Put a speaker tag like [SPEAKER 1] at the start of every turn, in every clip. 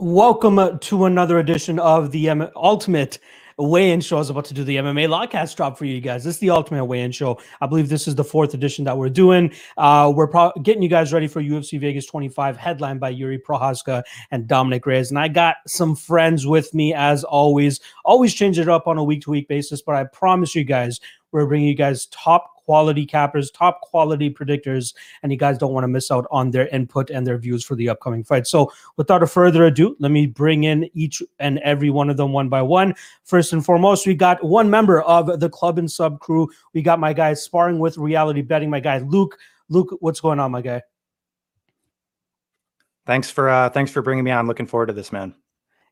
[SPEAKER 1] Welcome to another edition of the um, Ultimate Weigh-In Show. I was about to do the MMA Lawcast drop for you guys. This is the Ultimate Weigh-In Show. I believe this is the fourth edition that we're doing. Uh, we're pro- getting you guys ready for UFC Vegas 25, headlined by Yuri Prochazka and Dominick Reyes. And I got some friends with me as always. Always change it up on a week-to-week basis, but I promise you guys, we're bringing you guys top quality cappers, top quality predictors, and you guys don't want to miss out on their input and their views for the upcoming fight. So, without a further ado, let me bring in each and every one of them one by one. First and foremost, we got one member of the club and sub crew. We got my guy sparring with reality betting, my guy Luke. Luke, what's going on, my guy?
[SPEAKER 2] Thanks for uh thanks for bringing me on. Looking forward to this, man.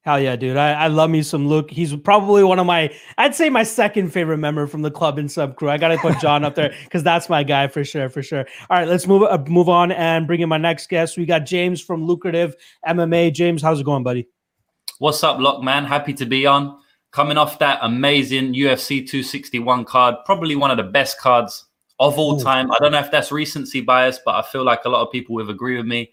[SPEAKER 1] Hell yeah, dude. I, I love me some Luke. He's probably one of my, I'd say my second favorite member from the club and sub crew. I got to put John up there because that's my guy for sure, for sure. All right, let's move uh, move on and bring in my next guest. We got James from Lucrative MMA. James, how's it going, buddy?
[SPEAKER 3] What's up, Lock man? Happy to be on. Coming off that amazing UFC 261 card, probably one of the best cards of all Ooh. time. I don't know if that's recency bias, but I feel like a lot of people will agree with me.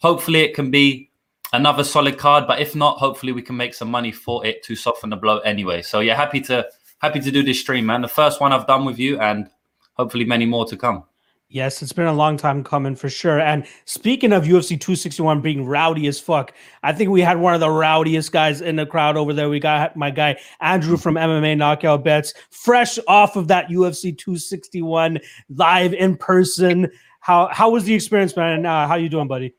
[SPEAKER 3] Hopefully, it can be another solid card. But if not, hopefully we can make some money for it to soften the blow anyway. So yeah, happy to happy to do this stream, man. The first one I've done with you, and hopefully many more to come.
[SPEAKER 1] Yes, it's been a long time coming for sure. And speaking of UFC 261 being rowdy as fuck, I think we had one of the rowdiest guys in the crowd over there. We got my guy Andrew from MMA Knockout Bets, fresh off of that UFC 261 live in person. How how was the experience, man? Uh, how you doing, buddy?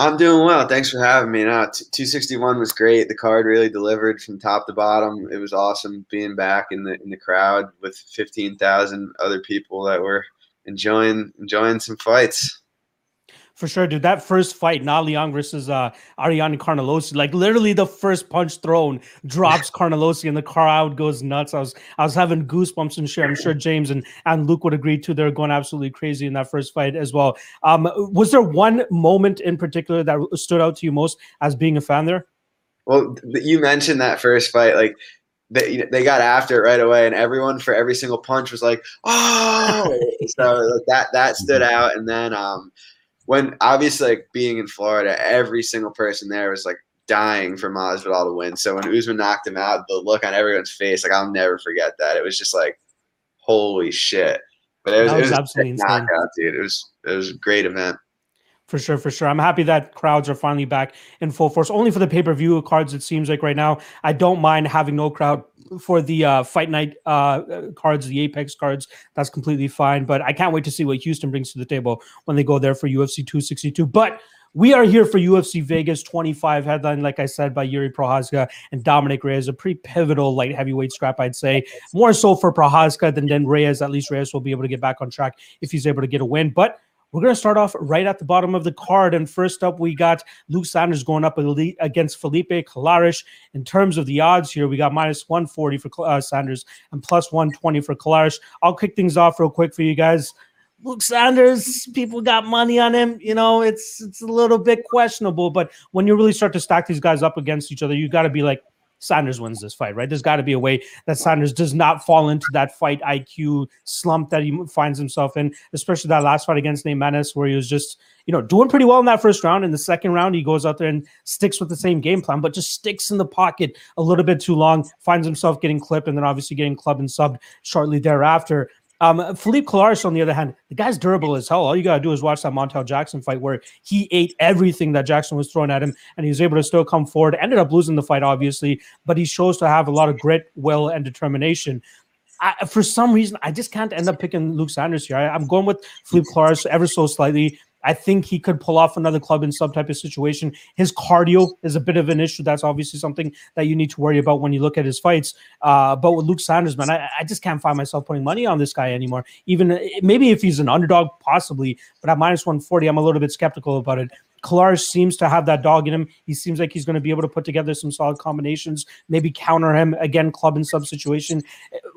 [SPEAKER 4] I'm doing well. Thanks for having me. No, 261 was great. The card really delivered from top to bottom. It was awesome being back in the in the crowd with 15,000 other people that were enjoying enjoying some fights.
[SPEAKER 1] For sure, dude. That first fight, Na Liang versus uh, Ariane Carnelossi, like literally the first punch thrown drops Carnelossi and the crowd goes nuts. I was I was having goosebumps and shit. I'm sure James and, and Luke would agree too. They're going absolutely crazy in that first fight as well. Um, was there one moment in particular that stood out to you most as being a fan there?
[SPEAKER 4] Well, you mentioned that first fight, like they they got after it right away, and everyone for every single punch was like, "Oh!" so like, that that stood out, and then um when obviously like being in Florida, every single person there was like dying for Masvidal to win. So when Usman knocked him out, the look on everyone's face, like I'll never forget that. It was just like, holy shit! But it was, was, it was absolutely knockout, dude. It was it was a great event.
[SPEAKER 1] For sure, for sure. I'm happy that crowds are finally back in full force. Only for the pay per view cards, it seems like right now. I don't mind having no crowd for the uh, fight night uh, cards, the Apex cards. That's completely fine. But I can't wait to see what Houston brings to the table when they go there for UFC 262. But we are here for UFC Vegas 25 headline, like I said, by Yuri Prochazka and Dominick Reyes, a pretty pivotal light heavyweight scrap, I'd say. More so for Prochazka than then Reyes. At least Reyes will be able to get back on track if he's able to get a win. But we're going to start off right at the bottom of the card. And first up, we got Luke Sanders going up against Felipe Colares. In terms of the odds here, we got minus 140 for uh, Sanders and plus 120 for Colares. I'll kick things off real quick for you guys. Luke Sanders, people got money on him. You know, it's it's a little bit questionable, but when you really start to stack these guys up against each other, you got to be like, Sanders wins this fight, right? There's got to be a way that Sanders does not fall into that fight IQ slump that he finds himself in, especially that last fight against Nate Maness, where he was just, you know, doing pretty well in that first round. In the second round, he goes out there and sticks with the same game plan, but just sticks in the pocket a little bit too long, finds himself getting clipped, and then obviously getting clubbed and subbed shortly thereafter. Um, Philippe Colares, on the other hand, the guy's durable as hell. All you gotta do is watch that Montel Jackson fight where he ate everything that Jackson was throwing at him, and he was able to still come forward. Ended up losing the fight, obviously, but he shows to have a lot of grit, will, and determination. I, for some reason, I just can't end up picking Luke Sanders here. I, am going with Philippe Colares ever so slightly. I think he could pull off another club in some type of situation. His cardio is a bit of an issue. That's obviously something that you need to worry about when you look at his fights. Uh, but with Luke Sanders, man, I, I, just can't find myself putting money on this guy anymore. Even maybe if he's an underdog, possibly, but at minus 140, I'm a little bit skeptical about it. Colares seems to have that dog in him. He seems like he's going to be able to put together some solid combinations, maybe counter him again, club in some situation.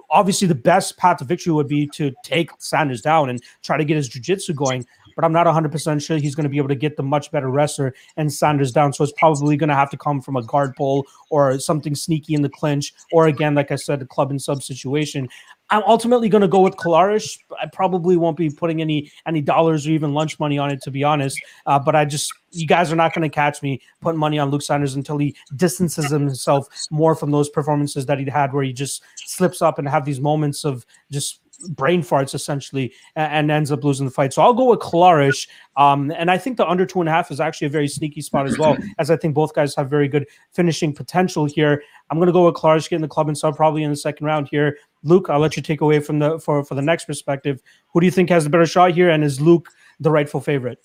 [SPEAKER 1] Obviously, the best path to victory would be to take Sanders down and try to get his jiu-jitsu going but I'm not 100% sure he's going to be able to get the much better wrestler and Sanders down. So it's probably going to have to come from a guard pull or something sneaky in the clinch, or again, like I said, a club and sub situation. I'm ultimately going to go with Colares. I probably won't be putting any any dollars or even lunch money on it, to be honest. Uh, but I just, you guys are not going to catch me putting money on Luke Sanders until he distances himself more from those performances that he had, where he just slips up and have these moments of just brain farts essentially a- and, ends up losing the fight. So I'll go with Klarish. Um, and I think the under two and a half is actually a very sneaky spot as well, as I think both guys have very good finishing potential here. I'm going to go with Klarish getting the club and sub probably in the second round here. Luke, I'll let you take away from the for for the next perspective. Who do you think has the better shot here, and is Luke the rightful favorite?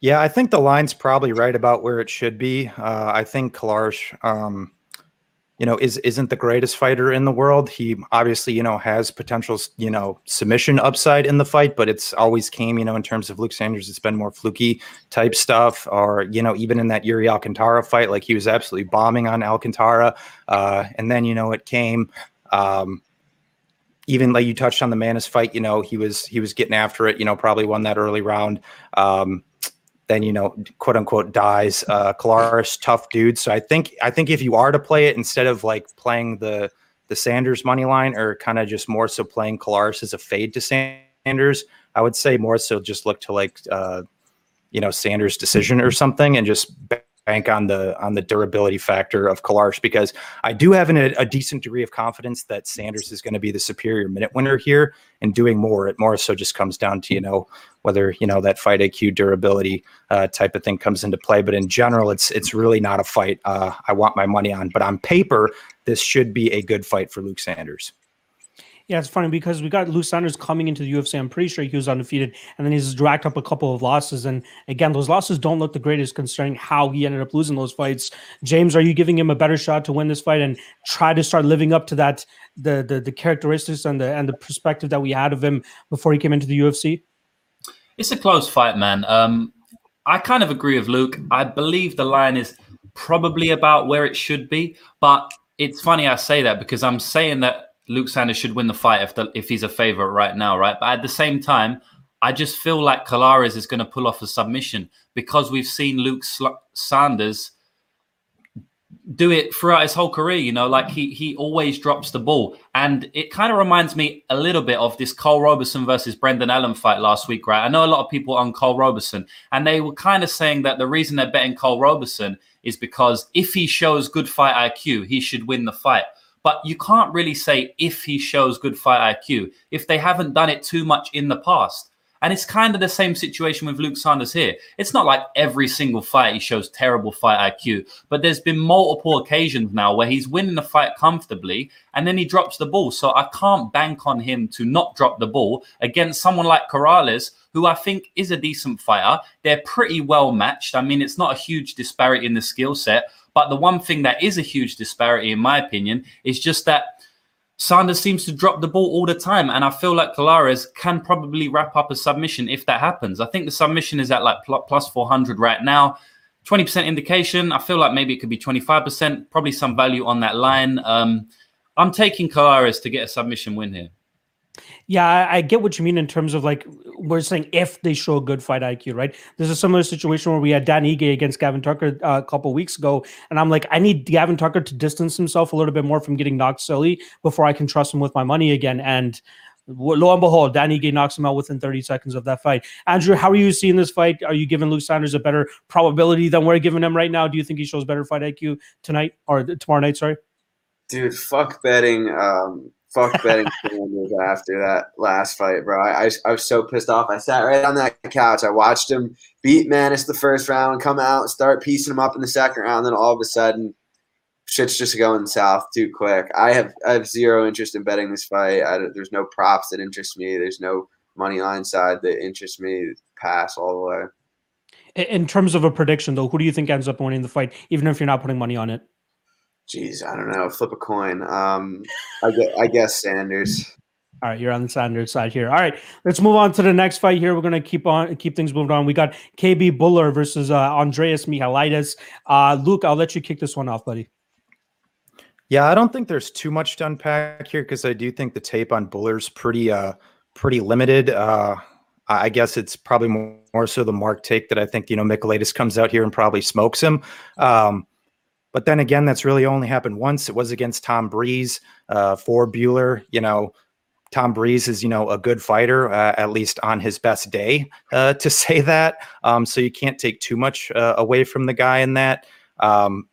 [SPEAKER 2] Yeah, I think the line's probably right about where it should be. Uh, I think Kalarsh, um, you know, is isn't the greatest fighter in the world. He obviously, you know, has potential, you know, submission upside in the fight, but it's always came, you know, in terms of Luke Sanders, it's been more fluky type stuff, or you know, even in that Iuri Alcantara fight, like he was absolutely bombing on Alcantara, uh, and then you know, it came. Um, even like you touched on the Maness fight, you know, he was he was getting after it, you know, probably won that early round. Um, then you know, quote unquote, dies. Uh, Colares, tough dude. So I think I think if you are to play it instead of like playing the the Sanders money line, or kind of just more so playing Colares as a fade to Sanders, I would say more so just look to like uh, you know Sanders decision or something, and just bank on the on the durability factor of Kalarsh because I do have an, a decent degree of confidence that Sanders is going to be the superior minute winner here and doing more. It more so just comes down to you know whether you know that fight IQ durability uh, type of thing comes into play. But in general, it's it's really not a fight uh, I want my money on. But on paper, this should be a good fight for Luke Sanders.
[SPEAKER 1] Yeah, it's funny because we got Luke Sanders coming into the UFC. I'm pretty sure he was undefeated, and then he's racked up a couple of losses. And again, those losses don't look the greatest concerning how he ended up losing those fights. James, are you giving him a better shot to win this fight and try to start living up to that the the, the characteristics and the and the perspective that we had of him before he came into the UFC?
[SPEAKER 3] It's a close fight, man. Um, I kind of agree with Luke. I believe the line is probably about where it should be, but it's funny I say that because I'm saying that Luke Sanders should win the fight if the, if he's a favorite right now, right? But at the same time, I just feel like Colares is going to pull off a submission because we've seen Luke Sl- Sanders do it throughout his whole career. You know, like he he always drops the ball, and it kind of reminds me a little bit of this Karl Roberson versus Brendan Allen fight last week, right? I know a lot of people on Karl Roberson, and they were kind of saying that the reason they're betting Karl Roberson is because if he shows good fight IQ, he should win the fight. But you can't really say if he shows good fight IQ if they haven't done it too much in the past. And it's kind of the same situation with Luke Sanders here. It's not like every single fight he shows terrible fight IQ, but there's been multiple occasions now where he's winning the fight comfortably and then he drops the ball. So I can't bank on him to not drop the ball against someone like Corrales, who I think is a decent fighter. They're pretty well matched. I mean, it's not a huge disparity in the skill set, but the one thing that is a huge disparity, in my opinion, is just that Sanders seems to drop the ball all the time. And I feel like Colares can probably wrap up a submission if that happens. I think the submission is at like plus 400 right now. 20% indication. I feel like maybe it could be 25%, probably some value on that line. Um, I'm taking Colares to get a submission win here.
[SPEAKER 1] Yeah, I, get what you mean in terms of like we're saying if they show good fight IQ, right? There's a similar situation where we had Dan Ige against Gavin Tucker uh, a couple weeks ago, and I'm like, I need Gavin Tucker to distance himself a little bit more from getting knocked silly before I can trust him with my money again. And lo and behold, Dan Ige knocks him out within 30 seconds of that fight. Andrew, how are you seeing this fight? Are you giving Luke Sanders a better probability than we're giving him right now? Do you think he shows better fight IQ tonight or tomorrow night? Sorry,
[SPEAKER 4] dude, fuck betting. Um, fuck betting after that last fight, bro. I, I, I, was so pissed off. I sat right on that couch. I watched him beat Maness the first round, come out, start piecing him up in the second round. Then all of a sudden, shit's just going south too quick. I have I have zero interest in betting this fight. There's no props that interest me. There's no money line side that interests me. Pass all the way.
[SPEAKER 1] In terms of a prediction, though, who do you think ends up winning the fight, even if you're not putting money on it?
[SPEAKER 4] Geez, I don't know. Flip a coin. Um, I guess, I guess Sanders.
[SPEAKER 1] All right, you're on the Sanders side here. All right, let's move on to the next fight here. We're gonna keep on keep things moving on. We got KB Bhullar versus uh, Andreas Michailidis. Uh, Luke, I'll let you kick this one off, buddy.
[SPEAKER 2] Yeah, I don't think there's too much to unpack here because I do think the tape on Bhullar's pretty uh pretty limited. Uh, I guess it's probably more, more so the mark take that I think you know Michailidis comes out here and probably smokes him. Um, but then again, that's really only happened once. It was against Tom Breeze uh, for Bueller. You know, Tom Breeze is, you know, a good fighter, uh, at least on his best day, uh, to say that. Um, so you can't take too much uh, away from the guy in that. Um,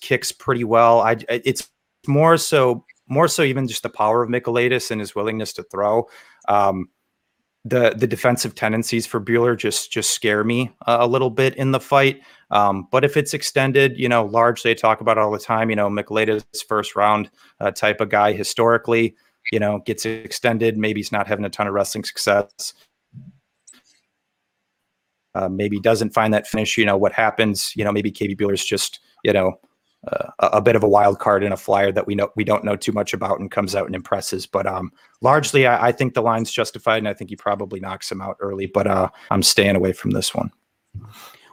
[SPEAKER 2] kicks pretty well. I, it's more so, more so even just the power of Michailidis and his willingness to throw. Um, the the defensive tendencies for Bueller just just scare me a little bit in the fight. Um, but if it's extended, you know, large they talk about all the time. You know, Michailidis first round uh, type of guy historically you know, gets extended. Maybe he's not having a ton of wrestling success. Uh, maybe doesn't find that finish. You know what happens. You know maybe KB Bueller's just you know uh, a, bit of a wild card in a flyer that we know we don't know too much about and comes out and impresses. But um, largely, I, I think the line's justified, and I think he probably knocks him out early. But uh, I'm staying away from this one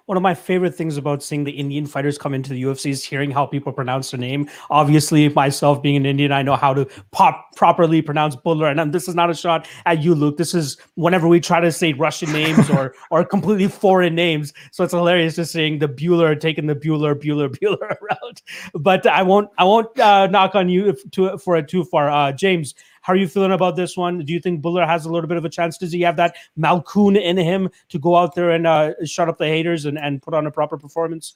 [SPEAKER 1] one of my favorite things about seeing the Indian fighters come into the UFC is hearing how people pronounce their name. Obviously, myself being an Indian, I know how to pop properly pronounce Bhullar. And this is not a shot at you, Luke. This is whenever we try to say Russian names or or completely foreign names. So it's hilarious just seeing the Bueller taking the Bueller, Bueller, Bueller route. But I won't I won't uh, knock on you if, to for it too far. Uh, James, how are you feeling about this one? Do you think Bhullar has a little bit of a chance? Does he have that Malkoon in him to go out there and uh, shut up the haters and, and put on a proper performance?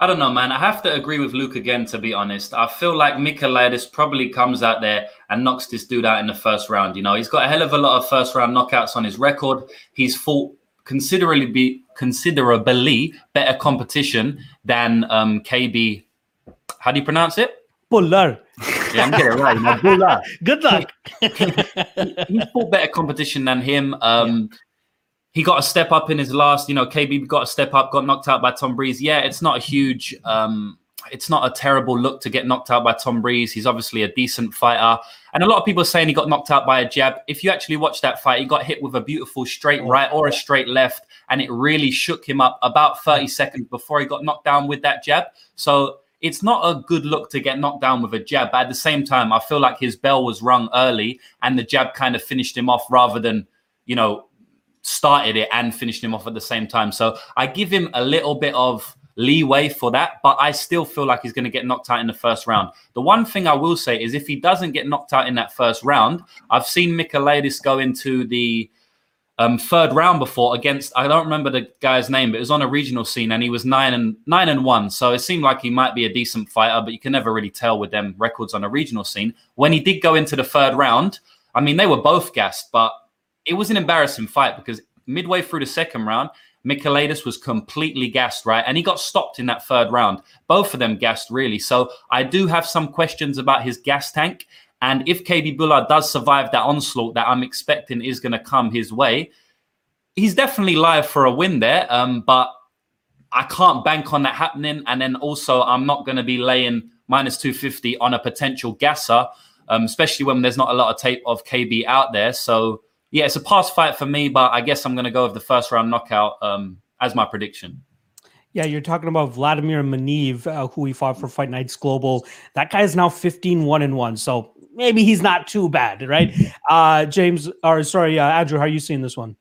[SPEAKER 3] I don't know, man. I have to agree with Luke again, to be honest. I feel like Michailidis probably comes out there and knocks this dude out in the first round. You know, he's got a hell of a lot of first round knockouts on his record. He's fought considerably be, considerably better competition than um, KB. How do you pronounce it?
[SPEAKER 1] Bhullar.
[SPEAKER 3] Yeah, I'm getting it right. Now, Bhullar.
[SPEAKER 1] Good luck.
[SPEAKER 3] he, fought better competition than him. Um, yeah. He got a step up in his last, you know, KB got a step up, got knocked out by Tom Breeze. Yeah, it's not a huge, um, it's not a terrible look to get knocked out by Tom Breeze. He's obviously a decent fighter. And a lot of people are saying he got knocked out by a jab. If you actually watch that fight, he got hit with a beautiful straight right or a straight left, and it really shook him up about 30 seconds before he got knocked down with that jab. So it's not a good look to get knocked down with a jab. But at the same time, I feel like his bell was rung early and the jab kind of finished him off rather than, you know, started it and finished him off at the same time. So I give him a little bit of leeway for that, but I still feel like he's going to get knocked out in the first round. The one thing I will say is if he doesn't get knocked out in that first round, I've seen Michailidis go into the um, third round before against I don't remember the guy's name, but it was on a regional scene and he was nine and nine and one. So it seemed like he might be a decent fighter, but you can never really tell with them records on a regional scene. When he did go into the third round, I mean they were both gassed, but it was an embarrassing fight because midway through the second round, Michailidis was completely gassed, right? And he got stopped in that third round. Both of them gassed, really. So I do have some questions about his gas tank. And if KB Bhullar does survive that onslaught that I'm expecting is going to come his way, he's definitely live for a win there. Um, but I can't bank on that happening. And then also, I'm not going to be laying minus 250 on a potential gasser, um, especially when there's not a lot of tape of KB out there. So, yeah, it's a pass fight for me, but I guess I'm going to go with the first round knockout um, as my prediction.
[SPEAKER 1] Yeah, you're talking about Vladimir Meniv, uh, who he fought for Fight Nights Global. That guy is now 15 1 and 1. So maybe he's not too bad, right? Uh, James, or sorry, uh, Andrew, how are you seeing this one?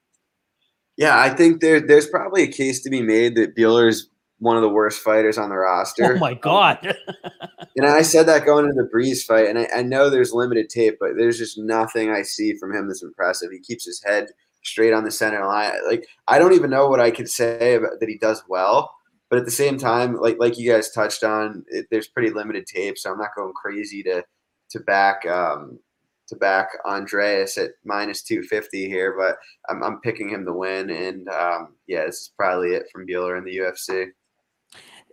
[SPEAKER 4] Yeah, I think there, there's probably a case to be made that Bueller's one of the worst fighters on the roster.
[SPEAKER 1] Oh my god!
[SPEAKER 4] and I said that going into the Breeze fight, and I, I, know there's limited tape, but there's just nothing I see from him that's impressive. He keeps his head straight on the center line. Like I don't even know what I could say about, that he does well, but at the same time, like like you guys touched on, it, there's pretty limited tape, so I'm not going crazy to to back um, to back Andreas at minus 250 here, but I'm, I'm picking him to win. And um, yeah, this is probably it from Bueller in the UFC.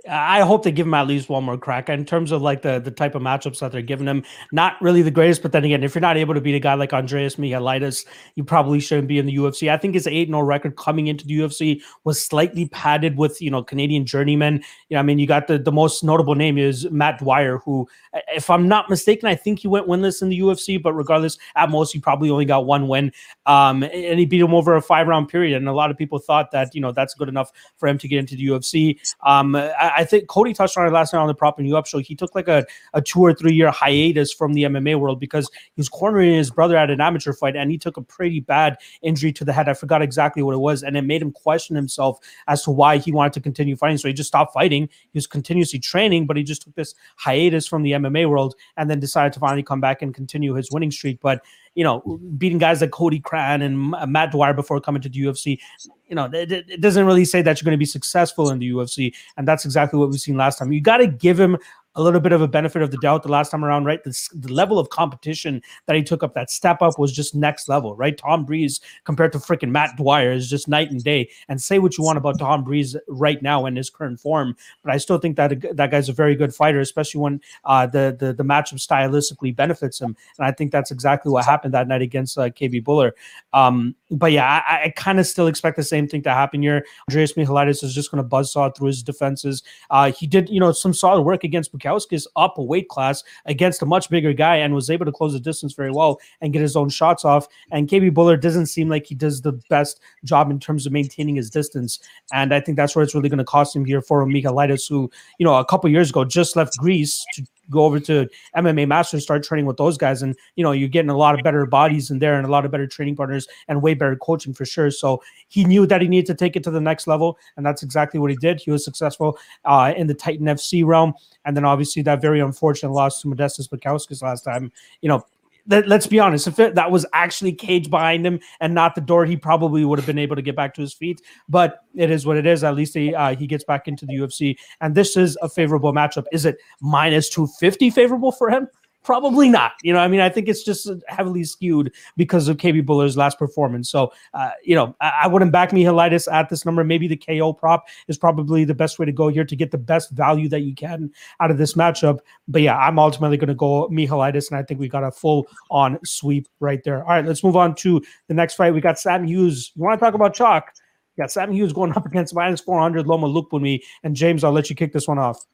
[SPEAKER 1] I hope they give him at least one more crack in terms of like the the type of matchups that they're giving him. Not really the greatest, but then again, if you're not able to beat a guy like Andreas Michailidis, you probably shouldn't be in the UFC. I think his 8 0 record coming into the UFC was slightly padded with, you know, Canadian journeymen. You know, I mean, you got the, the most notable name is Matt Dwyer, who, if I'm not mistaken, I think he went winless in the UFC, but regardless, at most, he probably only got one win. Um, and he beat him over a five round period. And a lot of people thought that, you know, that's good enough for him to get into the UFC. Um, I, I think Cody touched on it last night on the Propping You Up show. He took like a, a two or three year hiatus from the MMA world because he was cornering his brother at an amateur fight and he took a pretty bad injury to the head. I forgot exactly what it was. And it made him question himself as to why he wanted to continue fighting. So he just stopped fighting. He was continuously training, but he just took this hiatus from the MMA world and then decided to finally come back and continue his winning streak. But you know, beating guys like Cody Cran and Matt Dwyer before coming to the UFC, you know, it, it doesn't really say that you're going to be successful in the UFC. And that's exactly what we've seen last time. You got to give him a little bit of a benefit of the doubt the last time around, right? The, level of competition that he took up, that step up was just next level, right? Tom Breeze compared to freaking Matt Dwyer is just night and day. And say what you want about Tom Breeze right now in his current form, but I still think that that guy's a very good fighter, especially when uh, the, the the matchup stylistically benefits him. And I think that's exactly what happened that night against uh, KB Bhullar. Um, but yeah, I, I kind of still expect the same thing to happen here. Andreas Michailidis is just going to buzzsaw through his defenses. Uh, he did, you know, some solid work against Bukauskas up a weight class against a much bigger guy and was able to close the distance very well and get his own shots off. And KB Bhullar doesn't seem like he does the best job in terms of maintaining his distance. And I think that's where it's really going to cost him here for Michailidis, who, you know, a couple years ago just left Greece to go over to MMA Masters, start training with those guys, and you know you're getting a lot of better bodies in there and a lot of better training partners and way better coaching for sure. So he knew that he needed to take it to the next level, and that's exactly what he did. He was successful uh, in the Titan FC realm, and then obviously that very unfortunate loss to Modestas Bukauskas last time. You know, let, us be honest, if it, that was actually cage behind him and not the door, he probably would have been able to get back to his feet. But it is what it is. At least he uh, he gets back into the UFC, and this is a favorable matchup. Is it minus two fifty favorable for him? Probably not. You know, I mean, I think it's just heavily skewed because of KB Bhullar's last performance. So, uh, you know, I, I, wouldn't back Michailidis at this number. Maybe the KO prop is probably the best way to go here to get the best value that you can out of this matchup. But yeah, I'm ultimately going to go Michailidis, and I think we got a full on sweep right there. All right, let's move on to the next fight. We got Sam Hughes. You want to talk about chalk? Yeah, Sam Hughes going up against minus 400 Loma Lookboonmee. And James, I'll let you kick this one off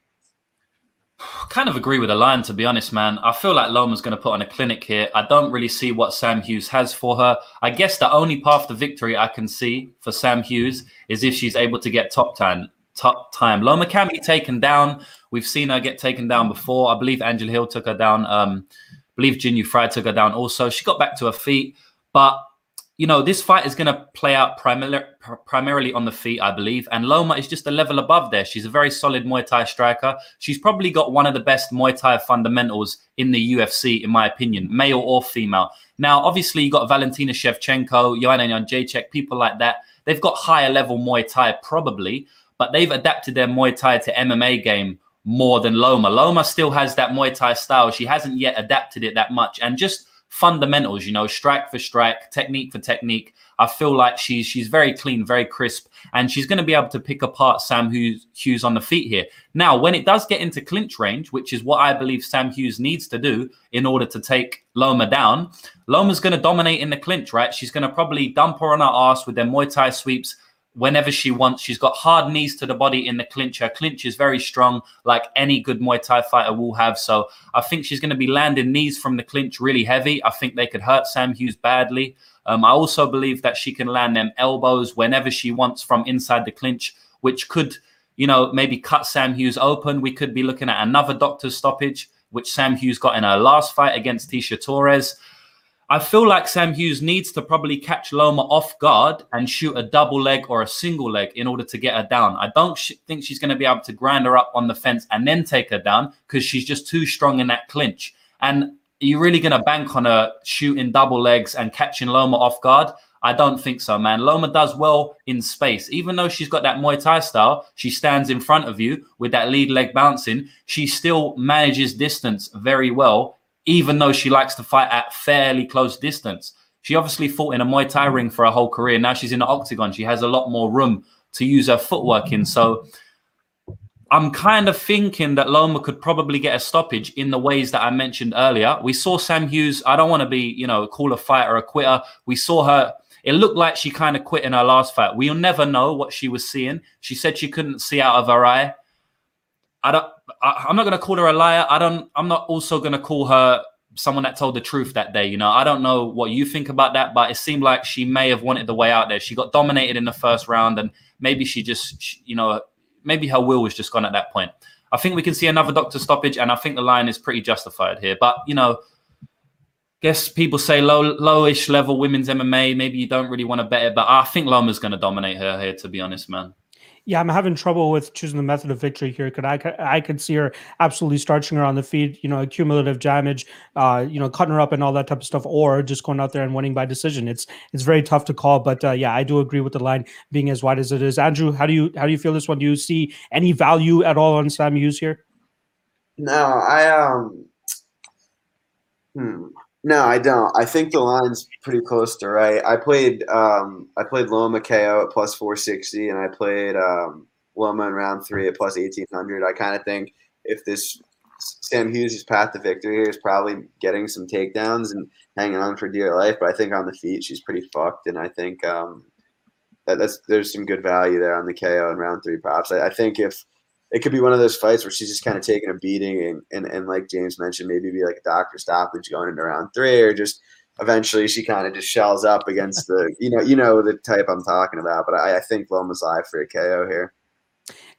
[SPEAKER 3] kind of agree with the line, to be honest, man. I feel like Loma's going to put on a clinic here. I don't really see what Sam Hughes has for her. I guess the only path to victory I can see for Sam Hughes is if she's able to get top time. Top time. Loma can be taken down. We've seen her get taken down before. I believe Angela Hill took her down. Um, I believe Jinh Frey took her down also. She got back to her feet, but you know, this fight is going to play out primarily primarily on the feet, I believe. And Loma is just a level above there. She's a very solid Muay Thai striker. She's probably got one of the best Muay Thai fundamentals in the UFC, in my opinion, male or female. Now, obviously, you got Valentina Shevchenko, Joanna Jędrzejczyk, people like that. They've got higher level Muay Thai, probably, but they've adapted their Muay Thai to MMA game more than Loma. Loma still has that Muay Thai style. She hasn't yet adapted it that much. And just fundamentals, you know, strike for strike, technique for technique. I feel like she's she's very clean, very crisp, and she's going to be able to pick apart Sam Hughes, on the feet here. Now, when it does get into clinch range, which is what I believe Sam Hughes needs to do in order to take Loma down, Loma's going to dominate in the clinch, right? She's going to probably dump her on her ass with their Muay Thai sweeps, whenever she wants. She's got hard knees to the body in the clinch. Her clinch is very strong, like any good Muay Thai fighter will have. So I think she's going to be landing knees from the clinch really heavy. I think they could hurt Sam Hughes badly. Um, I also believe that she can land them elbows whenever she wants from inside the clinch, which could, you know, maybe cut Sam Hughes open. We could be looking at another doctor's stoppage, which Sam Hughes got in her last fight against Tisha Torres. I feel like Sam Hughes needs to probably catch Loma off guard and shoot a double leg or a single leg in order to get her down. I don't sh- think she's going to be able to grind her up on the fence and then take her down because she's just too strong in that clinch. And are you really going to bank on her shooting double legs and catching Loma off guard? I don't think so, man. Loma does well in space. Even though she's got that Muay Thai style, she stands in front of you with that lead leg bouncing. She still manages distance very well even though she likes to fight at fairly close distance. She obviously fought in a Muay Thai ring for her whole career. Now she's in the octagon. She has a lot more room to use her footwork in. So I'm kind of thinking that Loma could probably get a stoppage in the ways that I mentioned earlier. We saw Sam Hughes. I don't want to be, you know, call a fighter a quitter. We saw her. It looked like she kind of quit in her last fight. We'll never know what she was seeing. She said she couldn't see out of her eye. I don't. I, am not going to call her a liar. I don't. I'm not also going to call her someone that told the truth that day. You know, I don't know what you think about that, but it seemed like she may have wanted the way out there. She got dominated in the first round, and maybe she just, you know, maybe her will was just gone at that point. I think we can see another doctor stoppage, and I think the line is pretty justified here. But you know, guess people say low, lowish level women's MMA. Maybe you don't really want to bet it, but I think Loma's going to dominate her here. To be honest, man.
[SPEAKER 1] Yeah, I'm having trouble with choosing the method of victory here. Could I? I could see her absolutely starching her on the feet. You know, accumulative damage. Uh, you know, cutting her up and all that type of stuff, or just going out there and winning by decision. It's it's very tough to call, but uh, yeah, I do agree with the line being as wide as it is. Andrew, how do you how do you feel this one? Do you see any value at all on Sam Hughes here?
[SPEAKER 4] No, I um hmm. No, I don't. I think the line's pretty close to right. I played um I played Loma KO at plus 460 and I played um Loma in round 3 at plus 1800. I kind of think if this Sam Hughes' path to victory here is probably getting some takedowns and hanging on for dear life, but I think on the feet she's pretty fucked and I think um that, that's there's some good value there on the KO in round 3 props. I, I think if it could be one of those fights where she's just kind of taking a beating and, and, and like James mentioned, maybe be like a doctor stoppage going into round three, or just eventually she kind of just shells up against the you know you know the type I'm talking about. But I, I think Loma's live for a KO here.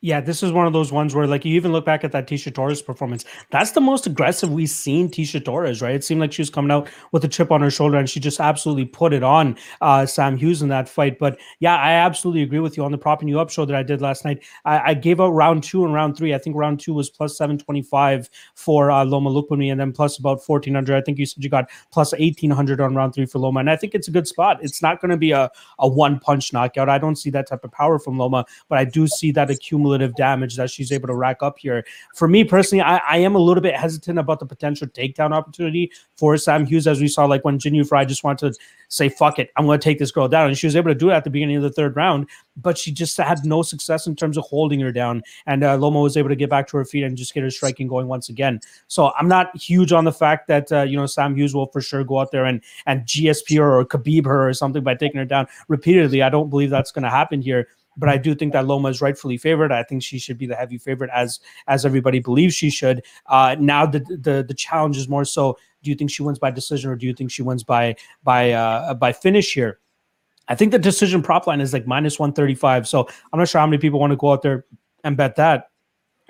[SPEAKER 1] Yeah, this is one of those ones where, like, you even look back at that Tisha Torres performance. That's the most aggressive we've seen Tisha Torres, right? It seemed like she was coming out with a chip on her shoulder, and she just absolutely put it on uh, Sam Hughes in that fight. But yeah, I absolutely agree with you on the propping you up show that I did last night. I, I gave out round two and round three. I think round two was plus seven twenty five for uh, Loma Lookboonmee, and then plus about fourteen hundred. I think you said you got plus eighteen hundred on round three for Loma, and I think it's a good spot. It's not going to be a a one punch knockout. I don't see that type of power from Loma, but I do see that accumulative damage that she's able to rack up here. For me personally, I, I am a little bit hesitant about the potential takedown opportunity for Sam Hughes, as we saw, like when Jinh Yu Frey just wanted to say, fuck it, I'm going to take this girl down. And she was able to do it at the beginning of the third round, but she just had no success in terms of holding her down. And uh, Loma was able to get back to her feet and just get her striking going once again. So I'm not huge on the fact that, uh, you know, Sam Hughes will for sure go out there and, and GSP her or Khabib her or something by taking her down repeatedly. I don't believe that's going to happen here but I do think that Loma is rightfully favored. I think she should be the heavy favorite as as everybody believes she should. Uh, now the, the the challenge is more so: do you think she wins by decision or do you think she wins by by uh, by finish here? I think the decision prop line is like minus one thirty five. So I'm not sure how many people want to go out there and bet that.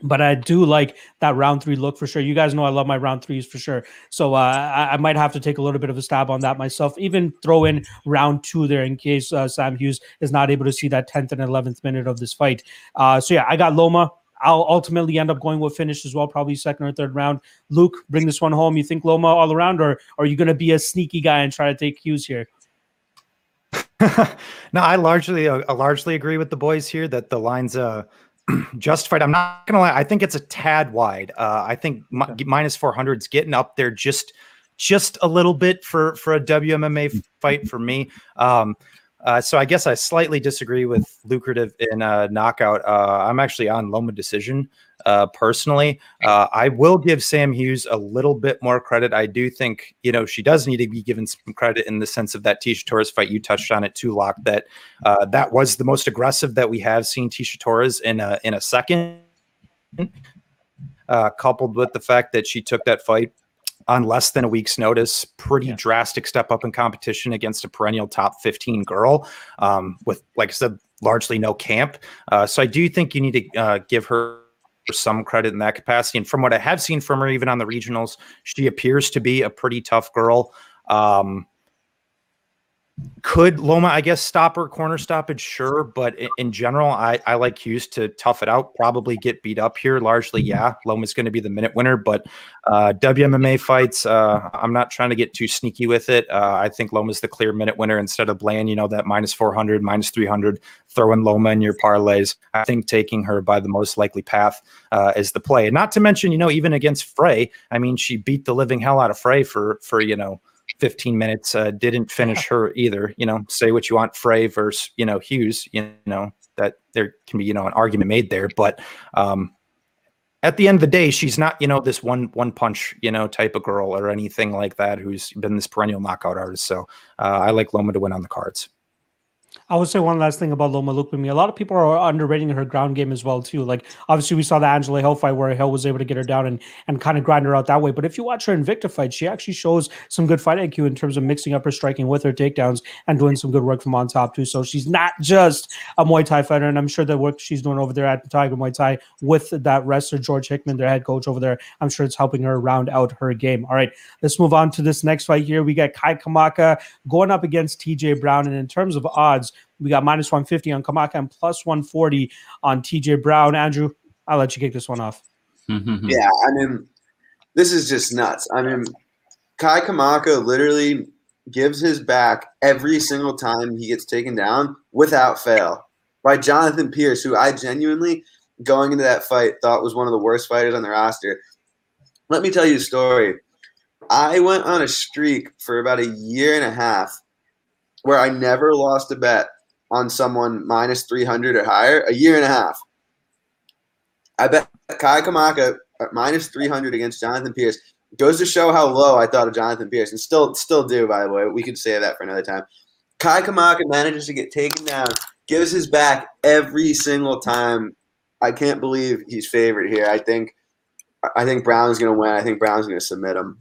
[SPEAKER 1] But I do like that round three look for sure. You guys know I love my round threes for sure. So uh, I, I, might have to take a little bit of a stab on that myself. Even throw in round two there in case uh, Sam Hughes is not able to see that 10th and 11th minute of this fight. Uh, so yeah, I got Loma. I'll ultimately end up going with finish as well, probably second or third round. Luke, bring this one home. You think Loma all around, or, or are you going to be a sneaky guy and try to take Hughes here?
[SPEAKER 2] no, I largely uh, largely agree with the boys here that the lines uh justified. I'm not gonna lie. I think it's a tad wide. Uh, I think mi- minus 400 is getting up there just just a little bit for for a WMMA fight for me. Um, uh, so I guess I slightly disagree with lucrative in a knockout. Uh, I'm actually on Loma decision uh, personally. Uh, I will give Sam Hughes a little bit more credit. I do think you know she does need to be given some credit in the sense of that Tisha Torres fight. You touched on it too, Lock. That uh, that was the most aggressive that we have seen Tisha Torres in a in a second. Uh, coupled with the fact that she took that fight on less than a week's notice. Pretty
[SPEAKER 1] Yeah.
[SPEAKER 2] drastic step up in competition against a perennial top 15 girl um, with, like I said, largely no camp. Uh, so I do think you need to uh, give her some credit in that capacity. And from what I have seen from her, even on the regionals, she appears to be a pretty tough girl. Um, could Loma, I guess, stop her corner stoppage? Sure. But in, in general, I, I like Hughes to tough it out, probably get beat up here. Largely, yeah. Loma's going to be the minute winner. But uh, WMMA fights, uh, I'm not trying to get too sneaky with it. Uh, I think Loma's the clear minute winner instead of Bland, you know, that minus 400, minus 300, throwing Loma in your parlays. I think taking her by the most likely path uh, is the play. And not to mention, you know, even against Frey, I mean, she beat the living hell out of Frey for, for you know, 15 minutes. Uh, didn't finish her either. You know, say what you want, Frey versus you know Hughes. You know that there can be you know an argument made there, but um, at the end of the day, she's not you know this one one punch you know type of girl or anything like that who's been this perennial knockout artist. So uh, I like Loma to win on the cards.
[SPEAKER 1] I would say one last thing about Loma Lookboonmee. A lot of people are underrating her ground game as well too. Like obviously we saw the Angela Hill fight where Hill was able to get her down and and kind of grind her out that way. But if you watch her Invicta fight, she actually shows some good fight IQ in terms of mixing up her striking with her takedowns and doing some good work from on top too. So she's not just a Muay Thai fighter, and I'm sure the work she's doing over there at Tiger Muay Thai with that wrestler George Hickman, their head coach over there, I'm sure it's helping her round out her game. All right, let's move on to this next fight here. We got Kai Kamaka going up against TJ Brown, and in terms of odds. We got minus 150 on Kamaka and plus 140 on TJ Brown. Andrew, I'll let you kick this one off. Mm-hmm.
[SPEAKER 4] yeah, I mean, this is just nuts. I mean, Kai Kamaka literally gives his back every single time he gets taken down without fail by Jonathan Pearce, who I genuinely, going into that fight, thought was one of the worst fighters on the roster. Let me tell you a story. I went on a streak for about a year and a half where I never lost a bet on someone minus 300 or higher a year and a half. I bet Kai Kamaka minus 300 against Jonathan Pearce goes to show how low I thought of Jonathan Pearce and still still do by the way. We could say that for another time. Kai Kamaka manages to get taken down, gives his back every single time. I can't believe he's favored here. I think I think Brown's to win. I think Brown's to submit him.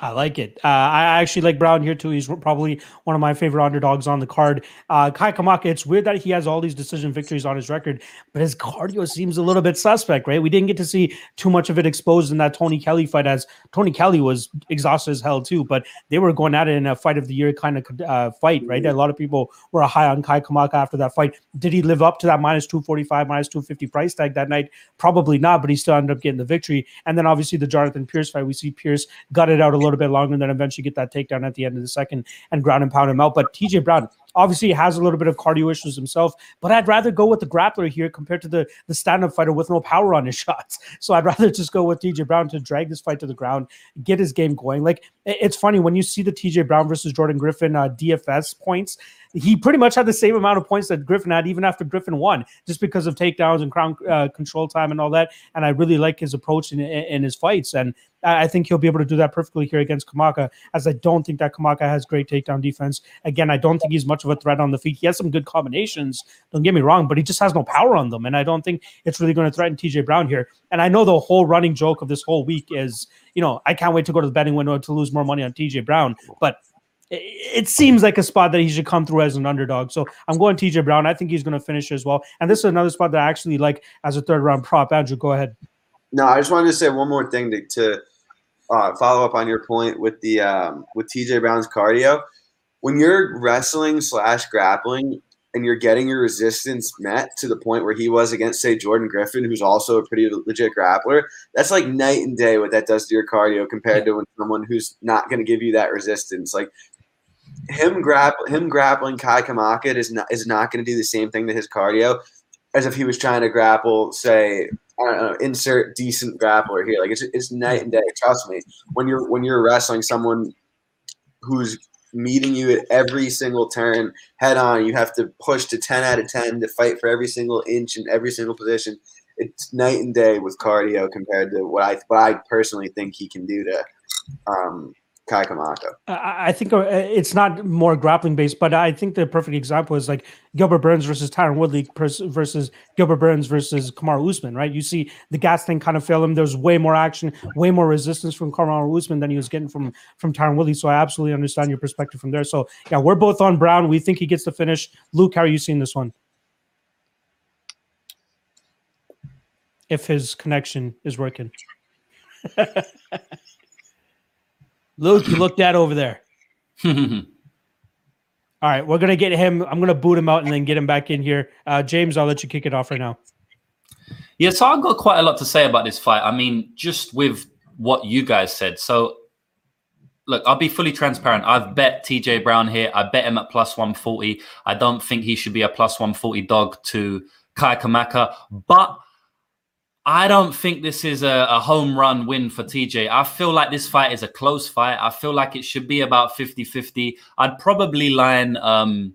[SPEAKER 1] I like it. Uh, I actually like Brown here too. He's probably one of my favorite underdogs on the card. Uh, Kai Kamaka, it's weird that he has all these decision victories on his record, but his cardio seems a little bit suspect, right? We didn't get to see too much of it exposed in that Tony Kelly fight, as Tony Kelly was exhausted as hell too, but they were going at it in a fight of the year kind of uh, fight, right? A lot of people were high on Kai Kamaka after that fight. Did he live up to that minus 245, minus 250 price tag that night? Probably not, but he still ended up getting the victory. And then obviously the Jonathan Pearce fight, we see Pearce gutted out a little bit longer and then eventually get that takedown at the end of the second and ground and pound him out. But TJ Brown obviously has a little bit of cardio issues himself, but I'd rather go with the grappler here compared to the, the stand-up fighter with no power on his shots. So I'd rather just go with TJ Brown to drag this fight to the ground, get his game going. Like it's funny when you see the TJ Brown versus Jordan Griffin uh, DFS points he pretty much had the same amount of points that Griffin had, even after Griffin won, just because of takedowns and crown uh, control time and all that. And I really like his approach in, in his fights, and I think he'll be able to do that perfectly here against Kamaka. As I don't think that Kamaka has great takedown defense. Again, I don't think he's much of a threat on the feet. He has some good combinations. Don't get me wrong, but he just has no power on them, and I don't think it's really going to threaten TJ Brown here. And I know the whole running joke of this whole week is, you know, I can't wait to go to the betting window to lose more money on TJ Brown, but it seems like a spot that he should come through as an underdog. So I'm going TJ Brown. I think he's going to finish as well. And this is another spot that I actually like as a third round prop. Andrew, go ahead.
[SPEAKER 4] No, I just wanted to say one more thing to, to uh, follow up on your point with the um, with TJ Brown's cardio. When you're wrestling slash grappling and you're getting your resistance met to the point where he was against, say, Jordan Griffin, who's also a pretty legit grappler, that's like night and day what that does to your cardio compared to when someone who's not going to give you that resistance. Like him grappling him grappling Kai Kamaka is not is not going to do the same thing to his cardio as if he was trying to grapple, say, I don't know, insert decent grappler here. Like it's it's night and day. Trust me. When you're when you're wrestling someone who's meeting you at every single turn head on, you have to push to ten out of ten to fight for every single inch in every single position. It's night and day with cardio compared to what I what I personally think he can do to um, Kai Kamaka.
[SPEAKER 1] I think uh, it's not more grappling based, but I think the perfect example is like Gilbert Burns versus Tyron Woodley versus Gilbert Burns versus Kamaru Usman, right? You see the gas thing kind of fail him. There's way more action, way more resistance from Kamaru Usman than he was getting from from Tyron Woodley. So I absolutely understand your perspective from there. So yeah, we're both on Brown. We think he gets the finish. Luke, how are you seeing this one? If his connection is working. Luke, you look that over there. All right, we're gonna get him. I'm gonna boot him out and then get him back in here. Uh, James, I'll let you kick it off right now.
[SPEAKER 3] Yeah, so I've got quite a lot to say about this fight. I mean, just with what you guys said. So, look, I'll be fully transparent. I've bet TJ Brown here. I bet him at plus 140. I don't think he should be a plus 140 dog to Kai Kamaka, but I don't think this is a, a, home run win for TJ. I feel like this fight is a close fight. I feel like it should be about 50 50. I'd probably line um,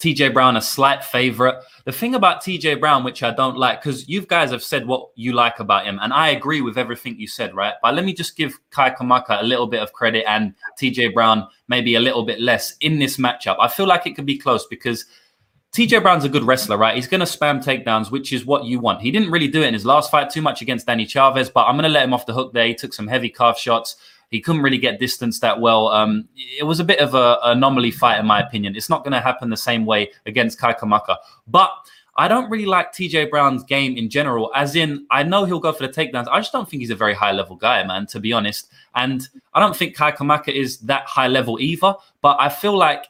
[SPEAKER 3] TJ Brown a slight favorite. The thing about TJ Brown, which I don't like, because you guys have said what you like about him, and I agree with everything you said, right? But let me just give Kai Kamaka a little bit of credit and TJ Brown maybe a little bit less in this matchup. I feel like it could be close because TJ Brown's a good wrestler, right? He's going to spam takedowns, which is what you want. He didn't really do it in his last fight too much against Danny Chavez, but I'm going to let him off the hook there. He took some heavy calf shots. He couldn't really get distance that well. Um, it was a bit of an anomaly fight, in my opinion. It's not going to happen the same way against Kai Kamaka. But I don't really like TJ Brown's game in general, as in, I know he'll go for the takedowns. I just don't think he's a very high level guy, man, to be honest. And I don't think Kai Kamaka is that high level either. But I feel like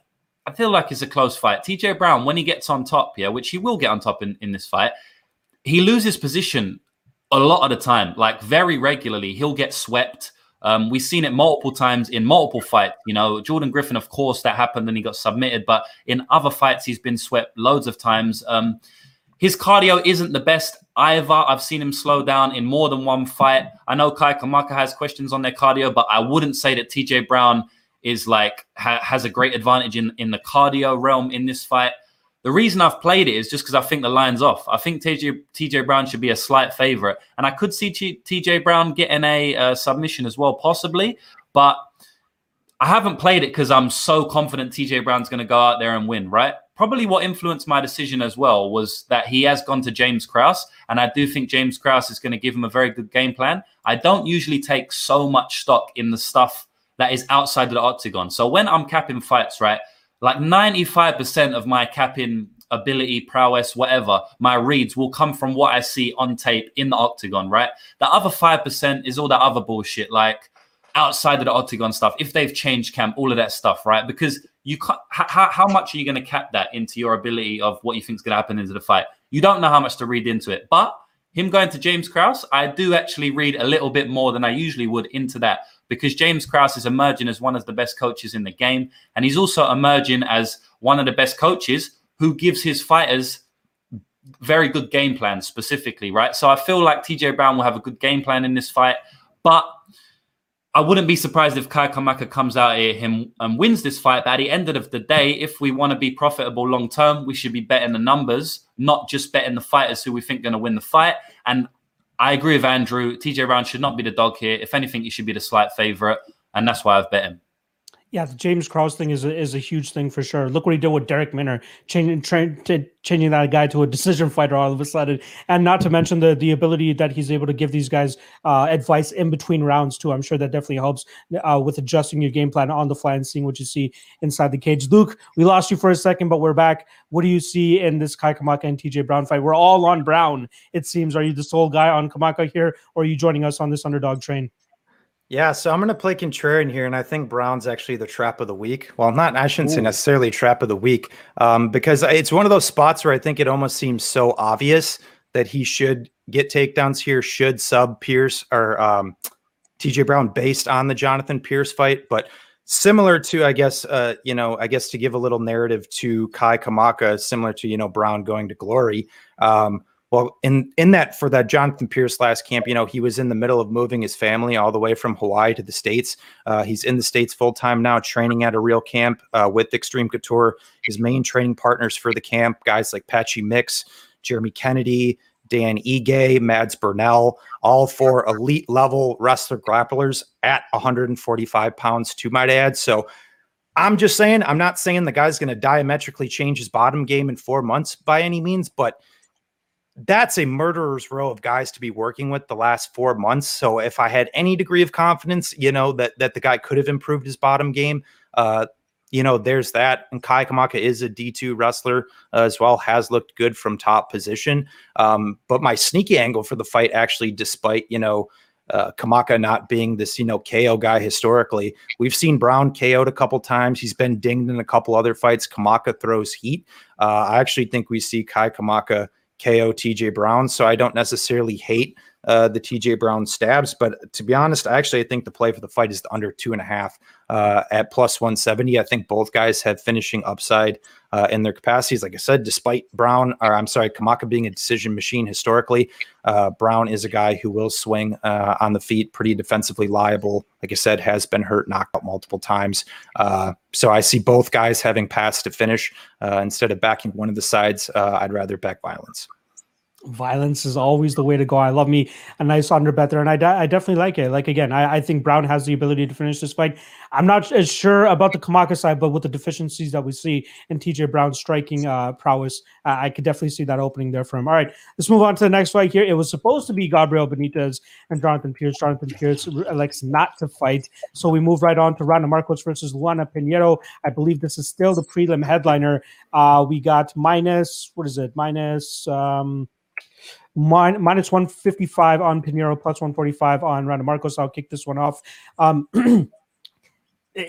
[SPEAKER 3] I feel like it's a close fight. TJ Brown, when he gets on top, yeah, which he will get on top in, in this fight, he loses position a lot of the time, like very regularly. He'll get swept. Um, we've seen it multiple times in multiple fights. You know, Jordan Griffin, of course, that happened and he got submitted, but in other fights, he's been swept loads of times. Um, his cardio isn't the best either. I've seen him slow down in more than one fight. I know Kai Kamaka has questions on their cardio, but I wouldn't say that TJ Brown is like ha- has a great advantage in in the cardio realm in this fight. The reason I've played it is just because I think the line's off. I think TJ TJ Brown should be a slight favorite, and I could see TJ Brown getting a uh, submission as well, possibly. But I haven't played it because I'm so confident TJ Brown's going to go out there and win. Right? Probably what influenced my decision as well was that he has gone to James Krause, and I do think James Krause is going to give him a very good game plan. I don't usually take so much stock in the stuff that is outside of the octagon. So when I'm capping fights, right, like 95% of my capping ability, prowess, whatever, my reads will come from what I see on tape in the octagon, right? The other 5% is all that other bullshit, like outside of the octagon stuff. If they've changed camp, all of that stuff, right? Because you can't, how, how much are you going to cap that into your ability of what you think is going to happen into the fight? You don't know how much to read into it. But him going to James Krause, I do actually read a little bit more than I usually would into that because James Krause is emerging as one of the best coaches in the game. And he's also emerging as one of the best coaches who gives his fighters very good game plans specifically, right? So I feel like TJ Brown will have a good game plan in this fight. But I wouldn't be surprised if Kai Kamaka comes out here him and wins this fight. But at the end of the day, if we want to be profitable long term, we should be betting the numbers, not just betting the fighters who we think going to win the fight. And I agree with Andrew. TJ Brown should not be the dog here. If anything, he should be the slight favorite, and that's why I've bet him.
[SPEAKER 1] Yeah, the James Krause thing is a, is a huge thing for sure. Look what he did with Darrick Minner, changing changing that guy to a decision fighter all of a sudden, and not to mention the the ability that he's able to give these guys uh, advice in between rounds too. I'm sure that definitely helps uh, with adjusting your game plan on the fly and seeing what you see inside the cage. Luke, we lost you for a second, but we're back. What do you see in this Kai Kamaka and TJ Brown fight? We're all on Brown. It seems. Are you the sole guy on Kamaka here, or are you joining us on this underdog train?
[SPEAKER 2] Yeah, so I'm going to play contrarian here, and I think Brown's actually the trap of the week. Well, not I shouldn't Ooh. say necessarily trap of the week, um, because it's one of those spots where I think it almost seems so obvious that he should get takedowns here, should sub Pearce or um, TJ Brown based on the Jonathan Pearce fight, but similar to I guess uh, you know I guess to give a little narrative to Kai Kamaka, similar to you know Brown going to glory. Um, well, in in that for that Jonathan Pearce last camp, you know, he was in the middle of moving his family all the way from Hawaii to the states. Uh, he's in the states full time now, training at a real camp uh, with Extreme Couture. His main training partners for the camp, guys like Patchy Mix, Jeremy Kennedy, Dan Ige, Mads Burnell, all four elite level wrestler grapplers at 145 pounds, to might add. So I'm just saying, I'm not saying the guy's going to diametrically change his bottom game in four months by any means, but that's a murderer's row of guys to be working with the last four months. So if I had any degree of confidence, you know, that that the guy could have improved his bottom game, uh, you know, there's that. And Kai Kamaka is a D2 wrestler uh, as well, has looked good from top position. Um, but my sneaky angle for the fight, actually, despite, you know, uh, Kamaka not being this, you know, KO guy historically. We've seen Brown KO'd a couple times. He's been dinged in a couple other fights. Kamaka throws heat. Uh, I actually think we see Kai Kamaka KO TJ Brown. So I don't necessarily hate uh, the TJ Brown stabs. But to be honest, I actually think the play for the fight is the under two and a half uh, at plus 170. I think both guys have finishing upside uh, in their capacities. Like I said, despite Brown, or I'm sorry, Kamaka being a decision machine historically, uh, Brown is a guy who will swing uh, on the feet, pretty defensively liable. Like I said, has been hurt, knocked out multiple times. Uh, so I see both guys having paths to finish. Uh, instead of backing one of the sides, uh, I'd rather back violence.
[SPEAKER 1] Violence is always the way to go. I love me a nice under bet there, and I, de- I definitely like it. Like again, I, I think Brown has the ability to finish this fight. I'm not as sure about the Kamaka side, but with the deficiencies that we see in TJ Brown's striking uh, prowess, uh, I could definitely see that opening there for him. All right, let's move on to the next fight here. It was supposed to be Gabriel Benitez and Jonathan Pearce. Jonathan Pearce elects not to fight, so we move right on to Randa Markos versus Luana Pinheiro. I believe this is still the prelim headliner. Uh, we got minus what is it? Minus. Um, Min- minus 155 on Pinheiro, plus 145 on Randa Markos. I'll kick this one off. Um,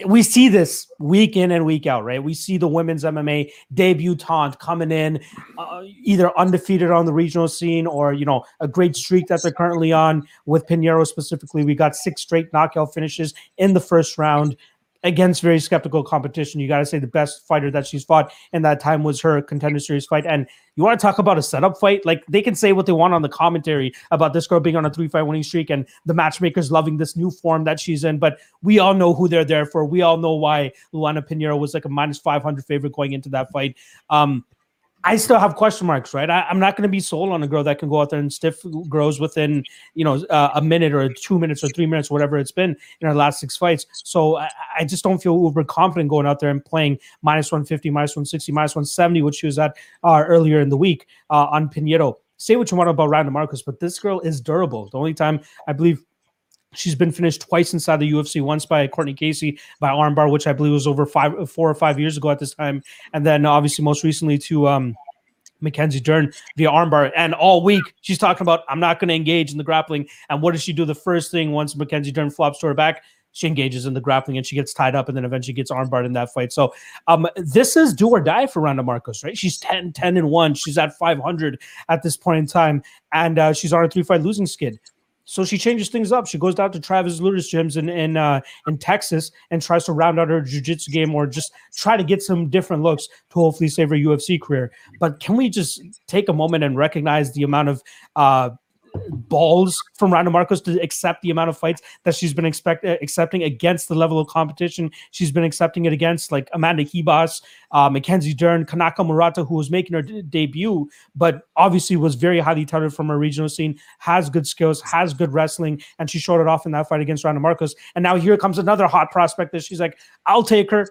[SPEAKER 1] we see this week in and week out, right? We see the women's MMA debutante coming in, uh, either undefeated on the regional scene or you know a great streak that they're currently on. With Pinheiro specifically, we got six straight knockout finishes in the first round against very skeptical competition. You got to say the best fighter that she's fought in that time was her contender series fight. And you want to talk about a setup fight? Like they can say what they want on the commentary about this girl being on a three fight winning streak and the matchmakers loving this new form that she's in. But we all know who they're there for. We all know why Luana Pinheiro was like a minus 500 favorite going into that fight. Um, I still have question marks, right? I, am not going to be sold on a girl that can go out there and stiff grows within, you know, uh, a minute or two minutes or three minutes, whatever it's been in her last six fights. So I, I, just don't feel uber confident going out there and playing minus 150, minus 160, minus 170, which she was at uh, earlier in the week uh, on Pinheiro. Say what you want about Randa Markos, but this girl is durable. The only time I believe She's been finished twice inside the UFC, once by Courtney Casey by armbar, which I believe was over five, four or five years ago at this time, and then obviously most recently to um, Mackenzie Dern via armbar. And all week she's talking about I'm not going to engage in the grappling. And what does she do? The first thing once Mackenzie Dern flops to her back, she engages in the grappling and she gets tied up and then eventually gets armbarred in that fight. So um, this is do or die for Randa Markos, right? She's 10, 10 and 1. She's at 500 at this point in time. And uh, she's on a three fight losing skid. So she changes things up. She goes down to Travis Lutter's gyms in in, uh, in Texas and tries to round out her jiu-jitsu game or just try to get some different looks to hopefully save her UFC career. But can we just take a moment and recognize the amount of uh, balls from Randa Markos to accept the amount of fights that she's been expect uh, accepting against the level of competition she's been accepting it against, like Amanda Ribas, uh, Mackenzie Dern, Kanako Murata, who was making her d- debut, but obviously was very highly touted from her regional scene, has good skills, has good wrestling, and she showed it off in that fight against Randa Markos. And now here comes another hot prospect that she's like, I'll take her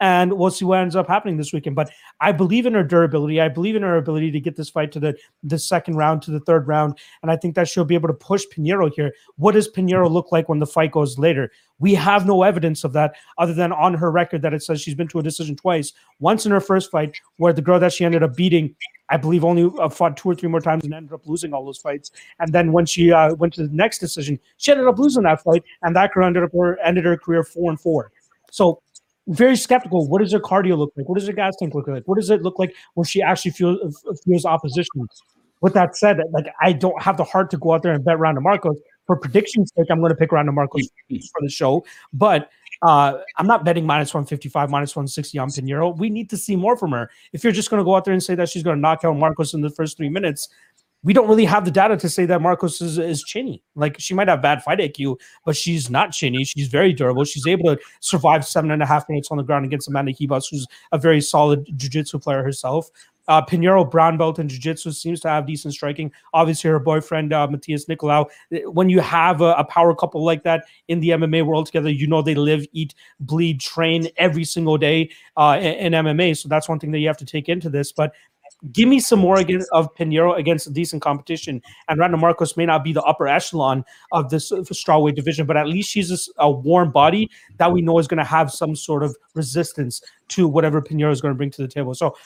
[SPEAKER 1] and we'll see what ends up happening this weekend. But I believe in her durability. I believe in her ability to get this fight to the the second round, to the third round, and I think that she'll be able to push Pinheiro here. What does Pinheiro look like when the fight goes later? We have no evidence of that other than on her record that it says she's been to a decision twice. Once in her first fight, where the girl that she ended up beating. I believe only uh, fought two or three more times and ended up losing all those fights. And then when she uh, went to the next decision, she ended up losing that fight, and that girl ended up her, ended her career four and four. So very skeptical. What does her cardio look like? What does her gas tank look like? What does it look like when she actually feels feels opposition? With that said, like I don't have the heart to go out there and bet Randa Markos. For prediction's sake, I'm going to pick Randa Markos for the show, but uh, I'm not betting minus 155, minus 160 on Pinheiro. We need to see more from her. If you're just going to go out there and say that she's going to knock out Markos in the first three minutes, we don't really have the data to say that Markos is, is chinny. Like she might have bad fight IQ, but she's not chinny. She's very durable. She's able to survive seven and a half minutes on the ground against Amanda Ribas, who's a very solid jiu-jitsu player herself. Uh, Pinheiro brown belt in jiu-jitsu seems to have decent striking. Obviously, her boyfriend uh, Matheus Nicolau. When you have a, a, power couple like that in the MMA world together, you know they live, eat, bleed, train every single day uh, in, in MMA. So that's one thing that you have to take into this. But give me some more against of Pinheiro against a decent competition. And Randa Markos may not be the upper echelon of this strawweight division, but at least she's a, a warm body that we know is going to have some sort of resistance to whatever Pinheiro is going to bring to the table. So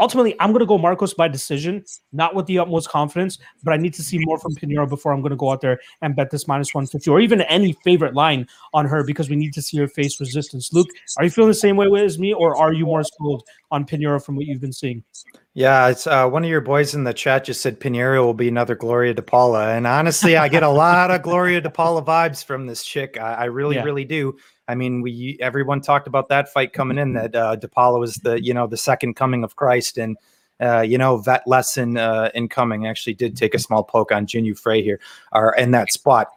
[SPEAKER 1] ultimately, I'm going to go Markos by decision, not with the utmost confidence, but I need to see more from Pinheiro before I'm going to go out there and bet this minus 150 or even any favorite line on her because we need to see her face resistance. Luke, are you feeling the same way as me, or are you more sold on Pinheiro from what you've been seeing?
[SPEAKER 2] Yeah, it's uh, one of your boys in the chat just said Pinheiro will be another Gloria DePaula, and honestly, I get a lot of Gloria DePaula vibes from this chick. I, I really,
[SPEAKER 1] Yeah.
[SPEAKER 2] really do. I mean, we everyone talked about that fight coming in that uh, DePaula was the you know the second coming of Christ, and uh, you know that lesson uh, incoming actually did take a small poke on Jinh Yu Frey here, or in that spot.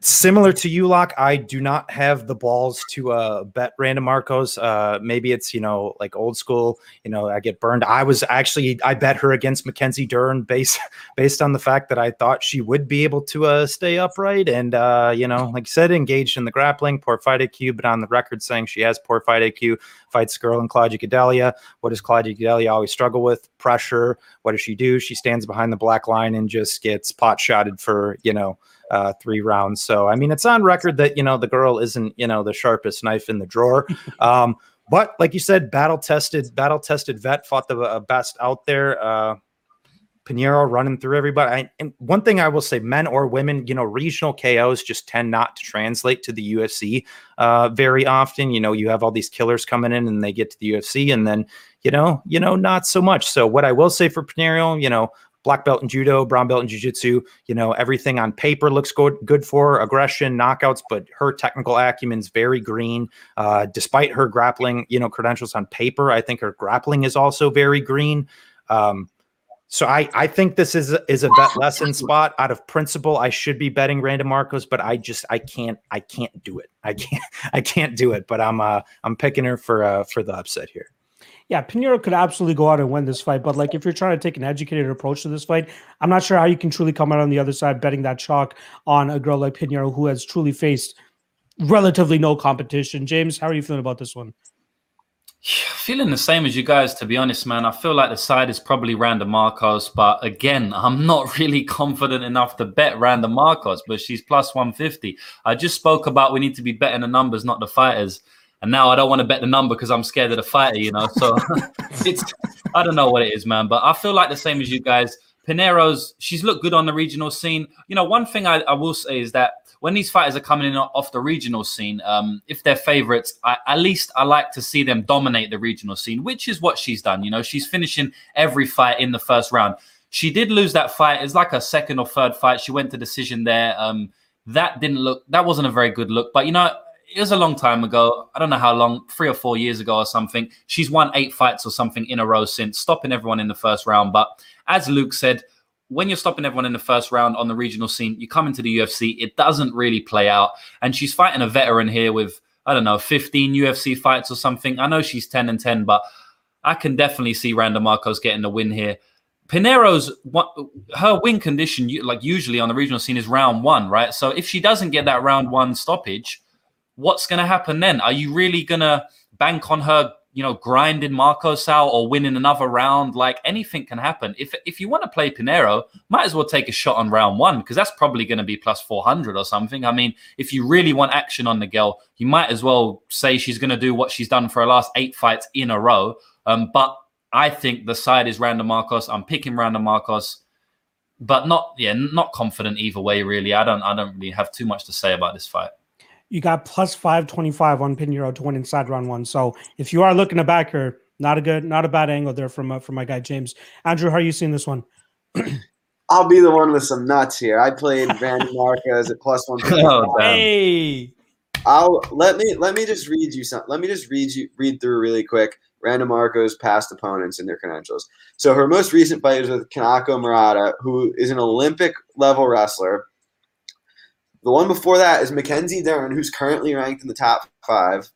[SPEAKER 2] Similar to you, Lock, I do not have the balls to uh, bet Randa Markos. Uh, maybe it's you know like old school. You know, I get burned. I was actually I bet her against Mackenzie Dern based based on the fact that I thought she would be able to uh, stay upright and uh, you know, like you said, engaged in the grappling, poor fight IQ, but on the record saying she has poor fight IQ. Fights girl and Claudia Gadelha. What does Claudia Gadelha always struggle with? Pressure. What does she do? She stands behind the black line and just gets pot shotted for you know uh, three rounds. So I mean, it's on record that you know the girl isn't you know the sharpest knife in the drawer. um, but like you said, battle tested, battle tested vet fought the uh, best out there. Uh, Pinheiro running through everybody. I, and one thing I will say, men or women, you know, regional KOs just tend not to translate to the UFC uh, very often. You know, you have all these killers coming in and they get to the UFC, and then you know, you know, not so much. So what I will say for Pinheiro, you know, black belt in judo, brown belt in jiu-jitsu, you know, everything on paper looks good good for her, aggression, knockouts, but her technical acumen's very green. Uh, despite her grappling, you know, credentials on paper, I think her grappling is also very green. Um, so I, I think this is is a bet lesson spot. Out of principle, I should be betting Randa Markos, but I just I can't I can't do it. I can't I can't do it. But I'm uh I'm picking her for uh for the upset here.
[SPEAKER 1] Yeah, Pinheiro could absolutely go out and win this fight, but like if you're trying to take an educated approach to this fight, I'm not sure how you can truly come out on the other side betting that chalk on a girl like Pinheiro who has truly faced relatively no competition. James, how are you feeling about this one?
[SPEAKER 3] Feeling the same as you guys, to be honest, man. I feel like the side is probably Randa Markos, but again, I'm not really confident enough to bet Randa Markos, but she's plus 150. I just spoke about we need to be betting the numbers, not the fighters. And now I don't want to bet the number because I'm scared of the fighter, you know. So it's I don't know what it is, man. But I feel like the same as you guys. Pinheiro's she's looked good on the regional scene. You know, one thing I, I will say is that when these fighters are coming in off the regional scene, um, if they're favorites, I, at least I like to see them dominate the regional scene, which is what she's done. You know, she's finishing every fight in the first round. She did lose that fight. It's like a second or third fight. She went to decision there. Um, that didn't look. That wasn't a very good look. But you know, it was a long time ago. I don't know how long, three or four years ago or something. She's won eight fights or something in a row since, stopping everyone in the first round. But as Luke said, when you're stopping everyone in the first round on the regional scene, you come into the UFC, it doesn't really play out. And she's fighting a veteran here with, I don't know, 15 UFC fights or something. I know she's 10 and 10, but I can definitely see Randa Markos getting the win here. Pinheiro's her win condition, like usually on the regional scene, is round one, right? So if she doesn't get that round one stoppage, what's going to happen then? Are you really going to bank on her, you know, grinding Markos out or winning another round? Like anything can happen. If if you want to play Pinheiro, might as well take a shot on round one because that's probably going to be plus 400 or something. I mean, if you really want action on the girl, you might as well say she's going to do what she's done for her last eight fights in a row. Um, but I think the side is Randa Markos. I'm picking Randa Markos, but not yeah, not confident either way. Really, I don't I don't really have too much to say about this fight.
[SPEAKER 1] You got plus five twenty five on Pinheiro to win inside round one. So if you are looking to back her, not a good, not a bad angle there from uh, from my guy James. Andrew, how are you seeing this one?
[SPEAKER 4] I'll be the one with some nuts here. I played Randa Markos at plus one.
[SPEAKER 3] Oh, damn.
[SPEAKER 1] Hey,
[SPEAKER 4] I'll let me let me just read you some. Let me just read you read through really quick. Randa Markos' past opponents and their credentials. So her most recent fight is with Kanako Murata, who is an Olympic level wrestler. The one before that is Mackenzie Dern, who's currently ranked in the top five.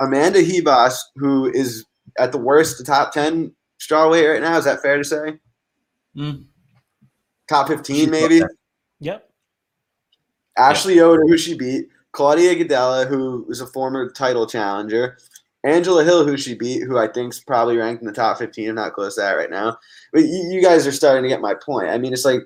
[SPEAKER 4] Amanda Ribas, who is at the worst, the top ten strawweight right now. Is that fair to say?
[SPEAKER 3] Mm.
[SPEAKER 4] Top fifteen, maybe.
[SPEAKER 1] yep.
[SPEAKER 4] Ashley Yoder, who she beat, Claudia Gadelha, who is a former title challenger, Angela Hill, who she beat, who I think's probably ranked in the top 15, I'm not close to that right now. But you, you guys are starting to get my point. I mean, it's like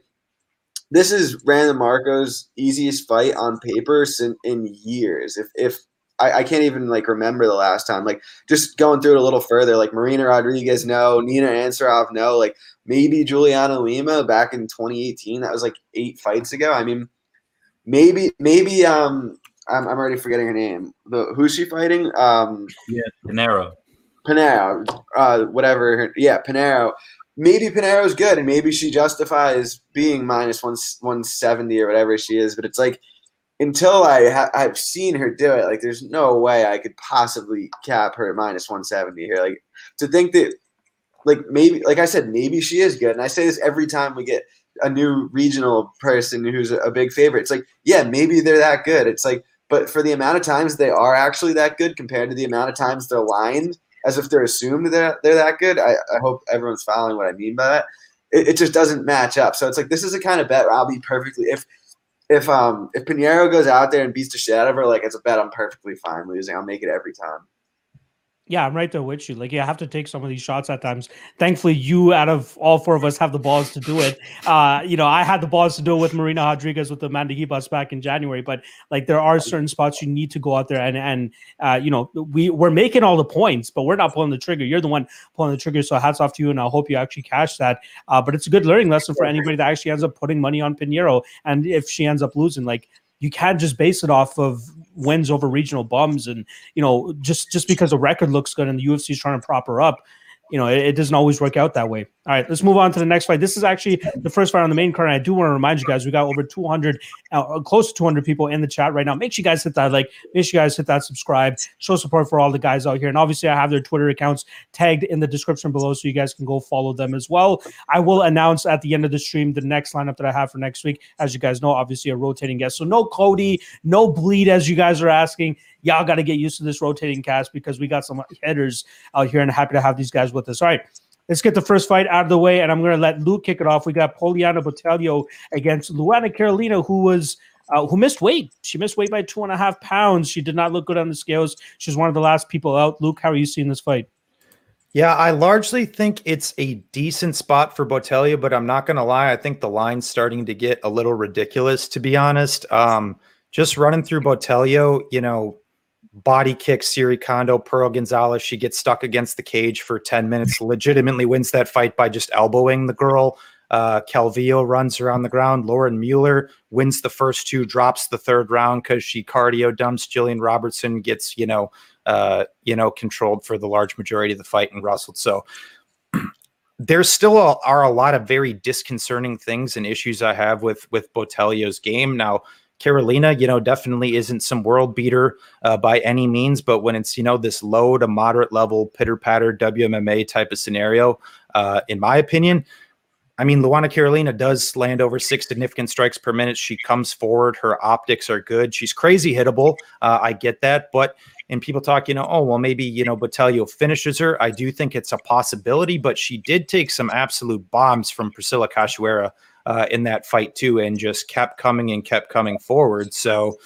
[SPEAKER 4] this is Randa Markos' easiest fight on paper in, in years. If if I, I can't even like remember the last time. Like just going through it a little further, like Marina Rodriguez, no, Nina Ansaroff, no, like maybe Juliana Lima back in 2018. That was like eight fights ago. I mean, maybe maybe um I'm, I'm already forgetting her name. The who's she fighting? Um
[SPEAKER 3] yeah,
[SPEAKER 4] Pinheiro. Pinheiro, uh, whatever. her- Yeah, Pinheiro. Maybe Pinheiro's good, and maybe she justifies being minus one one seventy or whatever she is. But it's like until I ha- I've seen her do it, like there's no way I could possibly cap her at minus one seventy here. Like to think that, like maybe, like I said, maybe she is good, and I say this every time we get a new regional person who's a big favorite. It's like, yeah, maybe they're that good. It's like, but for the amount of times they are actually that good compared to the amount of times they're lined as if they're assumed that they're that good. I, I hope everyone's following what I mean by that. It, it just doesn't match up. So it's like this is the kind of bet where I'll be perfectly if if um if Pinheiro goes out there and beats the shit out of her, like it's a bet I'm perfectly fine losing. I'll make it every time.
[SPEAKER 1] Yeah, I'm right there with you. Like, you have to take some of these shots at times. Thankfully, you out of all four of us have the balls to do it. Uh, you know, I had the balls to do it with Marina Rodriguez with the Amanda Ribas back in January, but like there are certain spots you need to go out there and and uh, you know, we we're making all the points, but we're not pulling the trigger. You're the one pulling the trigger. So hats off to you, and I hope you actually cash that. Uh, but it's a good learning lesson for anybody that actually ends up putting money on Pinheiro. And if she ends up losing, like you can't just base it off of wins over regional bums and you know just just because the record looks good and the UFC is trying to prop her up you know it, it doesn't always work out that way all right let's move on to the next fight this is actually the first fight on the main card and i do want to remind you guys we got over 200 uh, close to 200 people in the chat right now make sure you guys hit that like make sure you guys hit that subscribe show support for all the guys out here and obviously i have their twitter accounts tagged in the description below so you guys can go follow them as well I will announce at the end of the stream the next lineup that I have for next week. As you guys know, obviously a rotating guest. So no Cody, no bleed, as you guys are asking. Y'all got to get used to this rotating cast because we got some hitters out here and happy to have these guys with us. All right. Let's get the first fight out of the way, and I'm going to let Luke kick it off. We got Poliana Botelho against Luana Carolina, who was uh, who missed weight. She missed weight by two and a half pounds. She did not look good on the scales. She's one of the last people out. Luke, how are you seeing this fight?
[SPEAKER 2] Yeah, I largely think it's a decent spot for Botelho, but I'm not going to lie. I think the line's starting to get a little ridiculous, to be honest. Um, just running through Botelho, you know, body kick Syuri Kondo, Pearl Gonzalez. She gets stuck against the cage for 10 minutes, legitimately wins that fight by just elbowing the girl. Uh, Calvillo runs around the ground. Lauren Mueller wins the first two, drops the third round because she cardio dumps. Jillian Robertson gets, you know, uh, you know, controlled for the large majority of the fight and wrestled. So there still are a lot of very disconcerting things and issues I have with with Botelho's game. Now, Carolina, you know, definitely isn't some world beater uh, by any means, but when it's you know this low to moderate level pitter patter WMMA type of scenario, uh, in my opinion. I mean, Luana Carolina does land over six significant strikes per minute. She comes forward. Her optics are good. She's crazy hittable. Uh, I get that. But, and people talk, you know, oh, well, maybe, you know, Botelho finishes her. I do think it's a possibility, but she did take some absolute bombs from Priscila Cachoeira uh, in that fight, too, and just kept coming and kept coming forward. So,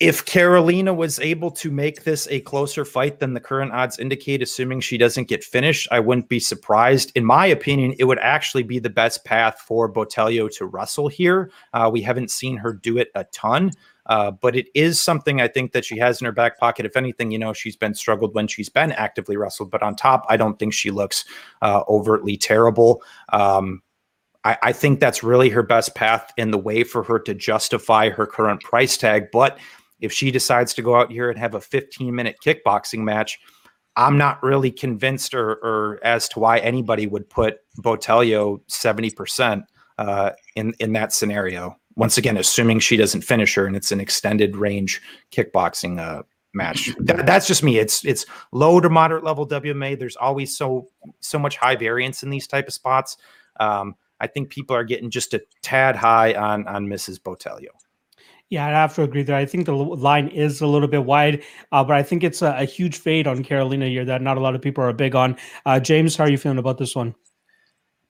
[SPEAKER 2] if Carolina was able to make this a closer fight than the current odds indicate, assuming she doesn't get finished, I wouldn't be surprised. In my opinion, it would actually be the best path for Botelho to wrestle here. Uh, we haven't seen her do it a ton, uh, but it is something I think that she has in her back pocket. If anything, you know, she's been struggled when she's been actively wrestled, but on top, I don't think she looks uh, overtly terrible. Um, I, I think that's really her best path in the way for her to justify her current price tag. But if she decides to go out here and have a 15 minute kickboxing match, I'm not really convinced or, or as to why anybody would put Botelho 70% uh, in, in that scenario. Once again, assuming she doesn't finish her and it's an extended range kickboxing uh, match. Th- that's just me. It's it's low to moderate level WMA. There's always so so much high variance in these type of spots. Um, I think people are getting just a tad high on on Mrs. Botelho.
[SPEAKER 1] Yeah, I have to agree there. I think the line is a little bit wide, uh, but I think it's a, a huge fade on Carolina here that not a lot of people are big on. Uh, James, how are you feeling about this one?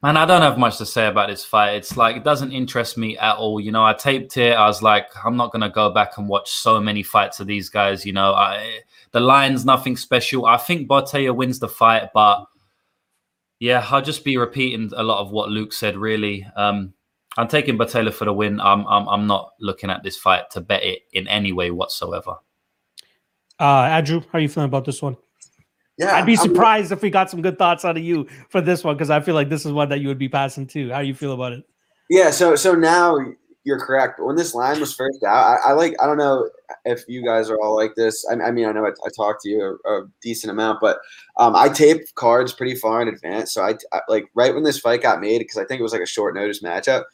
[SPEAKER 3] Man, I don't have much to say about this fight. It's like it doesn't interest me at all. You know, I taped it. I was like, I'm not gonna go back and watch so many fights of these guys. You know, I the line's nothing special. I think Botelho wins the fight, but yeah, I'll just be repeating a lot of what Luke said. Really, um, I'm taking Botelho for the win. I'm, I'm I'm not looking at this fight to bet it in any way whatsoever.
[SPEAKER 1] Uh, Andrew, how are you feeling about this one?
[SPEAKER 4] Yeah,
[SPEAKER 1] I'd be
[SPEAKER 4] I'm-
[SPEAKER 1] surprised if we got some good thoughts out of you for this one because I feel like this is one that you would be passing too. How do you feel about it?
[SPEAKER 4] Yeah, so so now you're correct. But when this line was first out, I, I like I don't know if you guys are all like this. I, I mean, I know I, I talked to you a, a decent amount, but um, I tape cards pretty far in advance. So I, I like right when this fight got made because I think it was like a short notice matchup.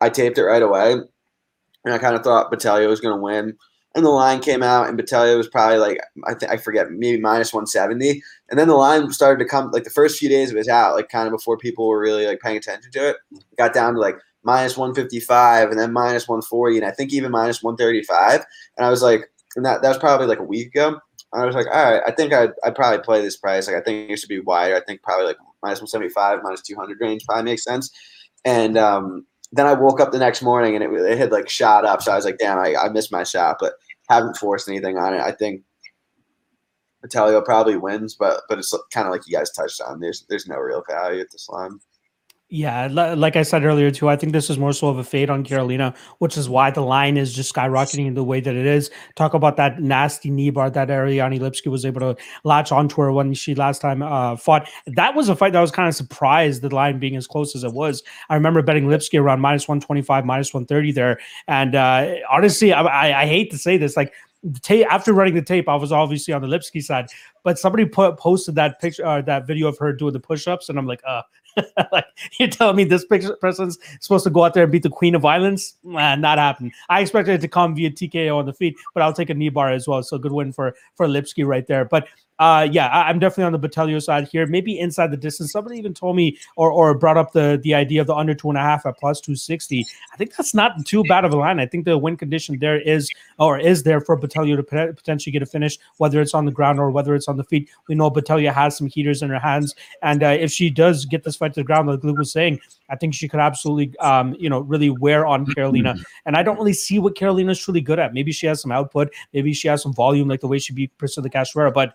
[SPEAKER 4] I taped it right away, and I kind of thought Botelho was going to win. And the line came out, and Botelho was probably like I think I forget maybe minus one seventy. And then the line started to come like the first few days it was out, like kind of before people were really like paying attention to it. It got down to like minus 155 and then minus 140 and I think even minus 135. And I was like, and that, that was probably like a week ago. I was like, all right, I think I'd, I'd probably play this price. Like, I think it should be wider. I think probably like minus 175, minus 200 range probably makes sense. And um, then I woke up the next morning and it, it had like shot up. So I was like, damn, I, I missed my shot, but haven't forced anything on it. I think Botelho probably wins, but but it's kind of like you guys touched on. There's there's no real value at this line.
[SPEAKER 1] Yeah, like I said earlier too, I think this is more so of a fade on Carolina, which is why the line is just skyrocketing in the way that it is. Talk about that nasty knee bar that Ariane Lipski was able to latch onto her when she last time uh, fought. That was a fight that I was kind of surprised the line being as close as it was. I remember betting Lipski around minus 125, minus 130 there. And uh, honestly, I, I, I hate to say this, like the tape after running the tape, I was obviously on the Lipski side, but somebody put posted that picture, uh, that video of her doing the push-ups, and I'm like, uh, like you're telling me this picture person's supposed to go out there and beat the queen of violence? Man, not happening. I expected it to come via TKO on the feet, but I'll take a knee bar as well. So good win for for Lipski right there. But uh, yeah, I, am definitely on the Botelho side here. Maybe inside the distance. Somebody even told me or or brought up the the idea of the under two and a half at plus two sixty. I think that's not too bad of a line. I think the win condition there is or is there for Botelho to potentially get a finish, whether it's on the ground or whether it's on the feet. We know Botelho has some heaters in her hands, and uh, if she does get this fight to the ground, like Luke was saying, I think she could absolutely, um, you know, really wear on Carolina. And I don't really see what Carolina is truly good at. Maybe she has some output, maybe she has some volume, like the way she beat Priscila Cachoeira, but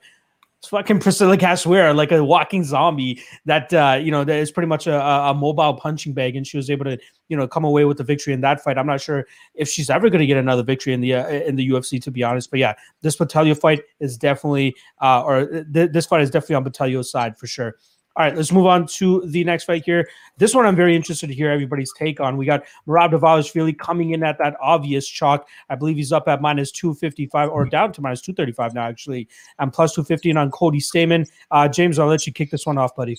[SPEAKER 1] it's fucking Priscila Cachoeira, like a walking zombie that uh, you know that is pretty much a, a mobile punching bag, and she was able to you know come away with the victory in that fight. I'm not sure if she's ever going to get another victory in the uh, in the UFC, to be honest. But yeah, this Botelho fight is definitely, uh, or th- this fight is definitely on Botelho's side for sure. All right, let's move on to the next fight here. This one I'm very interested to hear everybody's take on. We got Merab Dvalishvili coming in at that obvious chalk. I believe he's up at minus 255 or down to minus 235 now, actually, and plus 215 on Cody Stamann. Uh, James, I'll let you kick this one off, buddy.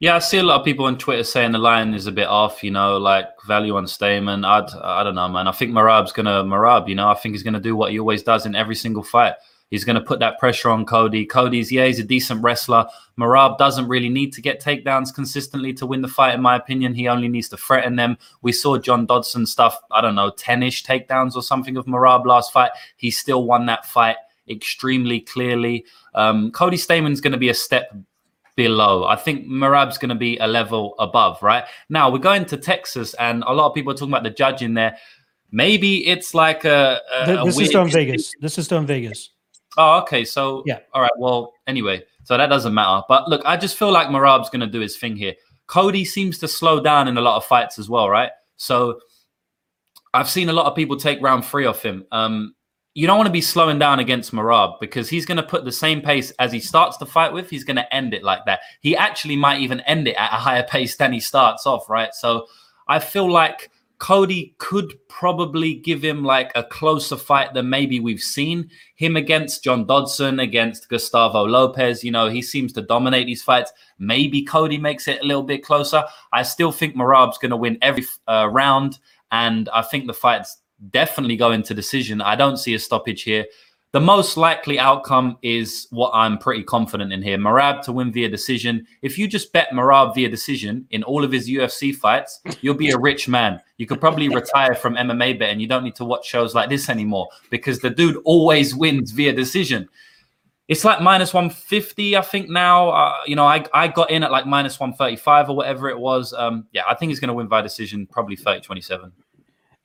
[SPEAKER 3] Yeah, I see a lot of people on Twitter saying the line is a bit off, you know, like value on Stamann. I'd, I don't know, man. I think Merab's going to Merab, you know, I think he's going to do what he always does in every single fight. He's going to put that pressure on Cody. Cody's, yeah, he's a decent wrestler. Merab doesn't really need to get takedowns consistently to win the fight, in my opinion. He only needs to threaten them. We saw John Dodson stuff, I don't know, 10 ish takedowns or something of Merab last fight. He still won that fight extremely clearly. Um, Cody Stamann's going to be a step below. I think Merab's going to be a level above, right? Now we're going to Texas, and a lot of people are talking about the judging there. Maybe it's like a. a
[SPEAKER 1] this
[SPEAKER 3] a
[SPEAKER 1] is in Vegas. This is in Vegas.
[SPEAKER 3] Oh, okay. So
[SPEAKER 1] yeah.
[SPEAKER 3] All right. Well, anyway, so that doesn't matter. But look, I just feel like Merab's going to do his thing here. Cody seems to slow down in a lot of fights as well, right? So I've seen a lot of people take round three off him. Um, you don't want to be slowing down against Merab because he's going to put the same pace as he starts the fight with. He's going to end it like that. He actually might even end it at a higher pace than he starts off, right? So I feel like Cody could probably give him like a closer fight than maybe we've seen him against John Dodson, against Gustavo Lopez. You know, he seems to dominate these fights. Maybe Cody makes it a little bit closer. I still think Merab's going to win every uh, round, and I think the fight's definitely go into decision. I don't see a stoppage here. The most likely outcome is what I'm pretty confident in here. Merab to win via decision. If you just bet Merab via decision in all of his UFC fights, you'll be a rich man. You could probably retire from MMA betting. You don't need to watch shows like this anymore because the dude always wins via decision. It's like minus 150, I think now. Uh, you know, I, I got in at like minus 135 or whatever it was. Um, yeah, I think he's going to win by decision, probably 30 27.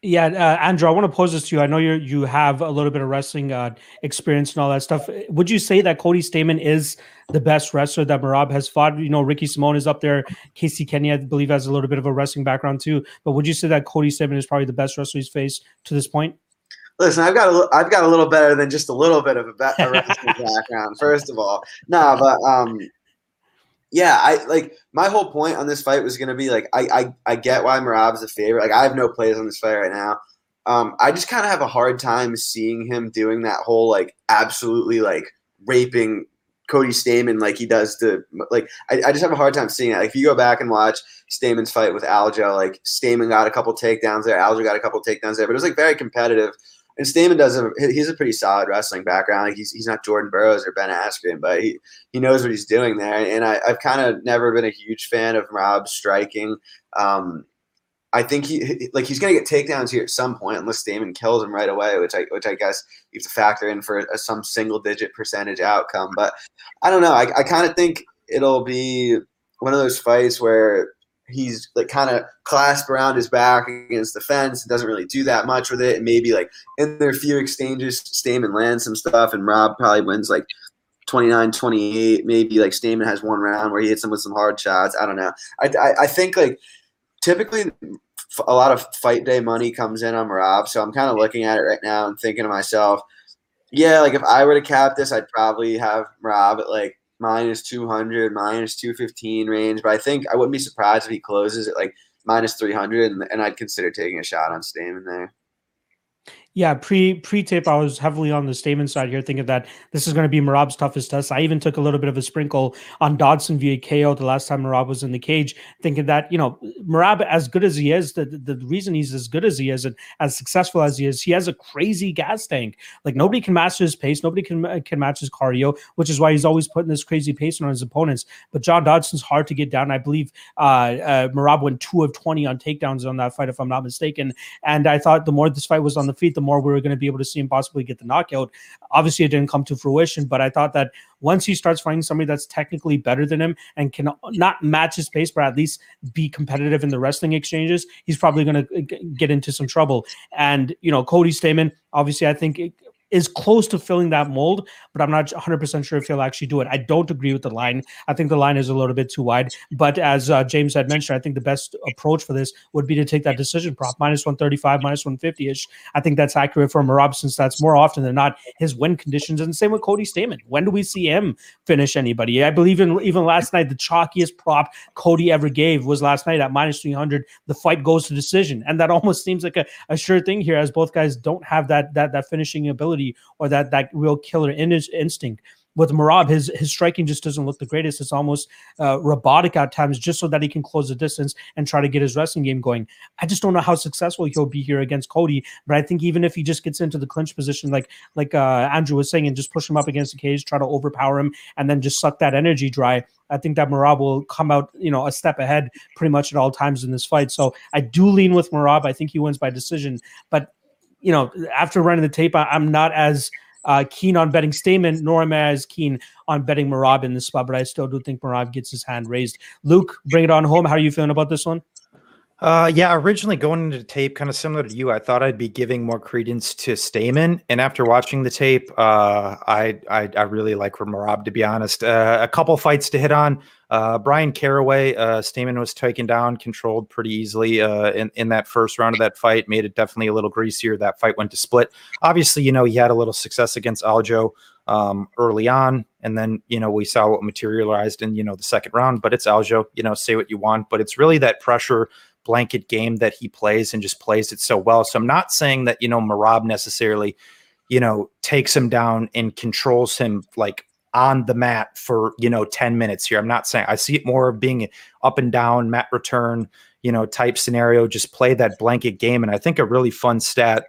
[SPEAKER 1] Yeah, uh, Andrew, I want to pose this to you. I know you you have a little bit of wrestling uh, experience and all that stuff. Would you say that Cody Stamann is the best wrestler that Merab has fought? You know, Ricky Simon is up there. Casey Kenney, I believe, has a little bit of a wrestling background too. But would you say that Cody Stamann is probably the best wrestler he's faced to this point?
[SPEAKER 4] listen, I've got a, I've got a little better than just a little bit of a, ba- a wrestling background. First of all, no, but um, yeah, I like my whole point on this fight was gonna be like I I, I get why Merab's the favorite. Like I have no plays on this fight right now. Um, I just kind of have a hard time seeing him doing that whole like absolutely like raping Cody Stamann like he does to like I, I just have a hard time seeing it. Like if you go back and watch Stamann's fight with Aljo, like Stamann got a couple takedowns there, Aljo got a couple takedowns there, but it was like very competitive. And Stamann does a he's a pretty solid wrestling background. He's he's not Jordan Burroughs or Ben Askren, but he he knows what he's doing there. And I, I've kind of never been a huge fan of Rob striking. Um, I think he like he's gonna get takedowns here at some point unless Stamann kills him right away, which I which I guess you have to factor in for a, some single digit percentage outcome. But I don't know. I, I kind of think it'll be one of those fights where he's like kind of clasped around his back against the fence and doesn't really do that much with it. And maybe like in their few exchanges, Stamann lands some stuff and Rob probably wins like 29 28. Maybe like Stamann has one round where he hits him with some hard shots. I don't know. I, I, I think like typically a lot of fight day money comes in on Rob. So I'm kind of looking at it right now and thinking to myself, yeah, like if I were to cap this, I'd probably have Rob at like minus 200, minus 215 range. But I think I wouldn't be surprised if he closes at like minus 300, and, and I'd consider taking a shot on Stamann there.
[SPEAKER 1] Yeah, pre pre tape, I was heavily on the Stamann side here, thinking that this is going to be Merab's toughest test. I even took a little bit of a sprinkle on Dodson via KO the last time Merab was in the cage, thinking that you know Merab, as good as he is, the, the reason he's as good as he is and as successful as he is, he has a crazy gas tank. Like nobody can match his pace, nobody can can match his cardio, which is why he's always putting this crazy pace on his opponents. But John Dodson's hard to get down. I believe uh, uh, Merab went two of twenty on takedowns on that fight, if I'm not mistaken. And I thought the more this fight was on the feet, the more we were going to be able to see him possibly get the knockout. Obviously, it didn't come to fruition, but I thought that once he starts fighting somebody that's technically better than him and can not match his pace, but at least be competitive in the wrestling exchanges, he's probably going uh, to get into some trouble. And, you know, Cody Stamann, obviously, I think. Is close to filling that mold, but I'm not 100% sure if he'll actually do it. I don't agree with the line. I think the line is a little bit too wide. But as uh, James had mentioned, I think the best approach for this would be to take that decision prop, minus 135, minus 150 ish. I think that's accurate for Merab since that's more often than not his win conditions. And same with Cody Stamann. When do we see him finish anybody? I believe in even last night, the chalkiest prop Cody ever gave was last night at minus 300. The fight goes to decision. And that almost seems like a, a sure thing here, as both guys don't have that, that, that finishing ability or that that real killer in instinct. With Merab, his his striking just doesn't look the greatest. It's almost uh, robotic at times, just so that he can close the distance and try to get his wrestling game going. I just don't know how successful he'll be here against Cody. But I think even if he just gets into the clinch position, like like uh, Andrew was saying, and just push him up against the cage, try to overpower him, and then just suck that energy dry, I think that Merab will come out, you know, a step ahead pretty much at all times in this fight. So I do lean with Merab. I think he wins by decision. But you know, after running the tape, I, am not as uh, keen on betting Stamann, nor am I as keen on betting Merab in this spot, but I still do think Merab gets his hand raised. Luke, bring it on home. How are you feeling about this one?
[SPEAKER 2] Uh, yeah, originally going into the tape, kind of similar to you, I thought I'd be giving more credence to Stamann, and after watching the tape, uh, I, I, I really like Merab to be honest. Uh, a couple fights to hit on. Uh, Bryan Caraway, uh, Stamann was taken down, controlled pretty easily uh, in in that first round of that fight. Made it definitely a little greasier. That fight went to split. Obviously, you know he had a little success against Aljo um, early on, and then you know we saw what materialized in you know the second round. But it's Aljo, you know, say what you want, but it's really that pressure blanket game that he plays and just plays it so well. So I'm not saying that, you know, Merab necessarily, you know, takes him down and controls him like on the mat for, you know, 10 minutes here. I'm not saying I see it more of being up and down, mat return, you know, type scenario, just play that blanket game. And I think a really fun stat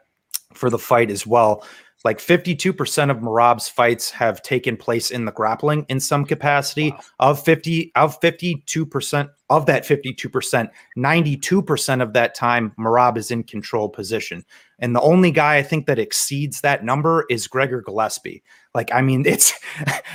[SPEAKER 2] for the fight as well like 52% of Merab's fights have taken place in the grappling in some capacity. Wow. Of 50 of 52% of that 52%, 92% of that time Merab is in control position. And the only guy I think that exceeds that number is Gregor Gillespie. Like I mean it's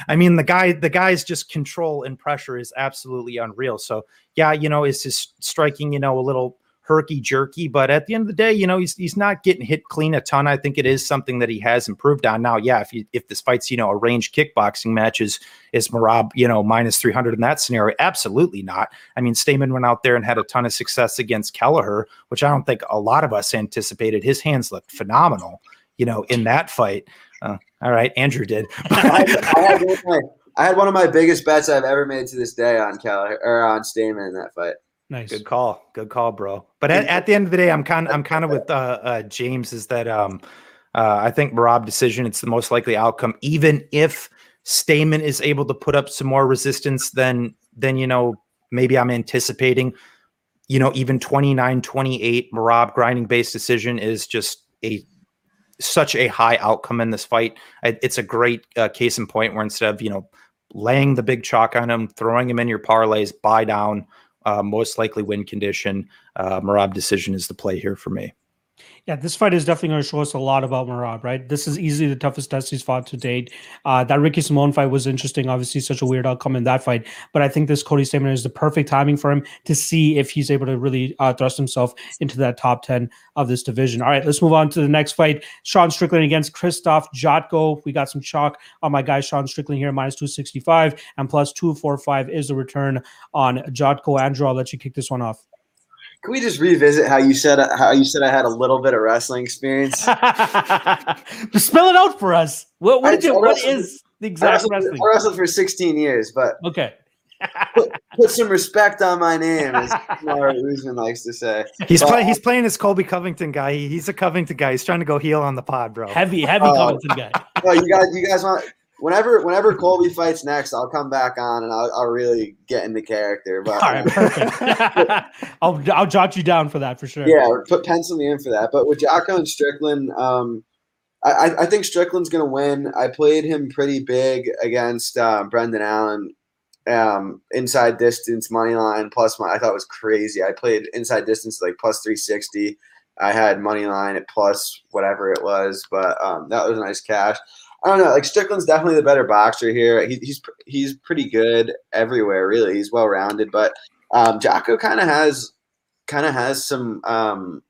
[SPEAKER 2] I mean the guy the guy's just control and pressure is absolutely unreal. So yeah, you know, is his striking, you know, a little herky jerky. But at the end of the day, you know, he's he's not getting hit clean a ton. I think it is something that he has improved on. Now, yeah, if you if this fight's, you know, a range kickboxing match is is Merab, you know, minus 300 in that scenario? Absolutely not. I mean, Stamann went out there and had a ton of success against Kelleher, which I don't think a lot of us anticipated. His hands looked phenomenal you know, in that fight. Uh, all right, Andrew did.
[SPEAKER 4] I, had one of my, I had one of my biggest bets I've ever made to this day on Keller or on Stamann in that fight.
[SPEAKER 1] Nice.
[SPEAKER 2] Good call. Good call, bro. But at, at the end of the day, I'm kind I'm kind of with uh, uh, James is that um uh, I think Merab decision it's the most likely outcome, even if Stamann is able to put up some more resistance than than you know maybe I'm anticipating. You know, even 29 28 Merab grinding based decision is just a such a high outcome in this fight. It's a great uh, case in point where instead of you know laying the big chalk on him, throwing him in your parlays, buy down, most likely win condition. Uh, Merab decision is the play here for me.
[SPEAKER 1] Yeah, this fight is definitely going to show us a lot about Merab, right? This is easily the toughest test he's fought to date. Uh, that Ricky Simon fight was interesting. Obviously, such a weird outcome in that fight. But I think this Cody Stamann is the perfect timing for him to see if he's able to really uh, thrust himself into that top 10 of this division. All right, let's move on to the next fight. Sean Strickland against Krzysztof Jotko. We got some chalk on my guy Sean Strickland here, minus 265, and plus 245 is the return on Jotko. Andrew, I'll let you kick this one off.
[SPEAKER 4] Can we just revisit how you said how you said I had a little bit of wrestling experience?
[SPEAKER 1] Spell it out for us. What, what,
[SPEAKER 4] I-
[SPEAKER 1] did you,
[SPEAKER 4] I
[SPEAKER 1] what
[SPEAKER 4] wrestled-
[SPEAKER 1] the
[SPEAKER 4] I
[SPEAKER 1] exact
[SPEAKER 4] wrestled,
[SPEAKER 1] wrestling?
[SPEAKER 4] I wrestled for 16 years, but
[SPEAKER 1] Okay.
[SPEAKER 4] put, put some respect on my name, as Mara Usman likes to say.
[SPEAKER 2] He's
[SPEAKER 4] Well,
[SPEAKER 2] playing. He's playing his Colby Covington guy. He- he's a Covington guy. He's trying to go heel on the pod, bro.
[SPEAKER 1] Heavy, heavy
[SPEAKER 4] Oh.
[SPEAKER 1] Covington guy.
[SPEAKER 4] Well, you guys, you guys want whenever whenever Colby fights next, I'll come back on and I'll, I'll really get into character. But
[SPEAKER 1] All right, perfect. I'll I'll jot you down for that for sure.
[SPEAKER 4] yeah, put pencil me in for that. But with Jotko and Strickland, um, I, I- think Strickland's going to win. I played him pretty big against uh, Brendan Allen. Um, inside distance money line plus my I thought it was crazy. I played inside distance like plus three sixty. I had money line at plus whatever it was, but um, that was a nice cash. I don't know. Like Strickland's definitely the better boxer here. He, he's he's pretty good everywhere. Really, he's well rounded. But um, Jotko kind of has kind of has some um,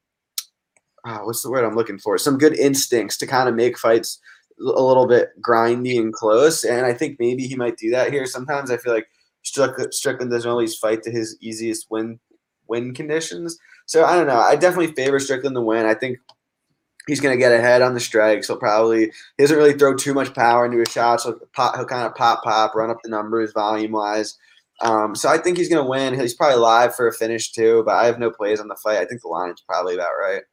[SPEAKER 4] ah, what's the word I'm looking for? Some good instincts to kind of make fights a little bit grindy and close. And I think maybe he might do that here. Sometimes I feel like Strickland doesn't always fight to his easiest win win conditions. So I don't know. I definitely favor Strickland to win. I think he's going to get ahead on the strikes. He'll probably he doesn't really throw too much power into his shots. He'll, pop, he'll kind of pop pop, run up the numbers volume wise. Um, so I think he's going to win. He's probably live for a finish too, but I have no plays on the fight. I think the line's probably about right.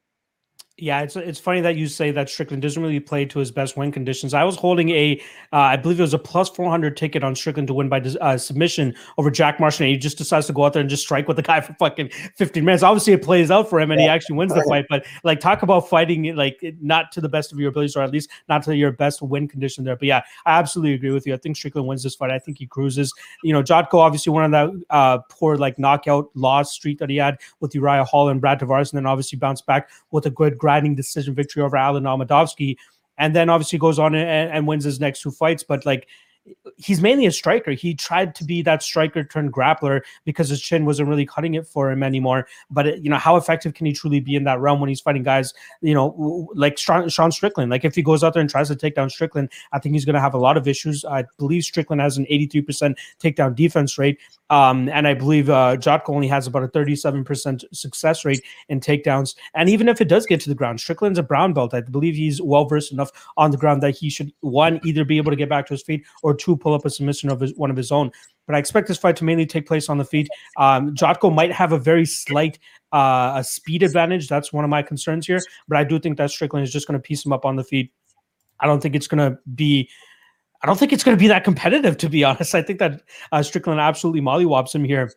[SPEAKER 1] Yeah, it's it's funny that you say that Strickland doesn't really play to his best win conditions. I was holding a, uh, I believe it was a plus four hundred ticket on Strickland to win by uh, submission over Jack Marshman. And he just decides to go out there and just strike with the guy for fucking fifteen minutes. Obviously, it plays out for him, and he actually wins the fight. But like, talk about fighting like not to the best of your abilities, or at least not to your best win condition there. But yeah, I absolutely agree with you. I think Strickland wins this fight. I think he cruises. You know, Jotko obviously one of that uh, poor like knockout loss streak that he had with Uriah Hall and Brad Tavares, and then obviously bounced back with a good grinding decision victory over Alen Amedovski, and then obviously goes on and, and wins his next two fights. But like he's mainly a striker. He tried to be that striker turned grappler because his chin wasn't really cutting it for him anymore. But it, you know, how effective can he truly be in that realm when he's fighting guys, you know, like Sean, Sean Strickland? Like if he goes out there and tries to take down Strickland, I think he's going to have a lot of issues. I believe Strickland has an 83% takedown defense rate. Um, and I believe uh, Jotko only has about a 37% success rate in takedowns. And even if it does get to the ground, Strickland's a brown belt. I believe he's well versed enough on the ground that he should one either be able to get back to his feet or two pull up a submission of his, one of his own. But I expect this fight to mainly take place on the feet. Um, Jotko might have a very slight uh, a speed advantage. That's one of my concerns here. But I do think that Strickland is just going to piece him up on the feet. I don't think it's going to be. I don't think it's going to be that competitive, to be honest. I think that uh, Strickland absolutely mollywops him here.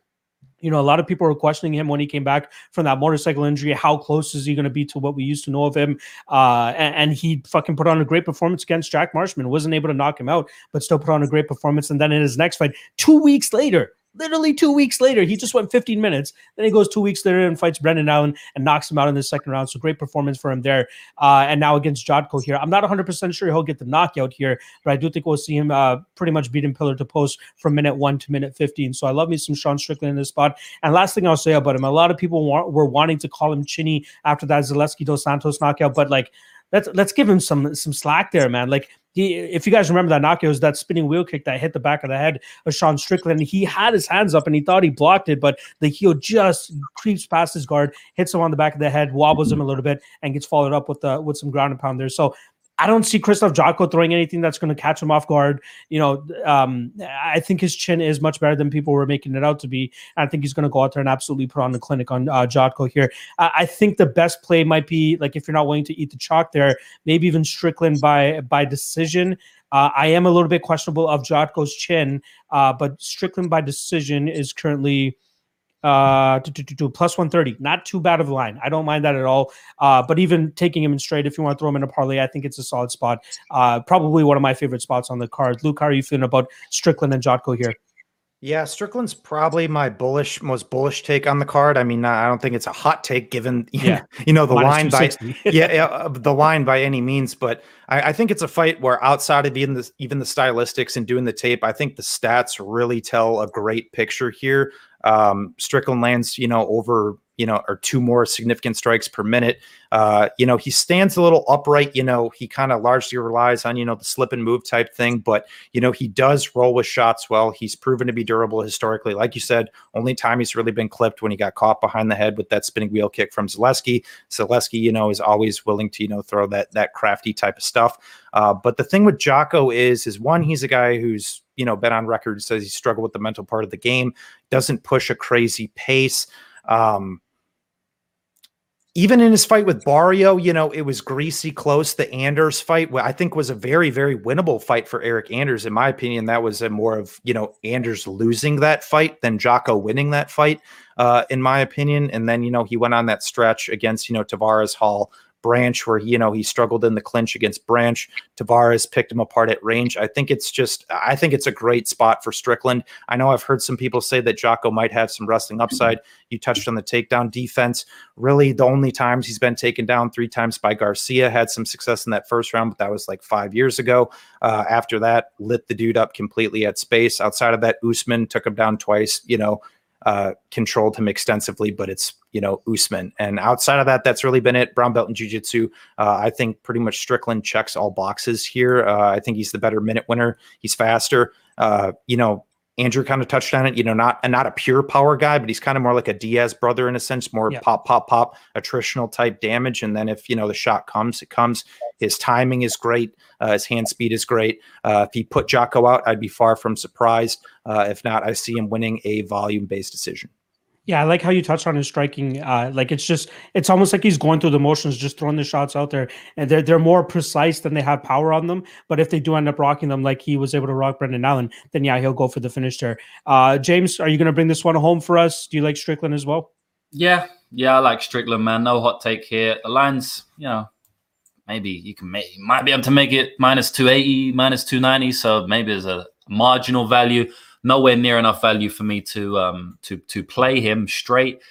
[SPEAKER 1] You know, a lot of people were questioning him when he came back from that motorcycle injury. How close is he going to be to what we used to know of him? Uh, and, and he fucking put on a great performance against Jack Marshman. Wasn't able to knock him out, but still put on a great performance. And then in his next fight, two weeks later, literally two weeks later, he just went 15 minutes. Then he goes two weeks later and fights Brendan Allen and knocks him out in the second round. So great performance for him there. Uh, and now against Jotko here, I'm not 100% sure he'll get the knockout here, but I do think we'll see him uh, pretty much beat him pillar to post from minute one to minute 15. So I love me some Sean Strickland in this spot. And last thing I'll say about him, a lot of people were wanting to call him Chinny after that Zaleski dos Santos knockout, but like let's let's give him some some slack there, man. Like he, if you guys remember that knockout, was that spinning wheel kick that hit the back of the head of Sean Strickland. He had his hands up and he thought he blocked it, but the heel just creeps past his guard, hits him on the back of the head, wobbles him a little bit, and gets followed up with the with some ground and pound there. So I don't see Krzysztof Jotko throwing anything that's going to catch him off guard. You know, um, I think his chin is much better than people were making it out to be. I think he's going to go out there and absolutely put on the clinic on uh, Jotko here. I, I think the best play might be like if you're not willing to eat the chalk there, maybe even Strickland by by decision. Uh, I am a little bit questionable of Jotko's chin, uh, but Strickland by decision is currently uh to, to, to plus 130 not too bad of a line. I don't mind that at all. Uh but even taking him in straight if you want to throw him in a parlay i think it's a solid spot. Uh probably one of my favorite spots on the card. Luke how are you feeling about strickland and jotko here?
[SPEAKER 2] Yeah, Strickland's probably my bullish, most bullish take on the card. I mean, I don't think it's a hot take given,
[SPEAKER 1] Yeah.
[SPEAKER 2] you know, the
[SPEAKER 1] Minus
[SPEAKER 2] line by yeah, yeah, uh, the line by any means, but I, I think it's a fight where outside of even the even the stylistics and doing the tape, I think the stats really tell a great picture here. Um, Strickland lands, you know, over you know, or two more significant strikes per minute. Uh, you know, he stands a little upright. You know, he kind of largely relies on you know the slip and move type thing, but you know he does roll with shots well. He's proven to be durable historically. Like you said, only time he's really been clipped when he got caught behind the head with that spinning wheel kick from Zaleski. Zaleski, you know, is always willing to you know throw that that crafty type of stuff. Uh, but the thing with Jotko is, is one, he's a guy who's you know been on record says he struggled with the mental part of the game, doesn't push a crazy pace. Um, even in his fight with Barriault, you know, it was greasy close. The Anders fight, I think, was a very, very winnable fight for Eric Anders. In my opinion, that was a more of, you know, Anders losing that fight than Jotko winning that fight, uh, in my opinion. And then, you know, he went on that stretch against, you know, Tavares Hall, Branch, where you know he struggled in the clinch against Branch. Tavares picked him apart at range. I think it's just, I think it's a great spot for Strickland. I know I've heard some people say that Jotko might have some wrestling upside. You touched on the takedown defense. Really, the only times he's been taken down three times by Garcia had some success in that first round, but that was like five years ago. Uh, after that, lit the dude up completely at space. Outside of that, Usman took him down twice. You know, uh, controlled him extensively, but it's you know Usman. And outside of that, that's really been it. Brown belt in jiu-jitsu. Uh, I think pretty much Strickland checks all boxes here. Uh, I think he's the better minute winner. He's faster. Uh, you know, Andrew kind of touched on it. You know, not not a pure power guy, but he's kind of more like a Diaz brother in a sense, more
[SPEAKER 1] Yeah.
[SPEAKER 2] pop, pop, pop, attritional type damage. And then if you know the shot comes, it comes. His timing is great. Uh, his hand speed is great. Uh, if he put Jotko out, I'd be far from surprised. Uh, if not, I see him winning a volume based decision.
[SPEAKER 1] Yeah, I like how you touched on his striking. Uh, like it's just, it's almost like he's going through the motions, just throwing the shots out there, and they're they're more precise than they have power on them. But if they do end up rocking them, like he was able to rock Brendan Allen, then yeah, he'll go for the finish there. Uh, James, are you going to bring this one home for us? Do you like Strickland as well?
[SPEAKER 3] Yeah, yeah, I like Strickland, man. No hot take here. The lines, you know, maybe you can make, you might be able to make it minus 280, minus 290. So maybe there's a marginal value, nowhere near enough value for me to um to to play him straight.